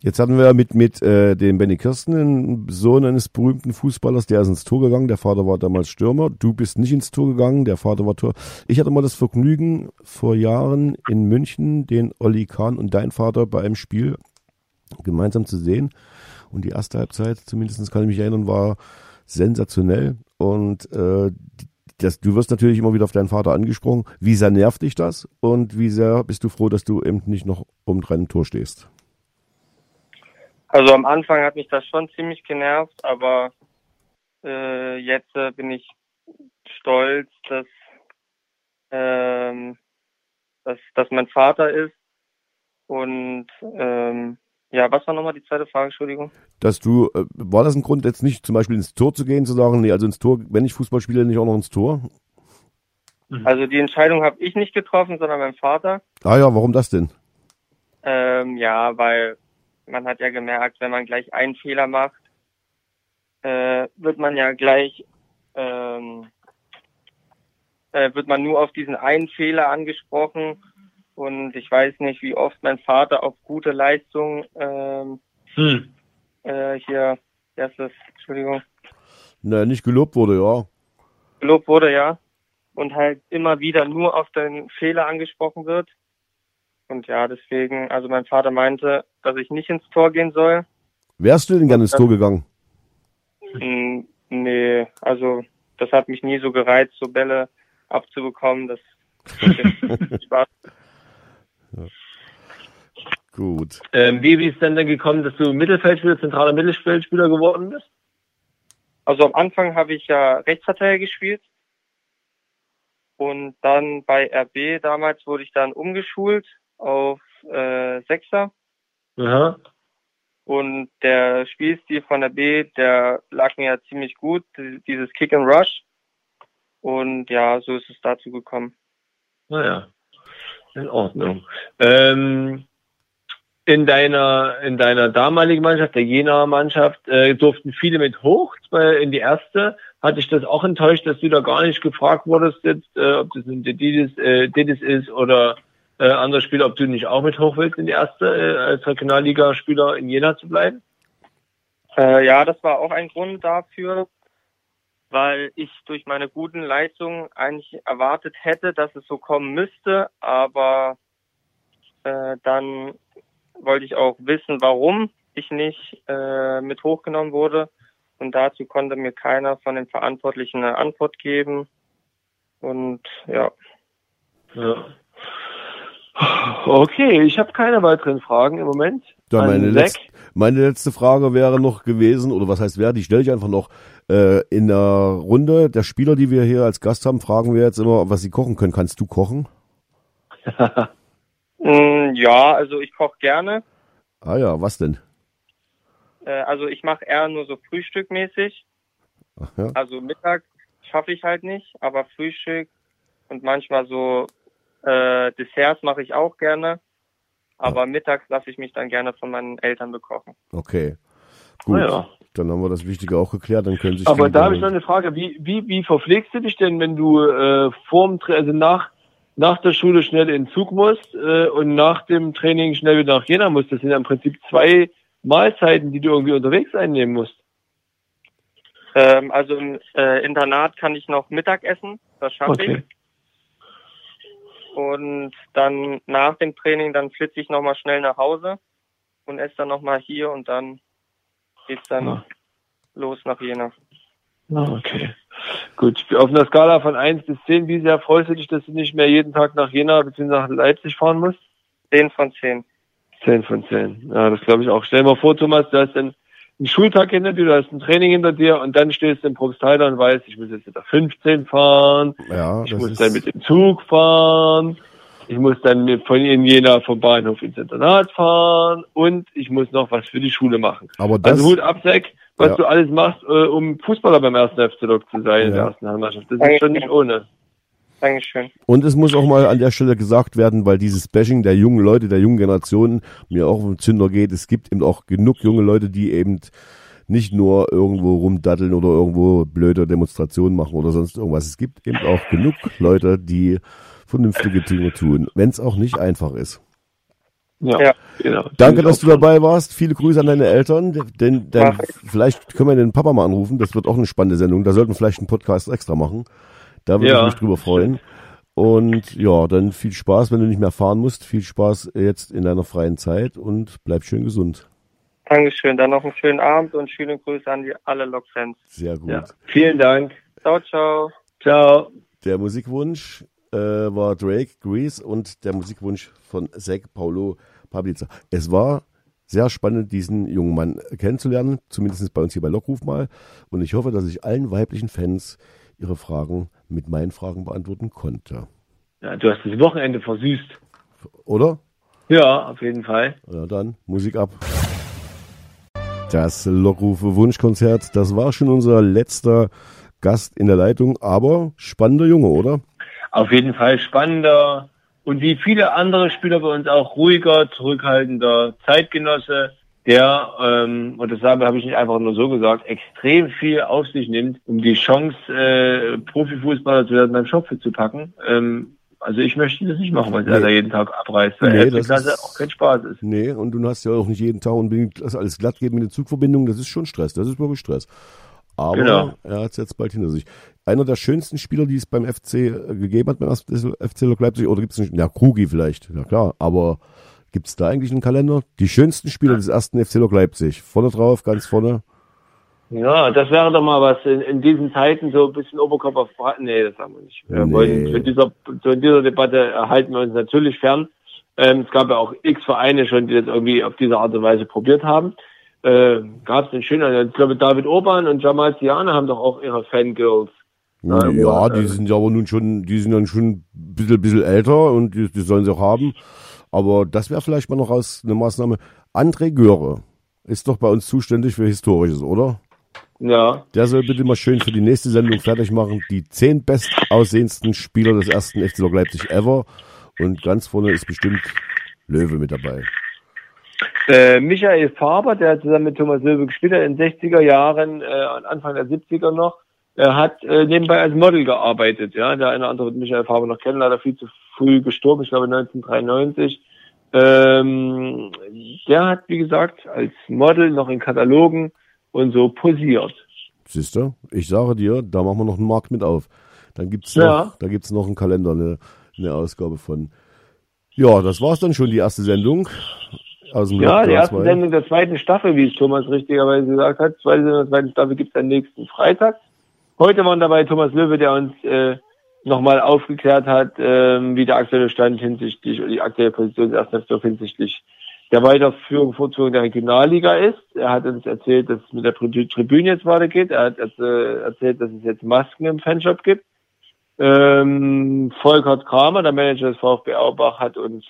B: Jetzt hatten wir mit, mit äh, dem Benny Kirsten einen Sohn eines berühmten Fußballers, der ist ins Tor gegangen. Der Vater war damals Stürmer. Du bist nicht ins Tor gegangen, der Vater war Tor. Ich hatte mal das Vergnügen, vor Jahren in München den Olli Kahn und dein Vater bei einem Spiel gemeinsam zu sehen. Und die erste Halbzeit, zumindest kann ich mich erinnern, war sensationell. Und äh, das, du wirst natürlich immer wieder auf deinen Vater angesprochen. Wie sehr nervt dich das? Und wie sehr bist du froh, dass du eben nicht noch um dein Tor stehst?
F: Also am Anfang hat mich das schon ziemlich genervt, aber äh, jetzt äh, bin ich stolz, dass, ähm, dass, dass mein Vater ist. Und ähm, ja, was war nochmal die zweite Frage, Entschuldigung?
B: dass du, äh, war das ein Grund, jetzt nicht zum Beispiel ins Tor zu gehen, zu sagen, nee, also ins Tor, wenn ich Fußball spiele, nicht auch noch ins Tor?
F: Also die Entscheidung habe ich nicht getroffen, sondern mein Vater.
B: Ah ja, warum das denn?
F: Ähm, ja, weil man hat ja gemerkt, wenn man gleich einen Fehler macht, äh, wird man ja gleich, ähm, äh, wird man nur auf diesen einen Fehler angesprochen. Und ich weiß nicht, wie oft mein Vater auf gute Leistung ähm,
C: Hm.
F: äh, hier, erstes, Entschuldigung,
B: Na, nicht gelobt wurde, ja.
F: gelobt wurde, ja. Und halt immer wieder nur auf den Fehler angesprochen wird. Und ja, deswegen, also mein Vater meinte, dass ich nicht ins Tor gehen soll.
B: Wärst du denn gerne ins Tor gegangen?
F: Mm, Nee, also das hat mich nie so gereizt, so Bälle abzubekommen. Das Spaß.
B: Ja. Gut.
C: Ähm, wie, wie ist denn dann gekommen, dass du Mittelfeldspieler, zentraler Mittelfeldspieler geworden bist?
F: Also am Anfang habe ich ja Rechtsverteidiger gespielt. Und dann bei RB damals wurde ich dann umgeschult auf äh, Sechser.
C: Aha.
F: Und der Spielstil von RB, der lag mir ja ziemlich gut, dieses Kick and Rush. Und ja, so ist es dazu gekommen.
C: Naja, in Ordnung. Ähm, in deiner in deiner damaligen Mannschaft, der Jena Mannschaft, äh, durften viele mit hoch in die erste. Hat dich das auch enttäuscht, dass du da gar nicht gefragt wurdest jetzt, äh, ob das ein Didis, äh, Didis ist oder äh, anderes Spiel, ob du nicht auch mit hoch willst in die erste äh, als Regionalligaspieler in Jena zu bleiben?
F: Äh, ja, das war auch ein Grund dafür, weil ich durch meine guten Leistungen eigentlich erwartet hätte, dass es so kommen müsste, aber äh, dann wollte ich auch wissen, warum ich nicht äh, mit hochgenommen wurde. Und dazu konnte mir keiner von den Verantwortlichen eine Antwort geben. Und ja.
C: ja. Okay, ich habe keine weiteren Fragen im Moment.
B: Ja, meine, letz, meine letzte Frage wäre noch gewesen, oder was heißt wäre, die stelle ich einfach noch. Äh, in der Runde der Spieler, die wir hier als Gast haben, fragen wir jetzt immer, was sie kochen können. Kannst du kochen?
F: Mm, ja, also ich koche gerne.
B: Ah ja, was denn?
F: Äh, also ich mache eher nur so frühstückmäßig.
B: Ach ja.
F: Also Mittag schaffe ich halt nicht, aber Frühstück und manchmal so äh, Desserts mache ich auch gerne. Aber mittags lasse ich mich dann gerne von meinen Eltern bekochen.
B: Okay. Gut.
C: Ah ja.
B: Dann haben wir das Wichtige auch geklärt. Dann können sich
C: Aber da habe ich noch eine Frage. Wie, wie, wie verpflegst du dich denn, wenn du äh, vorm, also nach, nach der Schule schnell in den Zug musst äh, und nach dem Training schnell wieder nach Jena musst? Das sind ja im Prinzip zwei Mahlzeiten, die du irgendwie unterwegs einnehmen musst.
F: Ähm, also im äh, Internat kann ich noch Mittag essen, das schaffe ich. Und dann nach dem Training, dann flitze ich nochmal schnell nach Hause und esse dann nochmal hier und dann geht's dann
C: Ja.
F: los nach Jena.
C: Ah, okay. Gut. Auf einer Skala von 1 bis 10, wie sehr freust du dich, dass du nicht mehr jeden Tag nach Jena bzw. nach Leipzig fahren musst?
F: 10 von 10.
C: 10 von 10. Ja, das glaube ich auch. Stell dir mal vor, Thomas, du hast dann einen Schultag hinter dir, du hast ein Training hinter dir und dann stehst du im Probstheil und weißt, ich muss jetzt mit der 15 fahren,
B: Ja,
C: ich muss dann mit dem Zug fahren, ich muss dann mit- von in Jena vom Bahnhof ins Internat fahren und ich muss noch was für die Schule machen.
B: aber das,
C: Also Hut ab, Zack, was
B: Ja.
C: du alles machst, äh, um Fußballer beim ersten FC Lok zu sein in der
B: Ja.
C: ersten Herrenmannschaft. Das ist schon nicht ohne.
F: Dankeschön.
B: Und es muss auch mal an der Stelle gesagt werden, weil dieses Bashing der jungen Leute, der jungen Generation mir auch um den Zünder geht. Es gibt eben auch genug junge Leute, die eben nicht nur irgendwo rumdatteln oder irgendwo blöde Demonstrationen machen oder sonst irgendwas. Es gibt eben auch genug Leute, die vernünftige Dinge tun, wenn es auch nicht einfach ist.
C: Ja,
F: Ja.
C: genau.
B: Danke, dass du dabei warst. Viele Grüße an deine Eltern. Denn, denn vielleicht können wir den Papa mal anrufen. Das wird auch eine spannende Sendung. Da sollten wir vielleicht einen Podcast extra machen. Da würde
C: Ja,
B: ich mich drüber freuen. Und ja, dann viel Spaß, wenn du nicht mehr fahren musst. Viel Spaß jetzt in deiner freien Zeit und bleib schön gesund.
F: Dankeschön. Dann noch einen schönen Abend und schöne Grüße an die alle Lok-Fans.
B: Sehr gut.
C: Ja. Vielen Dank.
F: Ciao, ciao.
C: Ciao.
B: Der Musikwunsch äh, war Drake, Grease und der Musikwunsch von Zach Paulo Pablica. Es war sehr spannend, diesen jungen Mann kennenzulernen, zumindest bei uns hier bei Lockruf mal. Und ich hoffe, dass ich allen weiblichen Fans ihre Fragen mit meinen Fragen beantworten konnte.
C: Ja, du hast das Wochenende versüßt.
B: Oder?
C: Ja, auf jeden Fall.
B: Ja, dann Musik ab. Das Lockrufe Wunschkonzert, das war schon unser letzter Gast in der Leitung, aber spannender Junge, oder?
C: Auf jeden Fall spannender und wie viele andere Spieler bei uns auch ruhiger, zurückhaltender Zeitgenosse, der, ähm, und das habe ich nicht einfach nur so gesagt, extrem viel auf sich nimmt, um die Chance, äh, Profifußballer zu werden, beim Schopfe zu packen. Ähm, also ich möchte das nicht machen, er
B: Nee.
C: da jeden Tag abreißt, weil
B: Nee, das
C: Klasse
B: ist-
C: auch kein Spaß ist.
B: Nee, und du hast ja auch nicht jeden Tag unbedingt das alles glatt geht mit den Zugverbindungen. Das ist schon Stress. Das ist wirklich Stress. Aber
C: Genau.
B: er hat es jetzt bald hinter sich. Einer der schönsten Spieler, die es beim FC gegeben hat, beim FC Leipzig, oder gibt es nicht? Ja, Krugi vielleicht, ja klar. Aber gibt es da eigentlich einen Kalender? Die schönsten Spieler des ersten FC Lok Leipzig. Vorne drauf, ganz vorne.
C: Ja, das wäre doch mal was in, in diesen Zeiten so ein bisschen Oberkopf auf Bra- Nee, das haben wir nicht. Wir
B: Nee.
C: wollen, von dieser, von dieser Debatte halten wir uns natürlich fern. Ähm, es gab ja auch x Vereine schon, die das irgendwie auf diese Art und Weise probiert haben. Äh, gab es den schönen, ich glaube David Orban und Jamal Siane haben doch auch ihre Fangirls.
B: Ja, ja, die sind ja aber nun schon, die sind dann schon ein bisschen, bisschen älter und die, die sollen sie auch haben. Aber das wäre vielleicht mal noch aus eine Maßnahme. André Göre ist doch bei uns zuständig für Historisches, oder?
C: Ja.
B: Der soll bitte mal schön für die nächste Sendung fertig machen. Die zehn bestaussehendsten Spieler des ersten FC Lok Leipzig ever. Und ganz vorne ist bestimmt Löwe mit dabei.
C: Äh, Michael Faber, der zusammen mit Thomas Löwe gespielt hat in den 60er Jahren, äh, Anfang der 70er noch, er hat äh, nebenbei als Model gearbeitet. Ja, der eine oder andere wird Michael Faber noch kennen, leider viel zu früh gestorben, ich glaube 1993. Ähm, der hat, wie gesagt, als Model noch in Katalogen und so posiert.
B: Siehst du? Ich sage dir, da machen wir noch einen Markt mit auf. Dann gibt's noch,
C: Ja.
B: da gibt's noch einen Kalender, eine, eine Ausgabe von. Ja, das war's dann schon, die erste Sendung. Aus dem
C: Ja, die
B: Lockdown
C: erste
B: 2.
C: Sendung der zweiten Staffel, wie es Thomas richtigerweise gesagt hat. Zweite Sendung der zweiten Staffel gibt's dann nächsten Freitag. Heute waren dabei Thomas Löwe, der uns äh, nochmal aufgeklärt hat, ähm, wie der aktuelle Stand hinsichtlich, oder die aktuelle Position des ersten hinsichtlich der Weiterführung, Fortführung der Regionalliga ist. Er hat uns erzählt, dass es mit der Tri- Tribüne jetzt weitergeht. Er hat äh, erzählt, dass es jetzt Masken im Fanshop gibt. Ähm, Volkert Kramer, der Manager des VfB Auerbach, hat uns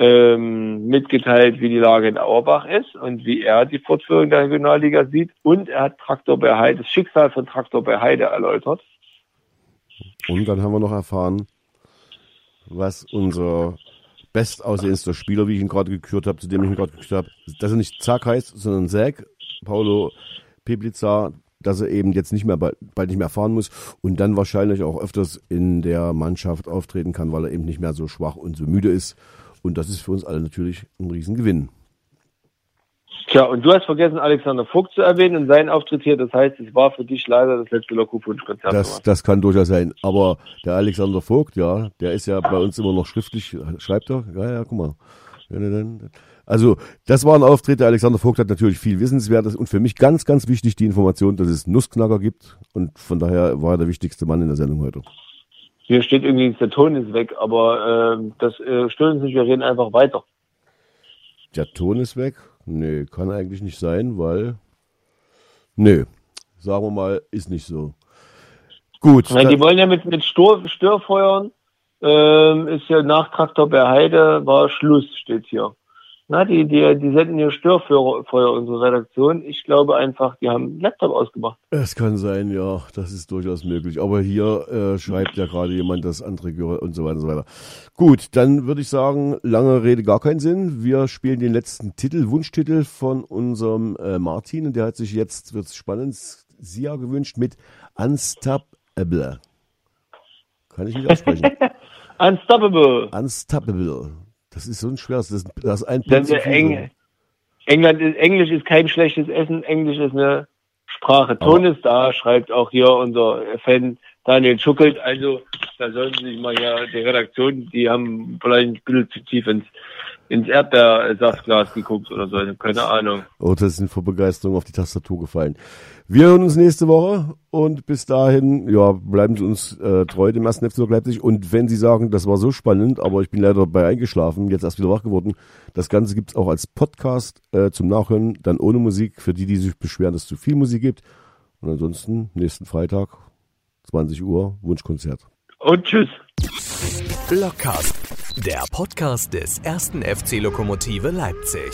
C: ähm, mitgeteilt, wie die Lage in Auerbach ist und wie er die Fortführung der Regionalliga sieht. Und er hat Traktor bei Heide, das Schicksal von Traktor bei Heide erläutert.
B: Und dann haben wir noch erfahren, was unser bestaussehendster Spieler, wie ich ihn gerade gekürt habe, zu dem ich ihn gerade gekürt habe, dass er nicht Zack heißt, sondern Zack, Paulo Peplica, dass er eben jetzt nicht mehr bald nicht mehr fahren muss und dann wahrscheinlich auch öfters in der Mannschaft auftreten kann, weil er eben nicht mehr so schwach und so müde ist. Und das ist für uns alle natürlich ein Riesengewinn.
C: Tja, und du hast vergessen, Alexander Vogt zu erwähnen und seinen Auftritt hier. Das heißt, es war für dich leider das letzte Lokopunsch-Konzert.
B: Das, das kann durchaus sein. Aber der Alexander Vogt, ja, der ist ja bei uns immer noch schriftlich, schreibt er, ja, ja, guck mal. Also, das war ein Auftritt. Der Alexander Vogt hat natürlich viel Wissenswertes und für mich ganz, ganz wichtig die Information, dass es Nussknacker gibt. Und von daher war er der wichtigste Mann in der Sendung heute.
C: Hier steht irgendwie, der Ton ist weg, aber ähm, das äh, stört uns nicht, wir reden einfach weiter.
B: Der Ton ist weg. Nee, kann eigentlich nicht sein, weil. Nee, sagen wir mal, ist nicht so. Gut.
C: Nein, die wollen ja mit, mit Stor Störfeuern, ähm, ist ja nach Traktor bei Heide, war Schluss, steht hier. Na, die, die, die senden hier Störfeuer, unsere Redaktion. Ich glaube einfach, die haben einen Laptop ausgemacht.
B: Es kann sein, ja, das ist durchaus möglich. Aber hier äh, schreibt ja gerade jemand das andere Gehör und so weiter und so weiter. Gut, dann würde ich sagen, lange Rede gar keinen Sinn. Wir spielen den letzten Titel, Wunschtitel von unserem äh, Martin und der hat sich jetzt, wird's spannend, Sia gewünscht mit Unstoppable. Kann ich nicht aussprechen.
C: Unstoppable.
B: Unstoppable. Das ist so ein schweres, das, das ist ein
C: der
B: viel
C: Eng. England ist, Englisch ist kein schlechtes Essen, Englisch ist eine Sprache. Ton ist da, schreibt auch hier unser Fan Daniel Schuckelt. Also, da sollten Sie sich mal hier, die Redaktion, die haben vielleicht ein bisschen zu tief ins, ins Erdbeersaftglas geguckt oder so, keine Ahnung.
B: Oh, das sind vor Begeisterung auf die Tastatur gefallen. Wir hören uns nächste Woche und bis dahin, ja, bleiben Sie uns äh, treu dem ersten FC Leipzig. Und wenn Sie sagen, das war so spannend, aber ich bin leider dabei eingeschlafen, jetzt erst wieder wach geworden, das Ganze gibt's auch als Podcast äh, zum Nachhören, dann ohne Musik, für die, die sich beschweren, dass es zu viel Musik gibt. Und ansonsten, nächsten Freitag, 20 Uhr, Wunschkonzert.
C: Und tschüss.
A: Blockcast, der Podcast des ersten FC Lokomotive Leipzig.